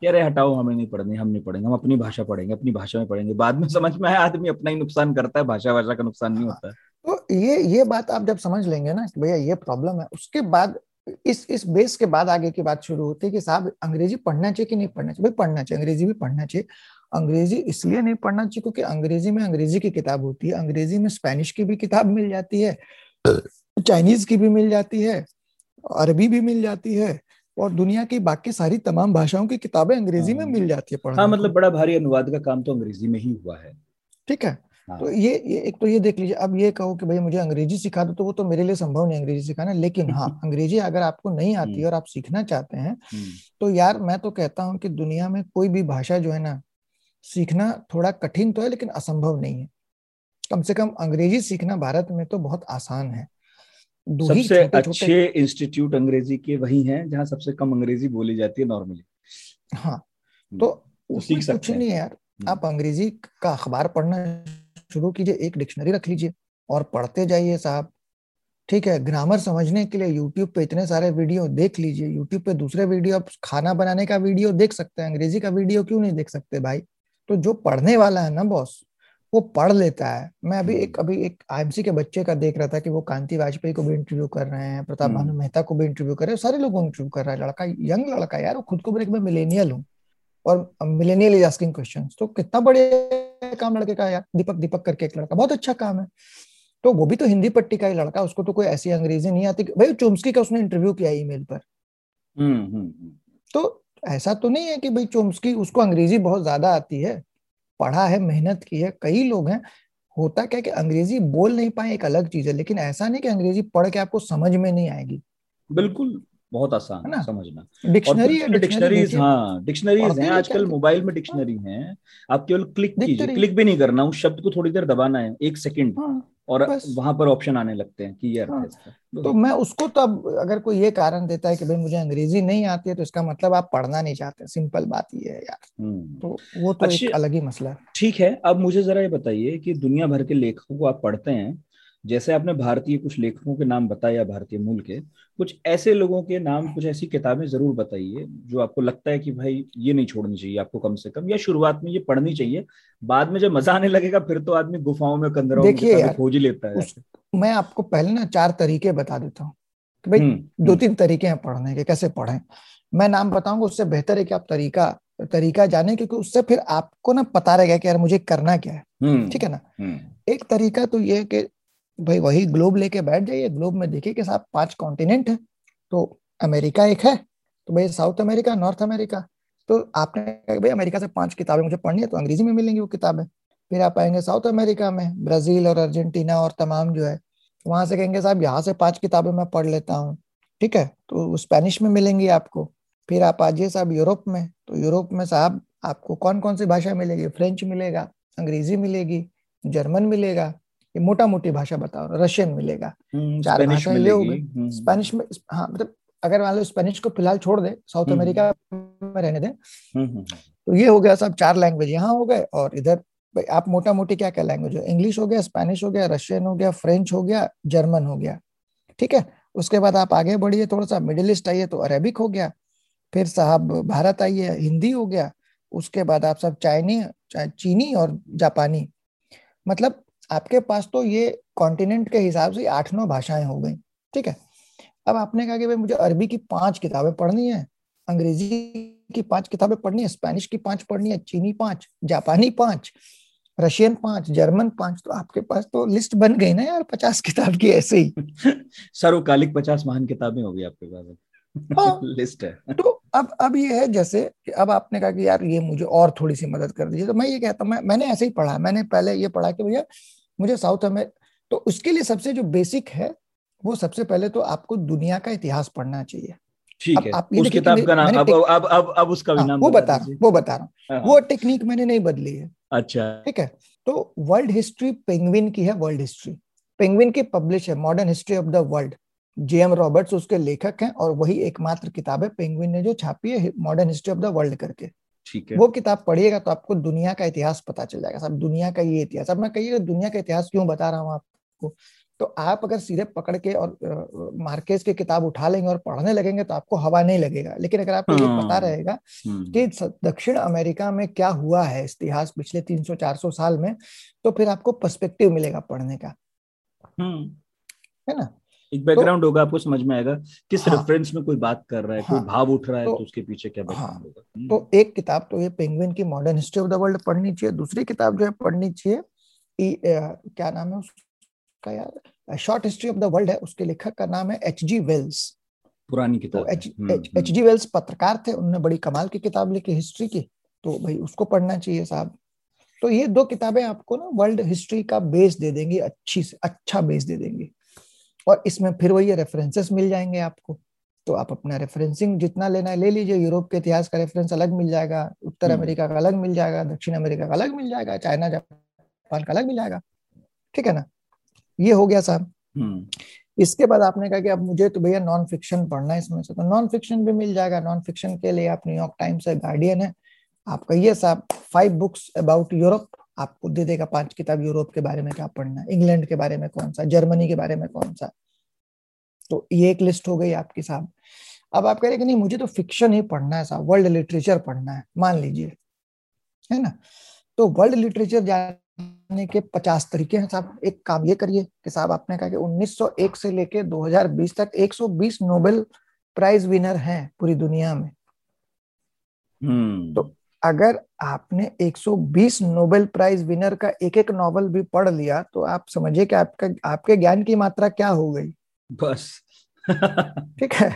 S2: कि अरे हटाओ, हमें नहीं पढ़नी, हम नहीं पढ़ेंगे, हम अपनी भाषा पढ़ेंगे, अपनी भाषा में पढ़ेंगे। बाद में समझ में आया, आदमी अपना ही नुकसान करता है भाषा भाषा का नुकसान नहीं होता। है
S3: तो ये ये बात आप जब समझ लेंगे ना भैया ये प्रॉब्लम है उसके बाद इस इस बेस के बाद आगे की बात शुरू होती है कि साहब अंग्रेज़ी पढ़ना चाहिए कि नहीं पढ़ना चाहिए? भाई पढ़ना चाहिए अंग्रेज़ी भी पढ़ना चाहिए। अंग्रेज़ी इसलिए नहीं पढ़ना चाहिए क्योंकि अंग्रेज़ी में अंग्रेज़ी की किताब होती है अंग्रेज़ी में स्पेनिश की भी किताब मिल जाती है चाइनीज़ की भी मिल जाती है अरबी भी मिल जाती है और दुनिया की बाकी सारी तमाम भाषाओं की किताबें अंग्रेज़ी में हाँ। मिल जाती है
S2: पढ़ना हाँ मतलब बड़ा भारी अनुवाद का काम तो अंग्रेज़ी में ही हुआ है।
S3: ठीक है। हाँ। तो ये, ये एक तो ये देख लीजिए अब ये कहो कि भाई मुझे अंग्रेज़ी सिखा दो तो वो तो मेरे लिए संभव नहीं अंग्रेज़ी सिखाना लेकिन हाँ अंग्रेज़ी अगर आपको नहीं आती हम्म। और आप सीखना चाहते हैं हम्म। तो यार मैं तो कहता हूँ कि दुनिया में कोई भी भाषा जो है ना सीखना थोड़ा कठिन तो है लेकिन असंभव नहीं है कम से कम अंग्रेज़ी सीखना भारत में तो बहुत आसान है
S2: सबसे अच्छे इंस्टीट्यूट अंग्रेज़ी के वही हैं जहाँ सबसे कम अंग्रेज़ी बोली जाती है नॉर्मली
S3: हाँ हम्म। तो, तो सीख सकते नहीं यार आप अंग्रेज़ी का अखबार पढ़ना शुरू कीजिए एक डिक्शनरी रख लीजिए और पढ़ते जाइए साहब। ठीक है ग्रामर समझने के लिए यूट्यूब पे इतने सारे वीडियो देख लीजिए। यूट्यूब पे दूसरे वीडियो आप खाना बनाने का वीडियो देख सकते हैं अंग्रेज़ी का वीडियो क्यों नहीं देख सकते भाई? तो जो पढ़ने वाला है ना बॉस वो पढ़ लेता है। मैं अभी एक अभी एक आईएमसी के बच्चे का देख रहा था कि वो कांति वाजपेयी को भी इंटरव्यू कर रहे हैं प्रताप भानु हम्म। मेहता को भी इंटरव्यू कर रहे हैं सारे लोगों को इंटरव्यू कर रहा है लड़का यंग लड़का यार वो खुद को ब्रेक में मिलेनियल हूँ। और मिलेनियल इज़ आस्किंग क्वेश्चन तो कितना बढ़िया काम लड़के का यार। दीपक दीपक करके एक लड़का। बहुत अच्छा काम है। तो वो भी तो हिंदी पट्टी का ही लड़का। उसको तो कोई ऐसी अंग्रेज़ी नहीं आती। भाई चोम्सकी का उसने इंटरव्यू किया ईमेल पर। हम्म, हम्म, हम्म। तो ऐसा तो नहीं है कि भाई चोम्सकी उसको अंग्रेज़ी बहुत ज़्यादा आती है। पढ़ा है मेहनत की है कई लोग हैं। होता क्या कि अंग्रेज़ी बोल नहीं पाए एक अलग चीज़ है। लेकिन ऐसा नहीं कि अंग्रेज़ी पढ़ के आपको समझ में नहीं आएगी।
S2: बिल्कुल। बहुत आसान है ना? समझना। डिक्शनरी डिक्शनरीज हाँ डिक्शनरीज हैं। आजकल मोबाइल में डिक्शनरी हैं। आप केवल क्लिक कीजिए क्लिक भी नहीं करना उस शब्द को थोड़ी देर दबाना है एक सेकंड। हाँ, और वहाँ पर ऑप्शन आने लगते हैं कि ये अर्थ हाँ,
S3: है तो मैं उसको तो अब अगर कोई ये कारण देता है कि भाई मुझे अंग्रेज़ी नहीं आती है तो इसका मतलब आप पढ़ना नहीं चाहते सिंपल बात ये है यार। हम्म। तो वो तो एक अलग ही मसला है।
S2: ठीक है अब मुझे जरा ये बताइए कि दुनिया भर के लेखकों को आप पढ़ते हैं जैसे आपने भारतीय कुछ लेखकों के नाम बताया भारतीय मूल के कुछ ऐसे लोगों के नाम कुछ ऐसी किताबें ज़रूर बताइए जो आपको लगता है कि भाई ये नहीं छोड़नी चाहिए आपको कम से कम या शुरुआत में ये पढ़नी चाहिए बाद में जब मज़ा आने लगेगा फिर तो आदमी गुफाओं में कंदरों में खोज ही लेता है।
S3: मैं आपको पहले ना चार तरीके बता देता हूँ कि भाई हम्म, दो हम्म। तीन तरीके हैं पढ़ने के कैसे पढ़ें। मैं नाम बताऊँगा उससे बेहतर है कि आप तरीका तरीका जाने क्योंकि उससे फिर आपको ना पता रहेगा कि यार मुझे करना क्या है। हम्म, ठीक है ना? एक तरीका तो ये कि भाई वही ग्लोब लेके बैठ जाइए। ग्लोब में देखिए कि साहब पाँच कॉन्टिनेंट है तो अमेरिका एक है तो भाई साउथ अमेरिका नॉर्थ अमेरिका तो आपने भाई अमेरिका से पाँच किताबें मुझे पढ़नी है तो अंग्रेज़ी में मिलेंगी वो किताबें। फिर आप आएँगे साउथ अमेरिका में ब्राज़ील और अर्जेंटीना और तमाम जो है, वहाँ से कहेंगे साहब यहाँ से पाँच किताबें मैं पढ़ लेता हूँ। ठीक है? तो स्पेनिश में मिलेंगी आपको। फिर आप आ जाइए साहब यूरोप में तो यूरोप में साहब आपको कौन कौन सी भाषा मिलेगी? फ्रेंच मिलेगा, अंग्रेज़ी मिलेगी जर्मन मिलेगा ये मोटा मोटी भाषा बताओ रशियन मिलेगा। हम्म, चार भाषा ये हो गई हम्म। स्पेनिश में हाँ मतलब अगर मान लो स्पेनिश को फ़िलहाल छोड़ दे साउथ हम्म, अमेरिका में रहने दे तो ये हो गया सब चार लैंग्वेज यहाँ हो गए और इधर आप मोटा मोटी क्या क्या लैंग्वेज हो? इंग्लिश हो गया स्पेनिश हो गया रशियन हो गया फ्रेंच हो गया जर्मन हो गया। ठीक है? उसके बाद आप आगे बढ़िए थोड़ा सा मिडिल ईस्ट आइए तो अरेबिक हो गया फिर साहब भारत आइए हिंदी हो गया उसके बाद आप सब चाइनी चीनी और जापानी। मतलब आपके पास तो ये कॉन्टिनेंट के हिसाब से आठ नौ भाषाएँ हो गई ठीक है? अब आपने कहा कि भाई मुझे अरबी की पाँच किताबें पढ़नी है अंग्रेज़ी की पाँच किताबें पढ़नी है स्पेनिश की पाँच पढ़नी है चीनी पाँच जापानी पाँच रशियन पाँच जर्मन पाँच तो आपके पास तो लिस्ट बन गई ना यार पचास किताब की ऐसे ही।
S2: सर्वकालिक पचास महान किताबें होगी आपके पास हाँ, लिस्ट है।
S3: तो अब अब ये है जैसे कि अब आपने कहा कि यार ये मुझे और थोड़ी सी मदद कर दीजिए तो मैं ये कहता हूँ मैं मैंने ऐसे ही पढ़ा मैंने पहले ये पढ़ा कि भैया मुझे साउथ अमेरिका तो उसके लिए सबसे जो बेसिक है वो सबसे पहले तो आपको दुनिया का इतिहास पढ़ना चाहिए।
S2: ठीक है आप उस किताब का नाम अब, अब अब अब उसका भी हाँ, नाम
S3: वो बता रहा हूँ वो बता रहा हूँ। हाँ, हाँ। वो टेक्निक मैंने नहीं बदली है।
S2: अच्छा।
S3: ठीक है तो वर्ल्ड हिस्ट्री पेंगविन की है वर्ल्ड हिस्ट्री पेंगविन की पब्लिश है modern history of the world J M Roberts उसके लेखक हैं और वही एकमात्र किताब है पेंगविन ने जो छापी है modern history of the world करके।
S2: ठीक है।
S3: वो किताब पढ़िएगा तो आपको दुनिया का इतिहास पता चल जाएगा साहब दुनिया का ये इतिहास। अब मैं कहिएगा दुनिया का इतिहास क्यों बता रहा हूँ आपको तो आप अगर सीधे पकड़ के और मार्केस की किताब उठा लेंगे और पढ़ने लगेंगे तो आपको हवा नहीं लगेगा। लेकिन अगर आपको ये पता
S2: हाँ।
S3: रहेगा
S2: हम्म,
S3: कि दक्षिण अमेरिका में क्या हुआ है इतिहास पिछले 300-400 साल में तो फिर आपको पर्सपेक्टिव मिलेगा पढ़ने का।
S2: हम्म।
S3: है ना?
S2: एक बैकग्राउंड होगा आपको समझ में आएगा किस
S3: हाँ।
S2: रेफरेंस में कोई बात कर रहा है
S3: हाँ, कोई।
S2: भाव उठ रहा है
S3: तो-
S2: तो उसके पीछे क्या
S3: हाँ।
S2: होगा।
S3: तो एक किताब तो ये पेंगुइन की modern history of the world पढ़नी चाहिए दूसरी किताब जो है पढ़नी चाहिए क्या नाम है उसका यार? Short history of the world है उसके लेखक का नाम है एच जी वेल्स
S2: पुरानी
S3: तो
S2: किताब
S3: एच जी वेल्स पत्रकार थे उन्होंने बड़ी कमाल की किताब लिखी हिस्ट्री की तो भाई उसको पढ़ना चाहिए साहब। तो ये दो किताबें आपको ना वर्ल्ड हिस्ट्री का बेस दे देंगी अच्छी से अच्छा बेस दे देंगी। और इसमें फिर वही रेफरेंसेस मिल जाएँगे आपको। तो आप अपना रेफरेंसिंग जितना लेना है ले लीजिए। यूरोप के इतिहास का रेफरेंस अलग मिल जाएगा उत्तर
S2: हम्म।
S3: अमेरिका का अलग मिल जाएगा दक्षिण अमेरिका का अलग मिल जाएगा चाइना जापान का अलग मिल जाएगा। ठीक है ना? ये हो गया साहब
S2: हम्म,
S3: इसके बाद आपने कहा कि अब मुझे तो भैया नॉन फिक्शन पढ़ना है इसमें से तो नॉन फिक्शन भी मिल जाएगा। नॉन फिक्शन के लिए आप न्यूयॉर्क टाइम्स है गार्डियन है। आप कहिए साहब फाइव बुक्स अबाउट यूरोप आपको दे देगा पाँच किताब यूरोप के बारे में क्या पढ़ना है इंग्लैंड के बारे में कौन सा जर्मनी के बारे में कौन सा। तो ये एक लिस्ट हो गई आपकी साहब। अब आप कह रहे कि नहीं मुझे तो फिक्शन ही पढ़ना है साहब वर्ल्ड लिटरेचर पढ़ना है मान लीजिए है ना? तो वर्ल्ड लिटरेचर जानने के पचास तरीके हैं साहब। एक काम ये करिए कि साहब आपने कहा कि 1901 से लेके 2020 तक 120 नोबेल प्राइज विनर हैं पूरी दुनिया में।
S2: हम्म,
S3: तो अगर आपने 120 नोबेल प्राइज विनर का एक एक नॉवल भी पढ़ लिया तो आप समझिए कि आपका आपके ज्ञान की मात्रा क्या हो गई।
S2: बस।
S3: ठीक है?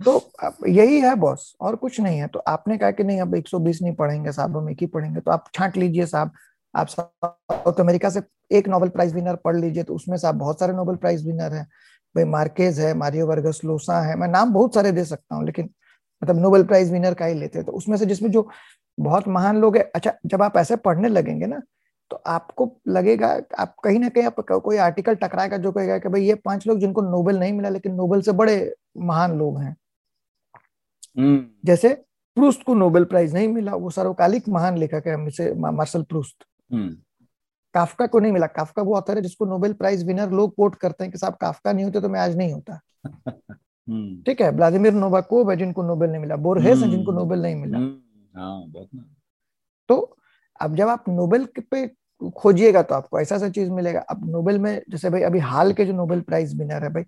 S3: तो यही है बॉस और कुछ नहीं है। तो आपने कहा कि नहीं अब 120 नहीं पढ़ेंगे साहब हम एक ही पढ़ेंगे तो आप छांट लीजिए साहब। आप साउथ अमेरिका से एक नोबेल प्राइज विनर पढ़ लीजिए तो उसमें साहब बहुत सारे नोबेल प्राइज विनर हैं। भाई मार्केज है मारियो वर्गस लोसा है मैं नाम बहुत सारे दे सकता हूँ लेकिन मतलब नोबेल प्राइज विनर का ही लेते हैं। तो उसमें से जिसमें जो बहुत महान लोग है। अच्छा जब आप ऐसे पढ़ने लगेंगे ना तो आपको लगेगा आप कहीं ना कहीं आप कोई आर्टिकल टकराएगा जो कहेगा कि भाई ये पाँच लोग जिनको नोबेल नहीं मिला लेकिन नोबेल से बड़े महान लोग हैं।
S2: हम्म,
S3: जैसे प्रूस्ट को नोबेल प्राइज नहीं मिला वो सर्वकालिक महान लेखक है मिसे मार्शल प्रूस्ट
S2: हम्म,
S3: काफका को नहीं मिला। काफका वो ऑथर है जिसको नोबेल प्राइज विनर लोग कोट करते हैं कि साहब काफका नहीं होते तो मैं आज नहीं होता।
S2: हम्म,
S3: ठीक है व्लादिमिर नोवाकोव है जिनको नोबेल नहीं मिला बोरहेस है जिनको नोबेल नहीं मिला।
S2: ना।
S3: तो अब जब आप नोबेल पे खोजिएगा तो आपको ऐसा ऐसा चीज़ मिलेगा। अब नोबेल में जैसे भाई अभी हाल के जो नोबेल प्राइज विनर है भाई,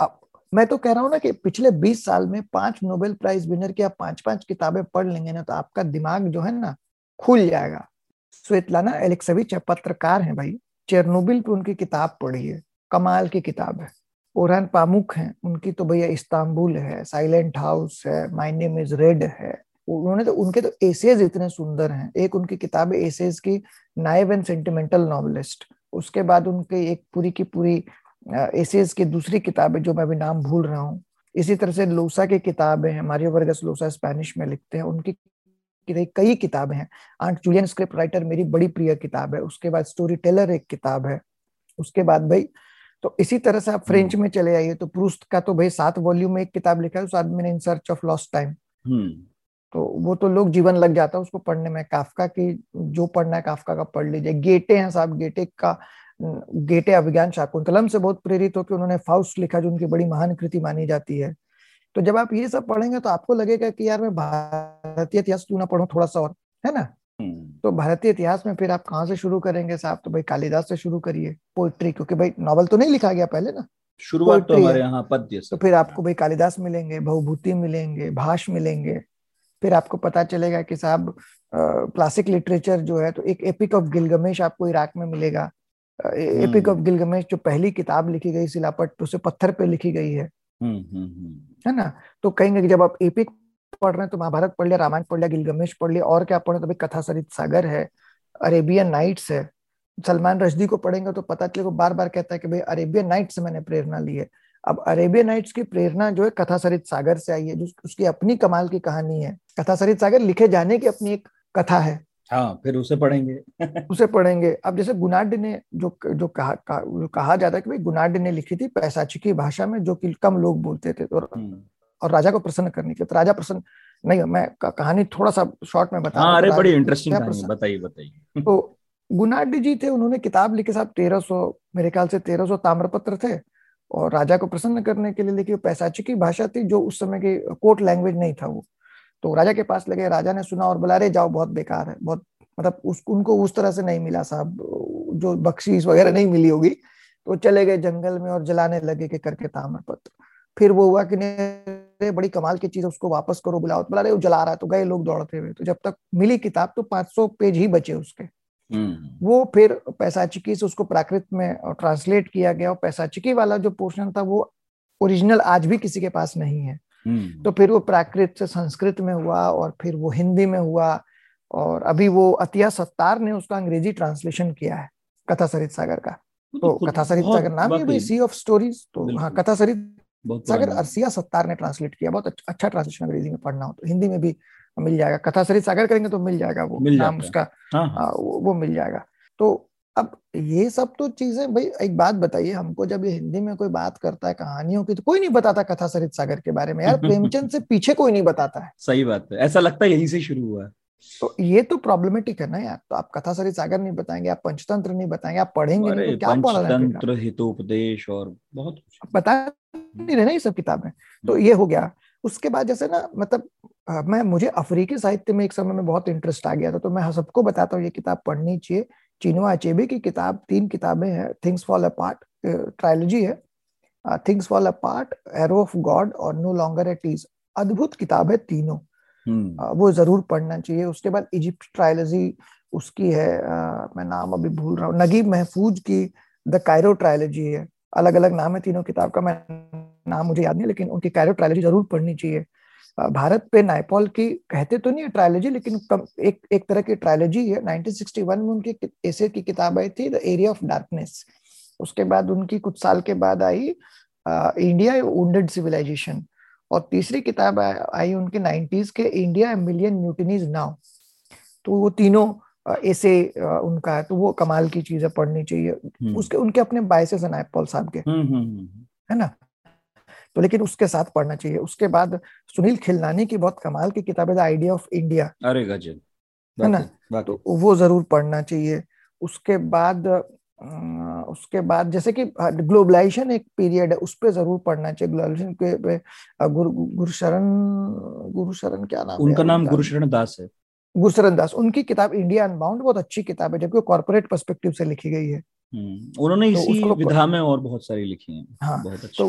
S3: अब मैं तो कह रहा हूँ ना कि पिछले 20 साल में पाँच नोबेल प्राइज विनर की आप पाँच पाँच किताबें पढ़ लेंगे ना तो आपका दिमाग जो है ना खुल जाएगा। स्वेतलाना एलेक्सेविच है पत्रकार है भाई, चेरनोबिल पे उनकी किताब पढ़ी है, कमाल की किताब है। ओरहान पामुक है, उनकी तो भैया इस्तांबुल है, साइलेंट हाउस है, माय नेम इज़ रेड है। उन्होंने तो उनके तो एसेज इतने सुंदर हैं। एक उनकी किताब है एसेज की नाइव एंड सेंटिमेंटल नॉवलिस्ट। उसके बाद उनके एक पूरी की पूरी एसेज की दूसरी किताब है जो मैं अभी नाम भूल रहा हूँ। इसी तरह से लोसा की किताबें हैं मारियो वर्गस लोसा स्पेनिश में लिखते हैं। उनकी कई किताबें हैं। आंट जूलियन स्क्रिप्ट राइटर मेरी बड़ी प्रिय किताब है। उसके बाद स्टोरी टेलर एक किताब है। उसके बाद भाई तो इसी तरह से आप फ्रेंच में चले आइए तो प्रूस्ट का तो भाई सात वॉल्यूम में एक किताब लिखा है उस आदमी ने in search of lost time. तो वो तो लोग जीवन लग जाता है उसको पढ़ने में काफका की जो पढ़ना है काफका का पढ़ लीजिए। गेटे हैं साहब गेटे का गेटे अभिज्ञान शाकुंतलम से बहुत प्रेरित होकर उन्होंने फाउस्ट लिखा जो उनकी बड़ी महान कृति मानी जाती है। तो जब आप ये सब पढ़ेंगे तो आपको लगेगा कि यार मैं भारतीय इतिहास क्यों ना पढ़ू थोड़ा सा और है ना? तो भारतीय इतिहास में फिर आप कहाँ से शुरू करेंगे साहब? तो भाई कालिदास से शुरू करिए पोइट्री क्योंकि भाई नॉवल तो नहीं लिखा गया पहले ना?
S2: शुरुआत तो हमारे यहाँ पद्य
S3: तो फिर आपको भाई कालिदास मिलेंगे बहुभूति मिलेंगे भाष मिलेंगे फिर आपको पता चलेगा कि साहब क्लासिक लिटरेचर जो है तो एक एपिक ऑफ़ गिलगमेश आपको इराक में मिलेगा। एपिक ऑफ़ गिलगमेश जो पहली किताब लिखी गई सिलापट उसे पत्थर पे लिखी गई है। है ना? तो कहेंगे कि जब आप एपिक पढ़ रहे हैं तो महाभारत पढ़ लिया रामायण पढ़ लिया गिलगमेश पढ़ लिया और क्या पढ़? पढ़े तो कथा सरित सागर है अरेबियन नाइट्स है। सलमान रश्दी को पढ़ेंगे तो पता चलेगा बार बार कहता है कि भाई अरेबियन नाइट्स से मैंने प्रेरणा ली है। अब अरेबियन नाइट्स की प्रेरणा जो है कथा सरित सागर से आई है जो उसकी अपनी कमाल की कहानी है। कथा सरित सागर लिखे जाने की अपनी एक कथा है।
S2: हाँ फिर उसे पढ़ेंगे।
S3: उसे पढ़ेंगे। अब जैसे गुनाड ने जो जो कहा जो कहा जाता है कि भाई गुनाड ने लिखी थी पैसाची की भाषा में जो कि कम लोग बोलते थे और, और राजा को प्रसन्न करने के तो राजा प्रसन्न नहीं मैं कहानी थोड़ा सा शॉर्ट में बता
S2: हाँ, अरे बड़ी इंटरेस्टिंग कहानी बताइए बताइए।
S3: तो गुनाडी जी थे उन्होंने किताब लिखी साहब तेरह सौ मेरे ख्याल से तेरह सौ ताम्रपत्र थे। और राजा को प्रसन्न करने के लिए लिखी पैसाची की भाषा थी जो उस समय की कोर्ट लैंग्वेज नहीं था वो। तो राजा के पास लगे, राजा ने सुना और बोला, अरे, जाओ, बहुत बेकार है, बहुत मतलब उस, उनको उस तरह से नहीं मिला साहब, जो बख्शीश वगैरह नहीं मिली होगी। तो चले गए जंगल में और जलाने लगे के करके ताम्रपत्र। फिर वो हुआ कि बड़ी कमाल की चीज़ उसको वापस करो, बुलाओ। तो बोला रहे वो जला रहा है तो गए लोग दौड़ते हुए। तो जब तक मिली किताब तो 500 पेज ही बचे उसके। वो फिर पैसाचिकी से उसको प्राकृत में ट्रांसलेट किया गया और पैसाचिकी वाला जो पोर्शन था वो ओरिजिनल आज भी किसी के पास नहीं है। हम्म। तो फिर वो प्राकृत से संस्कृत में हुआ और फिर वो हिंदी में हुआ और अभी वो अतिया सत्तार ने उसका अंग्रेज़ी ट्रांसलेशन किया है कथा सरित सागर का। तो कथा सरित सागर नाम है सी ऑफ़ स्टोरीज तो हाँ कथा सरित सागर अरसिया सत्तार ने ट्रांसलेट किया बहुत अच्छा ट्रांसलेशन अंग्रेज़ी में पढ़ना हो तो हिंदी में भी मिल जाएगा। कथा सरित सागर करेंगे तो मिल जाएगा वो मिल नाम उसका हाँ, हाँ. वो, वो मिल जाएगा। तो अब ये सब तो चीज़ें भाई एक बात बताइए हमको जब ये हिंदी में कोई बात करता है कहानियों की तो कोई नहीं बताता कथा सरित सागर के बारे में। यार प्रेमचंद से पीछे कोई नहीं बताता है।
S2: सही बात है। ऐसा लगता है यहीं से शुरू हुआ है।
S3: तो ये तो प्रॉब्लमेटिक है ना यार। तो आप कथा सरित सागर नहीं बताएँगे आप पंचतंत्र नहीं बताएँगे आप पढ़ेंगे नहीं तो क्या
S2: पंचतंत्र हितोपदेश और बहुत
S3: बता नहीं रहे ना ये सब किताबें। तो ये हो गया। उसके बाद जैसे ना मतलब आ, मैं मुझे अफ्रीकी साहित्य में एक समय में बहुत इंटरेस्ट आ गया था तो मैं सबको बताता हूँ ये किताब पढ़नी चाहिए। चिनुआ अचेबे की किताब तीन किताबें हैं थिंग्स फॉल अपार्ट ट्रायोलॉजी है। Things fall apart arrow of God और नो लॉन्गर एट ईज अद्भुत किताब है तीनों। hmm. वो ज़रूर पढ़ना चाहिए। उसके बाद इजिप्ट ट्रायलॉजी उसकी है आ, मैं नाम अभी भूल रहा हूँ। नगीब महफूज की द कायरो ट्रायलॉजी है। अलग अलग नाम है तीनों किताब का मैं नाम मुझे याद नहीं लेकिन उनकी कायरो ट्रायलॉजी ज़रूर पढ़नी चाहिए। भारत पे नायपॉल की कहते तो नहीं है ट्रायोलॉजी लेकिन कम, एक एक तरह की ट्रायोलॉजी है। 1961 में उनकी ऐसे की किताब आई थी द एरिया ऑफ़ डार्कनेस उसके बाद उनकी कुछ साल के बाद आई इंडिया वुंडेड सिविलाइजेशन और तीसरी किताब आई उनके नाइन्टीज के इंडिया मिलियन न्यूटनीज नाउ तो वो तीनों ऐसे उनका है। तो वो कमाल की चीज़ें पढ़नी चाहिए। हम्म। उसके उनके अपने बायसेस हैं नायपॉल साहब के। हम्म, हम्म, है ना? तो लेकिन उसके साथ पढ़ना चाहिए। उसके बाद सुनील खिलनानी की बहुत कमाल की किताब है द आइडिया ऑफ़ इंडिया।
S2: अरे गजब।
S3: है ना? तो वो ज़रूर पढ़ना चाहिए। उसके बाद उसके बाद जैसे कि ग्लोबलाइजेशन एक पीरियड है उस पर ज़रूर पढ़ना चाहिए। ग्लोबलाइजेशन के गुरुशरण गुरुशरण क्या नाम
S2: उनका नाम गुरुशरण दास है।
S3: गुरुशरण दास। उनकी किताब इंडिया अनबाउंड बहुत अच्छी किताब है जबकि कॉर्पोरेट पर्सपेक्टिव से लिखी गई है।
S2: उन्होंने तो इसी विधा में और बहुत सारी लिखी हैं।
S3: हाँ बहुत तो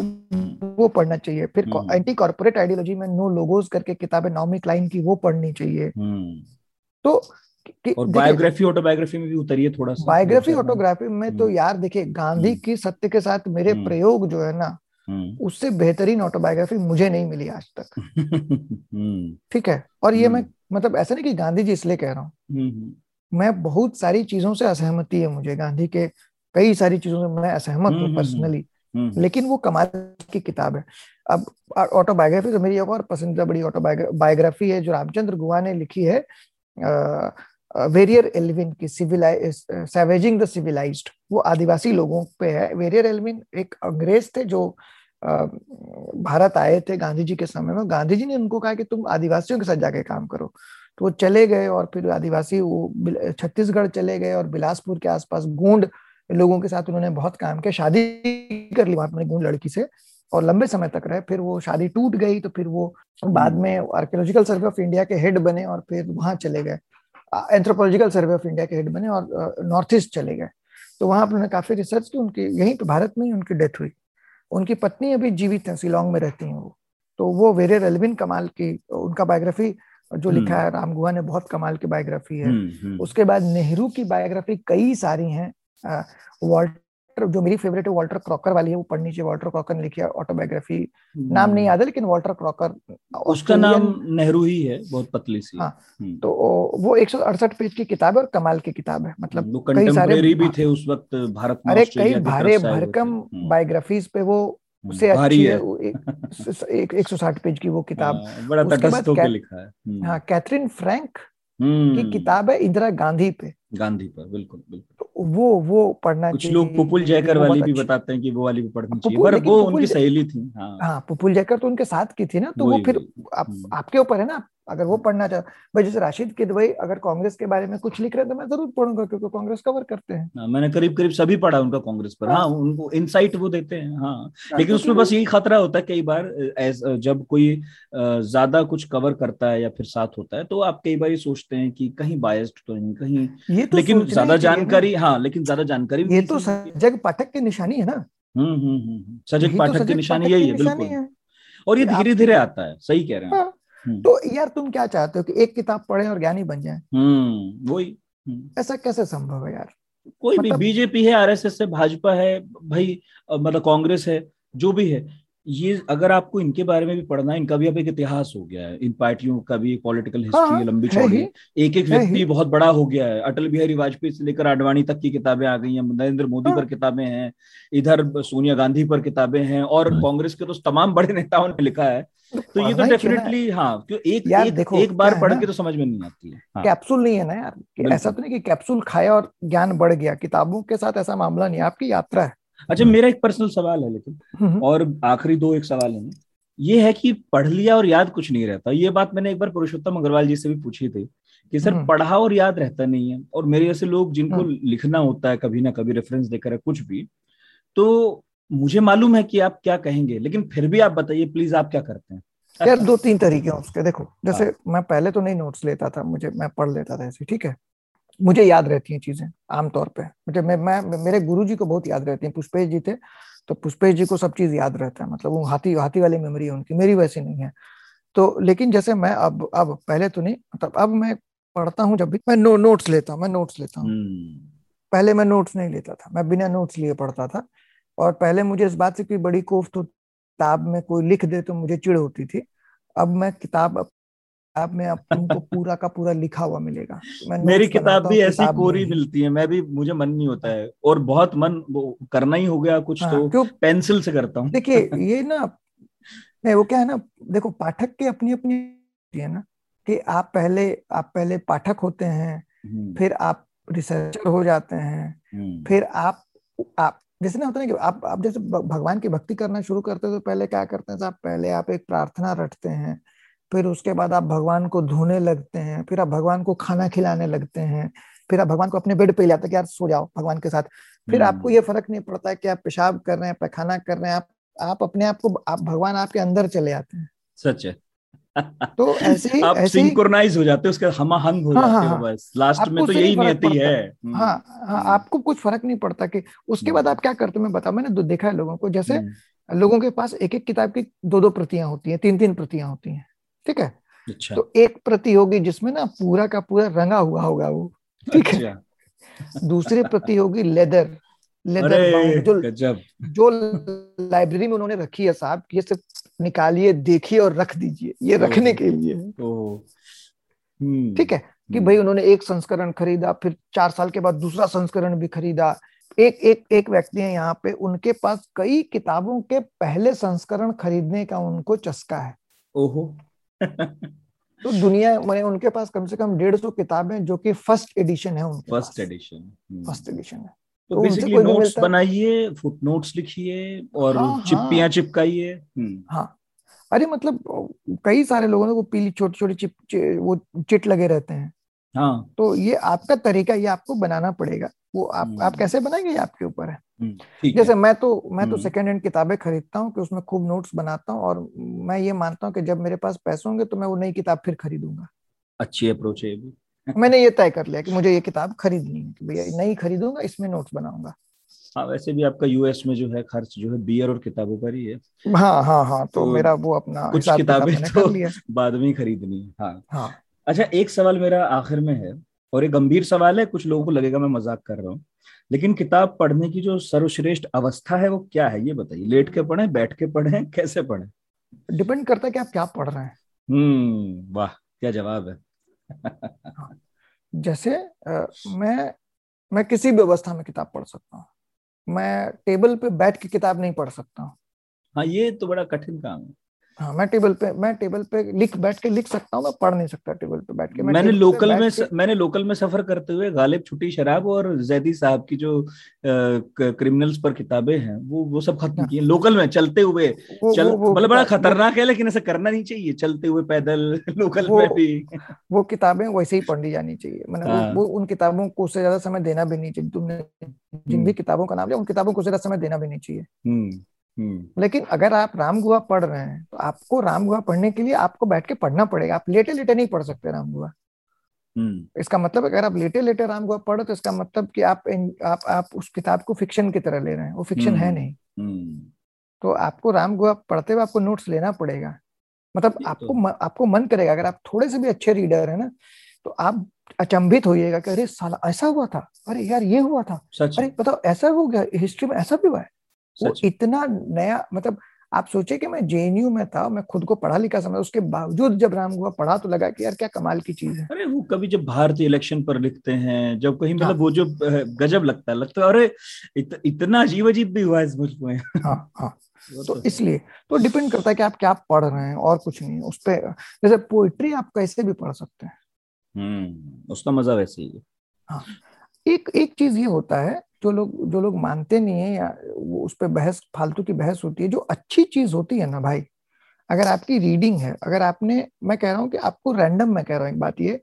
S3: वो पढ़ना चाहिए। फिर एंटी कॉर्पोरेट आइडियोलॉजी में नो लोगोज करके किताबें नॉमी क्लाइन की वो पढ़नी चाहिए। हम्म। तो
S2: और बायोग्राफी ऑटोबायोग्राफी में भी उतरिए थोड़ा सा।
S3: बायोग्राफी ऑटोग्राफी में। तो हम्म। यार देखिए गांधी की सत्य के साथ मेरे प्रयोग जो है ना उससे बेहतरीन ऑटोबायोग्राफी मुझे नहीं मिली आज तक। ठीक है? और ये मैं मतलब ऐसा नहीं कि गांधी जी इसलिए कह रहा हूँ। मैं बहुत सारी चीज़ों से असहमति है मुझे गांधी के कई सारी चीज़ों से मैं असहमत हूँ पर्सनली हम्म, हम्म, लेकिन वो कमाल की किताब है। अब ऑटोबायोग्राफी तो मेरी एक और पसंदीदा बड़ी ऑटोबायोग्राफी है जो रामचंद्र गुहा ने लिखी है वेरियर एलविन की सिविलाइज द सिविलाइज्ड वो आदिवासी लोगों पे है। वेरियर एलविन एक अंग्रेज़ थे जो भारत आए थे गांधी जी के समय में। गांधी जी ने उनको कहा कि तुम आदिवासियों के साथ जाके काम करो। तो वो चले गए और फिर आदिवासी वो छत्तीसगढ़ चले गए और बिलासपुर के आसपास गोंड लोगों के साथ उन्होंने बहुत काम किया। शादी कर ली वहाँ गोंड लड़की से और लंबे समय तक रहे। फिर वो शादी टूट गई तो फिर वो बाद में आर्कियोलॉजिकल सर्वे ऑफ़ इंडिया के हेड बने और फिर वहाँ चले गए। एंथ्रोपोलॉजिकल सर्वे ऑफ़ इंडिया के हेड बने और नॉर्थ ईस्ट चले गए। तो वहाँ उन्होंने काफ़ी रिसर्च की उनकी यहीं पे भारत में ही उनकी डेथ हुई। उनकी पत्नी अभी जीवित है शिलोंग में रहती हैं वो। तो वो वेरे रेलविन कमाल की उनका बायोग्राफी जो लिखा है राम गुहा ने बहुत कमाल की बायोग्राफी है। हम्म, हम्म। उसके बाद नेहरू की बायोग्राफी कई सारी हैं। वॉल्टर जो मेरी फेवरेट है वॉल्टर क्रॉकर वाली है वो पढ़नी चाहिए वॉल्टर क्रॉकर ने लिखी ऑटोबायोग्राफी नाम नहीं याद है लेकिन वॉल्टर क्रॉकर
S2: उसका नाम नेहरू ही है बहुत पतली सी।
S3: हाँ हम्म। तो वो एक पेज की किताब है और कमाल की किताब है मतलब
S2: कई सारे भी थे उस वक्त भारत
S3: में अरे कई भारे भरकम बायोग्राफीज पे वो उससे अच्छी है। एक सौ साठ पेज की वो किताब।
S2: हाँ, बड़ा तटस्थ होकर लिखा है।
S3: हाँ कैथरीन फ्रैंक की किताब है इंदिरा गांधी पे।
S2: गांधी पर बिल्कुल बिल्कुल।
S3: तो वो वो पढ़ना
S2: कुछ लोग पुपुल जयकर वाली भी बताते हैं कि वो वाली भी पढ़नी चाहिए पर वो उनकी सहेली थी। हाँ।
S3: हाँ पुपुल जयकर तो उनके साथ की थी ना तो वो फिर आप, हम्म। आपके ऊपर है ना अगर वो पढ़ना चाहो भाई जैसे राशिद किदवई अगर कांग्रेस के बारे में कुछ लिख रहे हैं तो मैं ज़रूर पढ़ूँगा क्योंकि कांग्रेस कवर करते हैं।
S2: हाँ, मैंने करीब करीब सभी पढ़ा उनका कांग्रेस पर। हाँ, हाँ। उनको इनसाइट वो देते हैं हाँ, लेकिन उसमें बस यही खतरा होता है कई बार जब कोई ज़्यादा कुछ कवर करता है या फिर साथ होता है तो आप कई बार ये सोचते हैं कि कहीं बायस्ड तो नहीं कहीं ये तो लेकिन ज़्यादा जानकारी हाँ लेकिन ज़्यादा जानकारी
S3: ये तो सजग पाठक की निशानी है ना।
S2: हम्म हम्म, हम्म, हम्म। सजग तो पाठक की निशानी यही है बिल्कुल। और ये धीरे धीरे आता है सही कह रहे हैं
S3: हम्म। तो यार तुम क्या चाहते हो कि एक किताब पढ़े और ज्ञानी बन जाए?
S2: हम्म वही।
S3: ऐसा कैसे संभव है यार?
S2: कोई मतलब, भी बीजेपी है आरएसएस है भाजपा है भाई मतलब कांग्रेस है जो भी है ये अगर आपको इनके बारे में भी पढ़ना है इनका भी अब एक इतिहास हो गया है। इन पार्टियों का भी पॉलिटिकल हिस्ट्री हाँ, लंबी चौड़ी एक एक व्यक्ति बहुत बड़ा हो गया है। अटल बिहारी वाजपेयी से लेकर आडवाणी तक की किताबें आ गई हैं। नरेंद्र मोदी हाँ, पर किताबें हैं। इधर सोनिया गांधी पर किताबें हैं और हाँ। कांग्रेस के तो तमाम बड़े नेताओं ने लिखा है। तो ये तो डेफिनेटली हाँ क्यों एक यार एक, देखो एक बार पढ़ के तो समझ में नहीं आती है।
S3: हाँ। कैप्सूल नहीं है ना यार। ऐसा तो नहीं कि कैप्सूल खाया और ज्ञान बढ़ गया। किताबों के साथ ऐसा मामला नहीं आपकी यात्रा है।
S2: अच्छा मेरा एक पर्सनल सवाल है लेकिन हम्म। और आखिरी दो एक सवाल है ये है कि पढ़ लिया और याद कुछ नहीं रहता ये बात मैंने एक बार पुरुषोत्तम अग्रवाल जी से भी पूछी थी कि सर हम्म। पढ़ा और याद रहता नहीं है और मेरे जैसे लोग जिनको हम्म। लिखना होता है कभी ना कभी रेफरेंस देकर कुछ भी तो मुझे मालूम है कि आप क्या कहेंगे लेकिन फिर भी आप बताइए प्लीज़ आप क्या करते हैं
S3: यार दो तीन तरीके हैं उसके देखो जैसे हाँ। मैं पहले तो नहीं नोट्स लेता था मुझे मैं पढ़ लेता था ऐसे ठीक है मुझे याद रहती हैं चीज़ें आमतौर पे। मुझे मैं, मैं मेरे गुरु जी को बहुत याद रहती हैं। पुष्पेश जी थे तो पुष्पेश जी को सब चीज़ याद रहता है। मतलब वो हाथी हाथी वाली मेमोरी है उनकी। मेरी वैसी नहीं है। तो लेकिन जैसे मैं अब अब पहले तो नहीं मतलब अब मैं पढ़ता हूँ जब भी मैं नो, नोट्स लेता हूँ मैं नोट्स लेता हूँ। हम्म। पहले मैं नोट्स नहीं लेता था मैं बिना नोट्स लिए पढ़ता था। और पहले मुझे इस बात से कोई बड़ी कोफ्त तो किताब में कोई लिख दे तो मुझे चिड़ होती थी। अब मैं किताब किताब में अब तुमको पूरा का पूरा लिखा हुआ मिलेगा।
S2: मेरी किताब भी ऐसी कोरी मिलती है मैं भी मुझे मन नहीं होता है। और बहुत मन करना ही हो गया कुछ हाँ, तो क्यों? पेंसिल से करता हूँ।
S3: देखिए ये ना नहीं वो क्या है ना देखो पाठक की अपनी अपनी है ना कि आप पहले आप पहले पाठक होते हैं हम्म। फिर आप रिसर्चर हो जाते हैं हम्म। फिर आप आप जैसे ना होता है कि आप आप जैसे भगवान की भक्ति करना शुरू करते हैं तो पहले क्या करते हैं साहब? पहले आप एक प्रार्थना रटते हैं फिर उसके बाद आप भगवान को धोने लगते हैं फिर आप भगवान को खाना खिलाने लगते हैं फिर आप भगवान को अपने बेड पे लाते कि यार सो जाओ भगवान के साथ। फिर हम्म। आपको ये फ़र्क नहीं पड़ता है कि आप पेशाब कर रहे हैं पैखाना कर रहे हैं आप आप अपने आप को आप भगवान आपके अंदर चले आते हैं।
S2: सच है।
S3: तो ऐसे ही
S2: आप ऐसे सिंक्रोनाइज हो जाते हो उसके हम हंग हो हाँ, जाते हो हाँ, बस। लास्ट में तो यही नियति है
S3: हम्म। हाँ। हाँ हम्म। आपको कुछ फ़र्क नहीं पड़ता कि उसके बाद आप क्या करते हो मैं बता मैंने देखा है लोगों को जैसे लोगों के पास एक एक किताब की दो दो प्रतियाँ होती हैं तीन तीन प्रतियाँ होती हैं। ठीक है? अच्छा। तो एक प्रति होगी जिसमें ना पूरा का पूरा रंगा हुआ होगा वो। ठीक है? अच्छा। दूसरी प्रति होगी लेदर। लेदर जो जो लाइब्रेरी में उन्होंने रखी है साहब ये सिर्फ़ निकालिए देखिए और रख दीजिए ये रखने के लिए। हम्म। ठीक है? कि हम्म। भाई उन्होंने एक संस्करण खरीदा फिर चार साल के बाद दूसरा संस्करण भी खरीदा। एक एक एक व्यक्ति है यहाँ पे उनके पास कई किताबों के पहले संस्करण खरीदने का उनको चस्का है।
S2: ओहो।
S3: तो दुनिया मैंने उनके पास कम से कम डेढ़ सौ किताबें जो कि फ़र्स्ट एडिशन है उनके
S2: फ़र्स्ट एडिशन
S3: फ़र्स्ट एडिशन है।
S2: तो, तो बेसिकली नोट्स बनाइए फुट नोट्स लिखिए और हाँ, हाँ। चिप्पियाँ चिपकाइए
S3: हम्म। हाँ। अरे मतलब कई सारे लोगों ने वो पीली छोटी छोटी चिप वो चिट लगे रहते हैं।
S2: हाँ।
S3: तो ये आपका तरीका ये आपको बनाना पड़ेगा। वो आप आप हम्म। कैसे बनाएँगे ये आपके ऊपर है। हम्म, जैसे मैं तो मैं तो सेकेंड हैंड किताबें खरीदता हूँ कि उसमें खूब नोट्स बनाता हूँ और मैं ये मानता हूँ कि जब मेरे पास पैसे होंगे तो मैं वो नई किताब फिर खरीदूँगा।
S2: अच्छी अप्रोच है भी.
S3: मैंने ये तय कर लिया कि मुझे ये किताब खरीदनी है कि भैया नहीं खरीदूँगा इसमें नोट्स बनाऊँगा।
S2: हाँ वैसे भी आपका यूएस में जो है खर्च जो है बियर और किताबों पर ही है।
S3: हाँ हाँ हाँ तो, तो मेरा वो अपना
S2: कुछ किताबें तो बाद में खरीदनी है। हाँ।
S3: हाँ।
S2: अच्छा एक सवाल मेरा आखिर में है और एक गंभीर सवाल है कुछ लोगों को लगेगा मैं मज़ाक कर रहा हूँ। लेकिन किताब पढ़ने की जो सर्वश्रेष्ठ अवस्था है वो क्या है? ये बताइए। लेट के पढ़े बैठ के पढ़े कैसे पढ़े?
S3: डिपेंड करता है कि आप क्या पढ़ रहे हैं।
S2: हम्म वाह क्या जवाब है।
S3: जैसे आ, मैं मैं किसी भी अवस्था में किताब पढ़ सकता हूँ। मैं टेबल पे बैठ के किताब नहीं पढ़ सकता हूँ।
S2: हाँ ये तो बड़ा कठिन काम है।
S3: हाँ मैं टेबल पे मैं टेबल पे लिख बैठ के लिख सकता हूँ मैं पढ़ नहीं सकता टेबल पे बैठ के
S2: मैं मैंने लोकल में स, मैंने लोकल में सफ़र करते हुए गालिब छुट्टी शराब और जैदी साहब की जो क्रिमिनल्स पर किताबें हैं वो वो सब खत्म हाँ। की लोकल में चलते हुए चल मतलब बड़ा खतरनाक है लेकिन ऐसा करना नहीं चाहिए चलते हुए पैदल लोकल में भी
S3: वो किताबें वैसे ही पढ़ी जानी चाहिए मतलब हाँ। वो, उन किताबों को उससे ज़्यादा समय देना भी नहीं चाहिए तुमने जिन भी हम्म। किताबों का नाम लिया उन किताबों को ज़्यादा समय देना भी नहीं चाहिए। हम्म। लेकिन अगर आप राम गुहा पढ़ रहे हैं तो आपको राम गुहा पढ़ने के लिए आपको बैठ के पढ़ना पड़ेगा। आप लेटे लेटे नहीं पढ़ सकते राम गुहा। हम्म। इसका मतलब अगर आप लेटे लेटे राम गुहा पढ़ो तो इसका मतलब कि आप आप आप उस किताब को फिक्शन की तरह ले रहे हैं। वो फिक्शन है हम्म। नहीं। तो आपको राम गुहा पढ़ते हुए आपको नोट्स लेना पड़ेगा। मतलब आपको तो। म, आपको मन करेगा। अगर आप थोड़े से भी अच्छे रीडर है ना तो आप अचंभित होइएगा कि अरे साला ऐसा हुआ था। अरे यार ये हुआ था। अरे बताओ ऐसा हो गया हिस्ट्री में ऐसा भी हुआ है। वो इतना नया मतलब आप सोचे कि मैं जेएनयू में था मैं खुद को पढ़ा लिखा समझा उसके बावजूद जब राम हुआ पढ़ा तो लगा कि यार क्या कमाल की चीज़ है।
S2: अरे वो कभी जब भारतीय इलेक्शन पर लिखते हैं जब कहीं मतलब हाँ। वो जो गजब लगता है लगता है अरे इत, इतना अजीब अजीब भी हुआ इस मुल्क में।
S3: हाँ हाँ। तो, तो इसलिए तो डिपेंड करता है कि आप क्या पढ़ रहे हैं और कुछ नहीं उस पर जैसे पोइट्री आप कैसे भी पढ़ सकते हैं।
S2: हम्म उसका मज़ा वैसे ही है।
S3: हाँ। एक एक चीज़ ये होता है जो लोग जो लोग मानते नहीं है या वो उस पर बहस फालतू की बहस होती है जो अच्छी चीज़ होती है ना भाई अगर आपकी रीडिंग है अगर आपने मैं कह रहा हूँ कि आपको रैंडम मैं कह रहा हूँ एक बात ये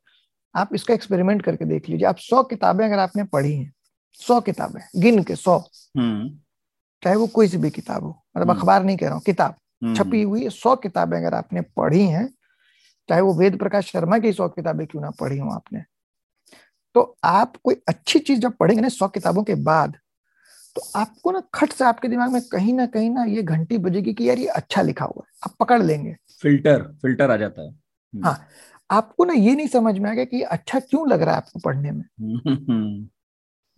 S3: आप इसका एक्सपेरिमेंट करके देख लीजिए आप सौ किताबें अगर आपने पढ़ी हैं सौ किताबें गिन के सौ हम्म। चाहे वो कोई सी भी किताब हो मतलब हम्म। अखबार नहीं कह रहा हूँ किताब हम्म। छपी हुई सौ किताबें अगर आपने पढ़ी हैं चाहे वो वेद प्रकाश शर्मा की सौ किताबें क्यों ना पढ़ी हो आपने तो आप कोई अच्छी चीज़ जब पढ़ेंगे ना सौ किताबों के बाद तो आपको ना खट से आपके दिमाग में कहीं ना कहीं ना ये घंटी बजेगी कि यार ये अच्छा लिखा हुआ है आप पकड़ लेंगे
S2: फ़िल्टर फ़िल्टर आ जाता है
S3: हम्म। हाँ आपको ना ये नहीं समझ में आएगा कि अच्छा क्यों लग रहा है आपको पढ़ने में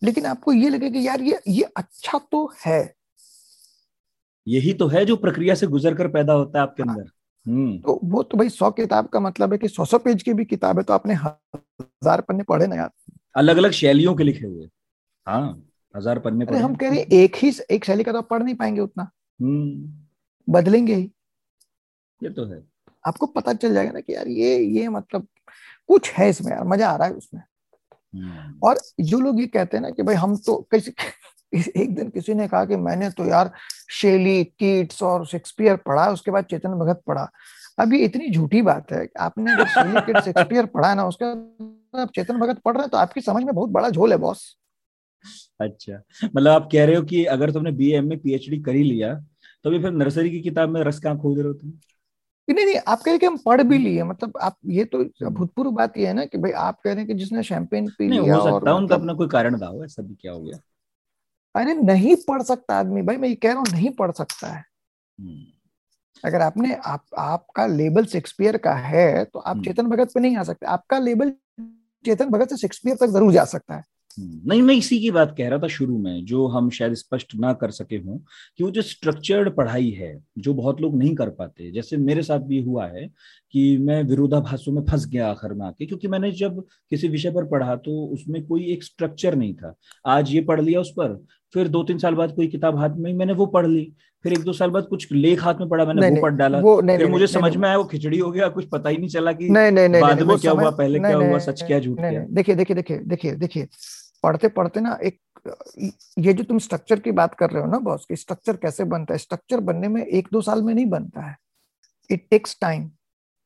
S3: लेकिन आपको ये लगे कि यार ये ये अच्छा तो है
S2: यही तो है जो प्रक्रिया से गुजर कर पैदा होता है आपके हाँ। अंदर
S3: हम्म। तो वो तो भाई सौ किताब का मतलब है कि सौ सौ पेज की भी किताब है तो आपने हज़ार पन्ने पढ़े ना यार।
S2: अलग अलग शैलियों के लिखे हुए। हाँ हज़ार पन्ने
S3: अरे हम कह रहे एक ही एक शैली का तो आप पढ़ नहीं पाएँगे उतना। हम्म। बदलेंगे ही।
S2: ये तो है।
S3: आपको पता चल जाएगा ना कि यार ये ये मतलब कुछ है इसमें यार मज़ा आ रहा है उसमें। हम्म। और जो लोग ये कहते हैं ना कि भाई हम तो कैसे एक दिन किसी ने कहा कि मैंने तो यार शेली कीट्स और शेक्सपियर पढ़ा उसके बाद चेतन भगत पढ़ा। अब ये इतनी झूठी बात है आपने जब शेली कीट शेक्सपियर पढ़ा ना उसके बाद चेतन भगत पढ़ रहे हैं तो आपकी समझ में बहुत बड़ा झोल है बॉस।
S2: अच्छा मतलब आप कह रहे हो कि अगर तुमने बी एम में पीएचडी कर ही लिया तो भी फिर नर्सरी की किताब में रस कहाँ खोज रहे हो तुम?
S3: नहीं नहीं आप कह रहे कि हम पढ़ भी लिए मतलब आप ये तो भूतपूर्व बात ये है ना कि भाई आप कह रहे हैं कि जिसने शैंपेन पी लिया
S2: हो सकता और उनका मतलब अपना कोई कारण था ऐसा भी क्या हो गया?
S3: अरे नहीं पढ़ सकता आदमी भाई मैं ये कह रहा हूँ नहीं पढ़ सकता है हम्म। अगर आपने आप आपका लेबल शेक्सपियर का है तो आप हम्म। चेतन भगत पे नहीं आ सकते आपका लेबल चेतन भगत से शेक्सपियर तक ज़रूर जा सकता है
S2: हम्म। नहीं मैं इसी की बात कह रहा था शुरू में जो हम शायद स्पष्ट ना कर सके हों कि वो जो स्ट्रक्चर्ड पढ़ाई है जो बहुत लोग नहीं कर पाते जैसे मेरे साथ भी हुआ है कि मैं विरोधाभासों में फंस गया आखिर में आके क्योंकि मैंने जब किसी विषय पर पढ़ा तो उसमें कोई एक स्ट्रक्चर नहीं था आज ये पढ़ लिया उस पर फिर दो तीन साल बाद कोई किताब हाथ में मैंने वो पढ़ ली। फिर एक दो साल बाद कुछ लेख हाथ में पढ़ा मैंने वो पढ़ डाला। वो, नहीं, फिर नहीं, मुझे नहीं, समझ में आया वो खिचड़ी हो गया कुछ पता ही नहीं चला कि नहीं, नहीं, बाद में क्या हुआ पहले क्या हुआ सच क्या झूठ क्या?
S3: देखिए देखिए देखिए देखिए देखिए पढ़ते पढ़ते ना एक ये जो तुम स्ट्रक्चर की बात कर रहे हो ना बॉस की स्ट्रक्चर कैसे बनता है? स्ट्रक्चर बनने में एक दो साल में नहीं बनता है। It takes time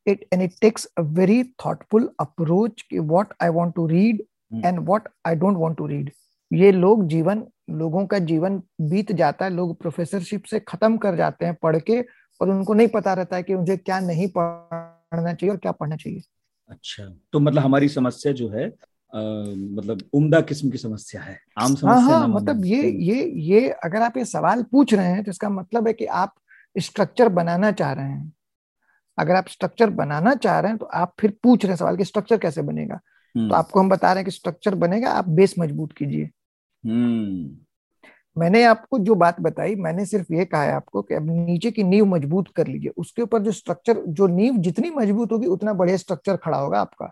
S3: it and it takes a very thoughtful approach कि what I want to read and what I don't want to read ये लोग जीवन लोगों का जीवन बीत जाता है लोग प्रोफेसरशिप से खत्म कर जाते हैं पढ़ के और उनको नहीं पता रहता है कि मुझे क्या नहीं पढ़ना चाहिए और क्या पढ़ना चाहिए
S2: अच्छा तो मतलब हमारी समस्या जो है आ, मतलब उम्दा किस्म की समस्या है आम हाँ,
S3: समस्या हाँ, हाँ, मतलब ये ये ये अगर आप ये सवाल पूछ रहे हैं तो इसका मतलब है कि आप स्ट्रक्चर बनाना चाह रहे हैं अगर आप स्ट्रक्चर बनाना चाह रहे हैं तो आप फिर पूछ रहे हैं सवाल कि स्ट्रक्चर कैसे बनेगा तो हम्म। आपको हम बता रहे हैं कि स्ट्रक्चर बनेगा आप बेस मज़बूत कीजिए। मैंने आपको जो बात बताई मैंने सिर्फ़ ये कहा है आपको कि अब नीचे की नींव मज़बूत कर लीजिए। उसके ऊपर जो स्ट्रक्चर जो नींव जितनी मज़बूत होगी उतना बढ़िया स्ट्रक्चर खड़ा होगा आपका।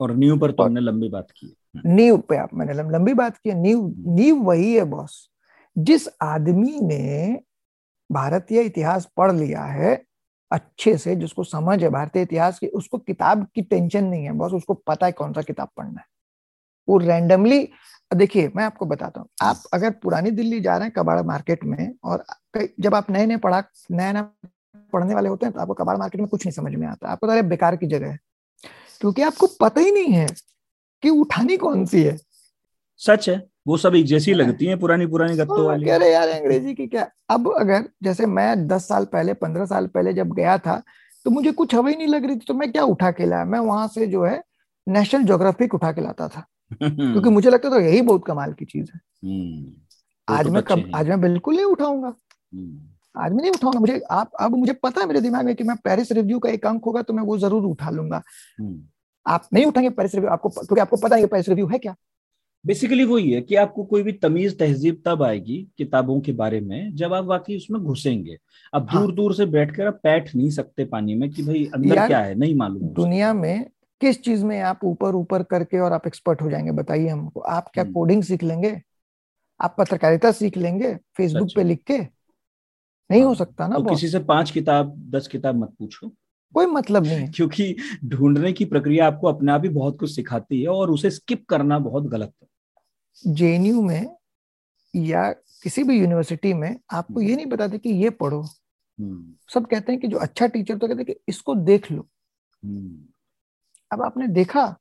S2: और नींव पर तो हमने लंबी बात की
S3: नींव पे आप मैंने लंबी बात की नींव नींव वही है बॉस जिस आदमी ने भारतीय इतिहास पढ़ लिया है अच्छे से जिसको समझ है भारतीय इतिहास की उसको किताब की टेंशन नहीं है बस उसको पता है कौन सा किताब पढ़ना है। वो रैंडमली देखिए मैं आपको बताता हूँ। आप अगर पुरानी दिल्ली जा रहे हैं कबाड़ मार्केट में और जब आप नए नए पढ़ा नया नया पढ़ने वाले होते हैं तो आपको कबाड़ मार्केट में कुछ नहीं समझ में आता। आपको तो बेकार की जगह है। क्योंकि आपको पता ही नहीं है कि उठानी कौन सी है।
S2: सच है। वो सब एक जैसी। लगती हैं पुरानी पुरानी गत्तों हाँ, वाली।
S3: कह रहे यार अंग्रेज़ी की क्या? अब अगर जैसे मैं दस साल पहले पंद्रह साल पहले जब गया था तो मुझे कुछ हवा ही नहीं लग रही थी तो मैं क्या उठा के लाया? मैं वहाँ से जो है नेशनल जोग्राफिक उठा के लाता था। क्योंकि मुझे लगता था यही बहुत कमाल की चीज़ है। हम्म, आज तो मैं कब आज मैं बिल्कुल नहीं उठाऊँगा। हम्म। आज मैं नहीं उठाऊँगा। मुझे आप अब मुझे पता है मेरे दिमाग में कि मैं पेरिस रिव्यू का एक अंक होगा तो मैं वो ज़रूर उठा लूँगा। हम्म। आप नहीं उठाएँगे पेरिस रिव्यू आपको क्योंकि आपको पता है पेरिस रिव्यू है क्या?
S2: बेसिकली वही है कि आपको कोई भी तमीज तहजीब तब आएगी किताबों के बारे में जब आप वाकई उसमें घुसेंगे। अब हाँ। दूर दूर से बैठकर आप बैठ नहीं सकते पानी में कि भाई अंदर क्या है नहीं मालूम
S3: दुनिया में किस चीज़ में आप ऊपर ऊपर करके और आप एक्सपर्ट हो जाएँगे बताइए हमको। आप क्या कोडिंग हम्म। सीख लेंगे? आप पत्रकारिता सीख लेंगे? फेसबुक पे लिख के? नहीं हो हाँ। सकता ना
S2: तो किसी से पाँच किताब दस किताब मत पूछो।
S3: कोई मतलब नहीं है।
S2: क्योंकि ढूँढने की प्रक्रिया आपको अपने आप ही बहुत कुछ सिखाती है और उसे स्किप करना बहुत गलत
S3: है। जेएनयू में या किसी भी यूनिवर्सिटी में आपको ये नहीं बताते कि ये पढ़ो। हम्म। सब कहते हैं कि जो अच्छा टीचर तो कहते हैं कि इसको देख लो। हम्म। अब आपने देखा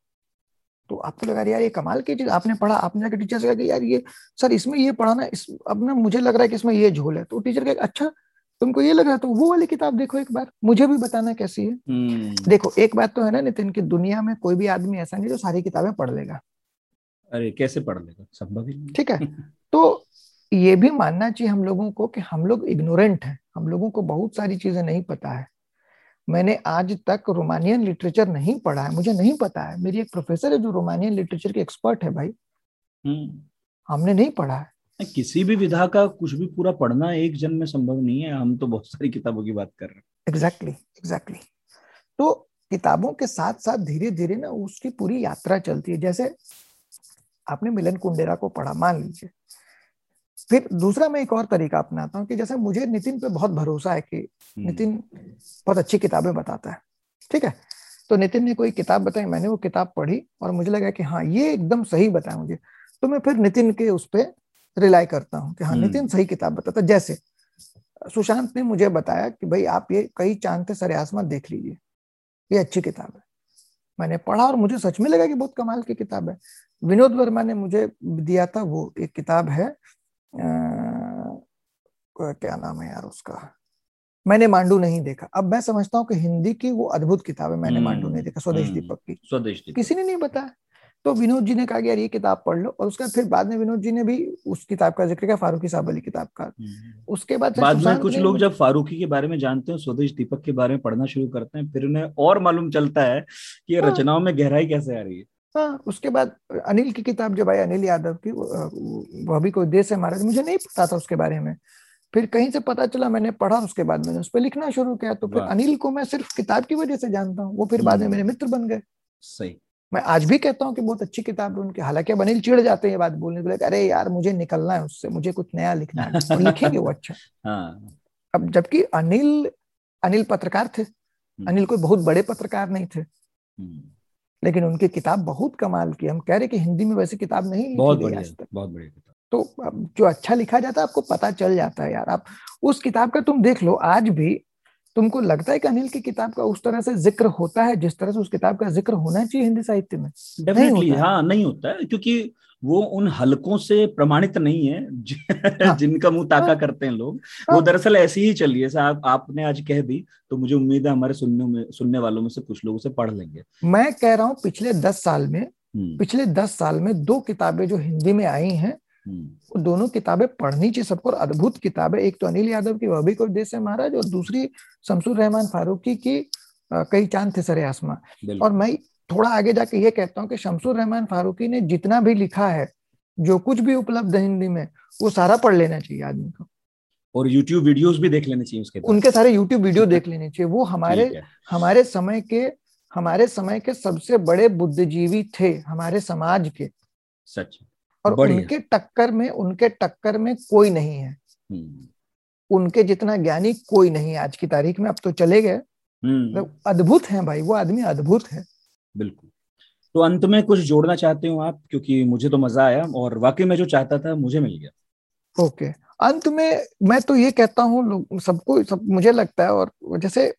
S3: तो आपको लगा यार ये कमाल की चीज़ आपने पढ़ा आपने जाकर टीचर से कहा कि यार ये सर इसमें ये पढ़ाना इस अब ना मुझे लग रहा है कि इसमें ये झोल है। तो टीचर कहे अच्छा तुमको ये लग रहा है तो वो वाली किताब देखो एक बार मुझे भी बताना कैसी है। hmm. देखो एक बात तो है ना नितिन की दुनिया में कोई भी आदमी ऐसा नहीं जो सारी किताबें पढ़ लेगा।
S2: अरे कैसे पढ़ लेगा? संभव ही
S3: ठीक है। तो ये भी मानना चाहिए हम लोगों को कि हम लोग इग्नोरेंट हैं। हम लोगों को बहुत सारी चीज़ें नहीं पता है। मैंने आज तक रोमानियन लिटरेचर नहीं पढ़ा है मुझे नहीं पता है। मेरी एक प्रोफेसर है जो रोमानियन लिटरेचर के एक्सपर्ट है भाई। हम्म। हमने नहीं पढ़ा है।
S2: किसी भी विधा का कुछ भी पूरा पढ़ना एक जन में संभव नहीं है हम तो बहुत सारी किताबों की बात कर रहे हैं।
S3: Exactly exactly, exactly exactly. तो किताबों के साथ साथ धीरे धीरे ना उसकी पूरी यात्रा चलती है। जैसे आपने मिलन कुंडेरा को पढ़ा मान लीजिए। फिर दूसरा मैं एक और तरीका अपनाता हूँ कि जैसे मुझे नितिन पे बहुत भरोसा है कि हम्म। नितिन बहुत अच्छी किताबें बताता है ठीक है? तो नितिन ने कोई किताब बताई मैंने वो किताब पढ़ी और मुझे लगा कि हाँ ये एकदम सही बताया मुझे। तो मैं फिर नितिन के उस पर रिलाई करता हूँ कि हाँ नितिन हम्म। सही किताब बताता जैसे सुशांत ने मुझे बताया कि भाई आप ये कई चाँद थे सरे आसमान देख लीजिए ये अच्छी किताब है। मैंने पढ़ा और मुझे सच में लगा कि बहुत कमाल की किताब है। विनोद वर्मा ने मुझे दिया था वो एक किताब है क्या नाम है यार उसका? मैंने मांडू नहीं देखा। अब मैं समझता हूँ कि हिंदी की वो अद्भुत किताब है मैंने मांडू नहीं हम्म, देखा स्वदेश हम्म, दीपक की।
S2: स्वदेश दीपक।
S3: किसी ने नहीं बताया? तो विनोद जी ने कहा कि यार ये किताब पढ़ लो और उसके बाद फिर बाद में विनोद जी ने भी उस किताब का ज़िक्र किया फारूकी साहब अली किताब का। हम्म। उसके बाद
S2: बाद में कुछ लोग जब फारूकी के बारे में जानते हैं स्वदेश दीपक के बारे में पढ़ना शुरू करते हैं फिर उन्हें और मालूम चलता है कि ये हाँ। रचनाओं में गहराई कैसे आ रही है।
S3: हाँ उसके बाद अनिल की किताब जब आई अनिल यादव की वो भी कोई देश है महाराज मुझे नहीं पता था उसके बारे में फिर कहीं से पता चला मैंने पढ़ा उसके बाद मैंने उस पर लिखना शुरू किया तो फिर अनिल को मैं सिर्फ़ किताब की वजह से जानता हूँ वो फिर बाद में हम्म। मेरे मित्र बन गए
S2: सही
S3: मैं आज भी कहता हूँ कि बहुत अच्छी किताब है उनकी हालाँकि अब अनिल चिड़ जाते हैं ये बात बोलने के लिए अरे यार मुझे निकलना है उससे मुझे कुछ नया लिखना है और लिखेंगे वो अच्छा हाँ। अब जबकि अनिल अनिल पत्रकार थे हम्म। अनिल कोई बहुत बड़े पत्रकार नहीं थे हम्म। लेकिन उनकी किताब बहुत कमाल की हम कह रहे कि हिंदी में वैसे किताब नहीं
S2: बहुत बढ़िया बहुत बढ़िया किताब।
S3: तो जो अच्छा लिखा जाता है आपको पता चल जाता है यार। आप उस किताब का तुम देख लो आज भी तुमको लगता है कि अनिल की किताब का उस तरह से ज़िक्र होता है जिस तरह से उस किताब का ज़िक्र होना चाहिए हिंदी साहित्य में?
S2: डेफिनेटली हाँ नहीं होता है क्योंकि वो उन हलकों से प्रमाणित नहीं है हाँ, जिनका मुँह ताका हाँ, करते हैं लोग। हाँ, वो दरअसल ऐसी ही चली है आप, आपने आज कह दी तो मुझे उम्मीद है हमारे सुनने में सुनने वालों में से कुछ लोग उसे पढ़ लेंगे।
S3: मैं कह रहा हूँ पिछले दस साल में हम्म। पिछले दस साल में दो किताबें जो हिंदी में आई हैं हम्म। वो दोनों किताबें पढ़नी चाहिए सबको अद्भुत किताबें। एक तो अनिल यादव की वह भी कोई देश है महाराज और दूसरी शमसुर रहमान फारूकी की कई चाँद थे सरे आसमा। और मैं थोड़ा आगे जाके ये कहता हूँ कि शमसुर रहमान फारूकी ने जितना भी लिखा है जो कुछ भी उपलब्ध है हिंदी में वो सारा पढ़ लेना चाहिए आदमी को।
S2: और YouTube वीडियोस भी देख लेने चाहिए उसके
S3: उनके सारे YouTube वीडियो देख लेने चाहिए। वो हमारे हमारे समय के हमारे समय के सबसे बड़े बुद्धिजीवी थे हमारे समाज के।
S2: सच।
S3: और उनके टक्कर में उनके टक्कर में कोई नहीं है। हम्म। उनके जितना ज्ञानी कोई नहीं आज की तारीख में अब तो चले गए।
S2: हम्म।
S3: मतलब अद्भुत हैं भाई वो आदमी अद्भुत है।
S2: बिल्कुल। तो अंत में कुछ जोड़ना चाहते हो आप? क्योंकि मुझे तो मज़ा आया और वाकई में जो चाहता था मुझे मिल गया।
S3: ओके। अंत में मैं तो ये कहता हूँ सबको, सब, मुझे लगता है और जैसे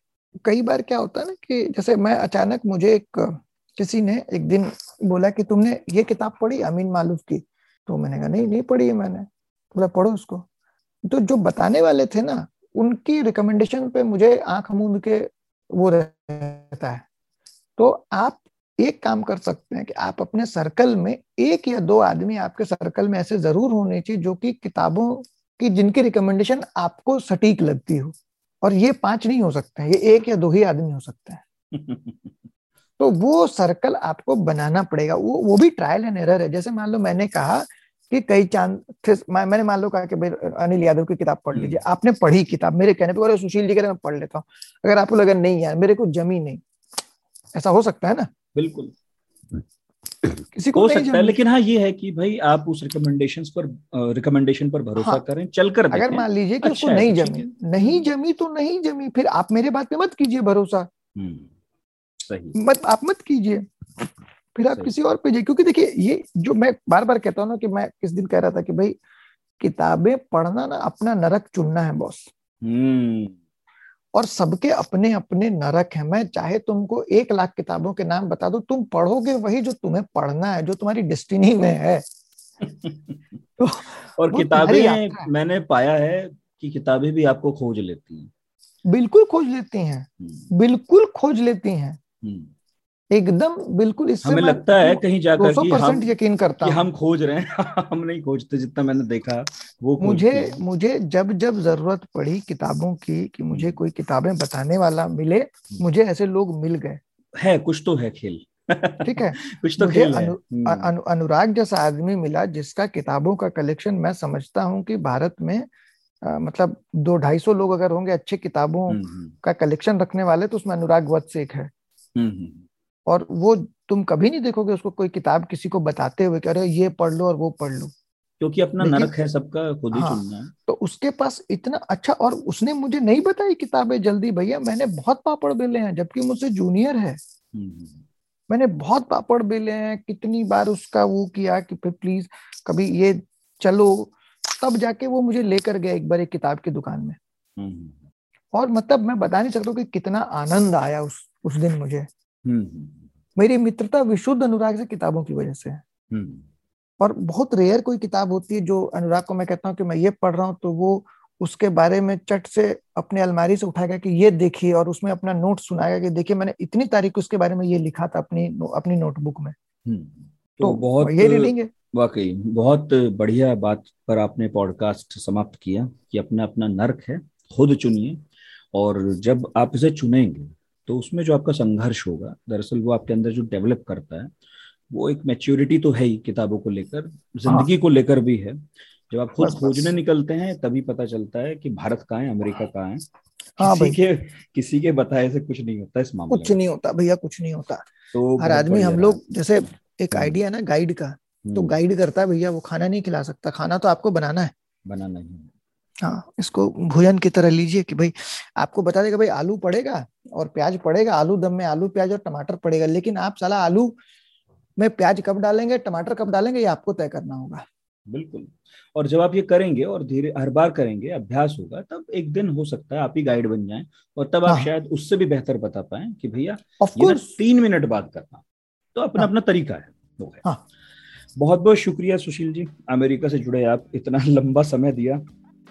S3: कई बार क्या होता है ना कि जैसे मैं अचानक मुझे एक, किसी ने एक दिन बोला कि तुमने ये किताब पढ़ी अमीन मालूफ की? तो मैंने कहा, नहीं नहीं पढ़ी है मैंने। बोला, पढ़ो उसको। तो जो बताने वाले थे ना, उनकी रिकमेंडेशन पे मुझे आँख मूंद के वो रहता है। तो आप एक काम कर सकते हैं कि आप अपने सर्कल में एक या दो आदमी आपके सर्कल में ऐसे ज़रूर होने चाहिए जो कि किताबों की जिनकी रिकमेंडेशन आपको सटीक लगती हो। और ये पाँच नहीं हो सकते हैं ये एक या दो ही आदमी हो सकते हैं। तो वो सर्कल आपको बनाना पड़ेगा। वो वो भी ट्रायल एंड एरर है। जैसे मान लो मैंने कहा कि कई चाँद मैंने मान लो कहा कि भाई अनिल यादव की किताब पढ़ लीजिए। हम्म। आपने पढ़ी किताब। मेरे कहने पे सुशील जी कह रहे मैं पढ़ लेता हूँ। अगर आपको लगा नहीं यार मेरे को जमी नहीं। ऐसा हो सकता है ना?
S2: बिल्कुल।
S3: किसी को
S2: हो सकता है लेकिन हाँ ये है कि भाई आप उस रिकमेंडेशन पर रिकमेंडेशन पर भरोसा हाँ, करें चलकर
S3: अगर मान लीजिए कि अच्छा उसको नहीं जमी नहीं जमी तो नहीं जमी फिर आप मेरे बात पे मत कीजिए भरोसा।
S2: हम्म, सही।
S3: मत आप मत कीजिए। फिर आप किसी और पे जाइए क्योंकि देखिए ये जो मैं बार बार कहता हूँ ना कि मैं किस दिन कह रहा था कि भाई किताबें पढ़ना ना अपना नरक चुनना है बॉस।
S2: हम्म।
S3: और सबके अपने अपने नरक है। मैं चाहे तुमको एक लाख किताबों के नाम बता दो तुम पढ़ोगे वही जो तुम्हें पढ़ना है जो तुम्हारी डिस्टिनी में है।
S2: तो और किताबें मैंने पाया है कि किताबें भी आपको खोज लेती हैं।
S3: बिल्कुल खोज लेती हैं। हम्म। बिल्कुल खोज लेती हैं।
S2: हम्म।
S3: एकदम बिल्कुल इससे
S2: हमें लगता है कहीं जाकर
S3: कि हम
S2: यकीन
S3: करता
S2: कि हम खोज रहे हैं। हम नहीं खोजते जितना मैंने देखा वो
S3: मुझे मुझे जब जब ज़रूरत पड़ी किताबों की कि मुझे हम्म। कोई किताबें बताने वाला मिले हम्म। मुझे ऐसे लोग मिल गए।
S2: है कुछ तो है खेल।
S3: ठीक है?
S2: कुछ तो खेल
S3: अनु, है। अनु, अनु, अनुराग जैसा आदमी मिला जिसका किताबों का कलेक्शन मैं समझता हूँ कि भारत में आ, मतलब दो ढाई सौ लोग अगर होंगे अच्छे किताबों
S2: हम्म,
S3: का कलेक्शन रखने वाले तो उसमें अनुराग वत्स एक है। और वो तुम कभी नहीं देखोगे उसको कोई किताब किसी को बताते हुए कह रहे ये पढ़ लो और वो पढ़ लो।
S2: क्योंकि अपना नरक है सबका खुद ही हाँ, चुनना है।
S3: तो उसके पास इतना अच्छा और उसने मुझे नहीं बताई किताबें जल्दी भैया मैंने बहुत पापड़ बेले हैं जबकि मुझसे जूनियर है।
S2: हम्म, हम्म।
S3: मैंने बहुत पापड़ बेले हैं कितनी बार उसका वो किया कि फिर प्लीज़ कभी ये चलो। तब जाके वो मुझे लेकर गया एक बार एक किताब की दुकान में।
S2: हम्म,
S3: और मतलब मैं बता नहीं सकता कि कितना आनंद आया उस उस दिन मुझे। मेरी मित्रता विशुद्ध अनुराग से किताबों की वजह से है। और बहुत रेयर कोई किताब होती है जो अनुराग को मैं कहता हूँ कि मैं ये पढ़ रहा हूँ तो वो उसके बारे में चट से अपने अलमारी से उठाएगा कि ये देखिए और उसमें अपना नोट सुनाएगा कि देखिए मैंने इतनी तारीख उसके बारे में ये लिखा था अपनी अपनी नोटबुक में।
S2: तो, तो बहुत
S3: ये रीडिंग है
S2: वाकई बहुत बढ़िया बात पर आपने पॉडकास्ट समाप्त किया कि अपना अपना नर्क है खुद चुनिए और जब आप इसे चुनेंगे तो उसमें जो आपका संघर्ष होगा दरअसल वो आपके अंदर जो डेवलप करता है वो एक मेच्योरिटी तो है ही किताबों को लेकर ज़िंदगी हाँ। को लेकर भी है। जब आप खुद खोजने निकलते हैं तभी पता चलता है कि भारत कहाँ है अमेरिका कहाँ है। हाँ किसी के किसी के बताए से कुछ नहीं होता इस मामले
S3: कुछ नहीं होता भैया कुछ नहीं होता। तो हर आदमी हम लोग जैसे एक आइडिया हम्म। ना गाइड का तो गाइड हम्म। करता है भैया वो खाना नहीं खिला सकता खाना तो आपको बनाना है।
S2: बनाना ही।
S3: हाँ इसको भोजन की तरह लीजिए कि भाई आपको बता देगा भाई आलू पड़ेगा और प्याज पड़ेगा आलू दम में आलू प्याज और टमाटर पड़ेगा लेकिन आप साला आलू में प्याज कब डालेंगे टमाटर कब डालेंगे ये आपको तय करना होगा
S2: बिल्कुल और जब आप ये करेंगे और धीरे हर बार करेंगे अभ्यास होगा तब एक दिन हो सकता है आप ही गाइड बन जाएँ और तब आप हाँ। शायद उससे भी बेहतर बता पाए कि भैया तीन मिनट बाद करना तो अपना हाँ। अपना तरीका है वो है हाँ। बहुत बहुत शुक्रिया सुशील जी अमेरिका से जुड़े आप इतना लंबा समय दिया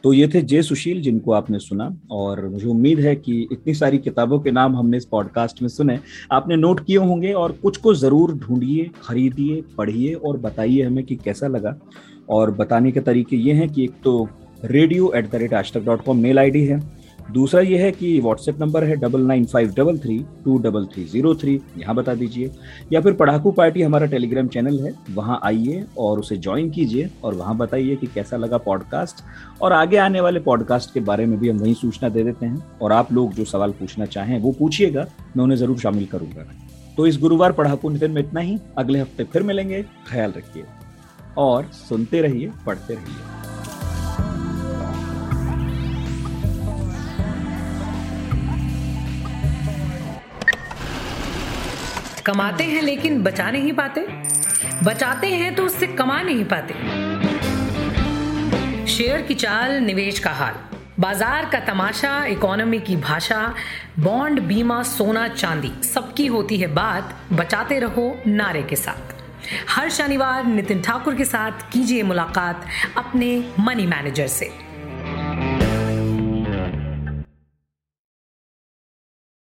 S2: तो ये थे जय सुशील, जिनको आपने सुना। और मुझे उम्मीद है कि इतनी सारी किताबों के नाम हमने इस पॉडकास्ट में सुने। आपने नोट किए होंगे और कुछ को ज़रूर ढूंढिए, खरीदिए, पढ़िए और बताइए हमें कि कैसा लगा। और बताने के तरीके ये हैं कि एक तो रेडियो एट द रेट आज तक डॉट कॉम मेल आईडी है। दूसरा ये है कि व्हाट्सएप नंबर है double nine five double three two double three zero three यहाँ बता दीजिए। या फिर पढ़ाकू पार्टी हमारा टेलीग्राम चैनल है, वहाँ आइए और उसे ज्वाइन कीजिए और वहाँ बताइए कि कैसा लगा पॉडकास्ट और आगे आने वाले पॉडकास्ट के बारे में भी हम वहीं सूचना दे देते हैं और आप लोग जो सवाल पूछना चाहें वो पूछिएगा, मैं उन्हें ज़रूर शामिल करूँगा। तो इस गुरुवार पढ़ाकू नितिन में इतना ही। अगले हफ़्ते फिर मिलेंगे। ख्याल रखिए और सुनते रहिए, पढ़ते रहिए।
S4: कमाते हैं लेकिन बचा नहीं पाते। बचाते हैं तो उससे कमा नहीं पाते। शेयर की चाल, निवेश का हाल। बाज़ार का तमाशा, इकोनॉमी की भाषा, बॉन्ड, बीमा, सोना, चांदी, सबकी होती है बात। बचाते रहो नारे के साथ। हर शनिवार नितिन ठाकुर के साथ कीजिए मुलाकात अपने मनी मैनेजर से।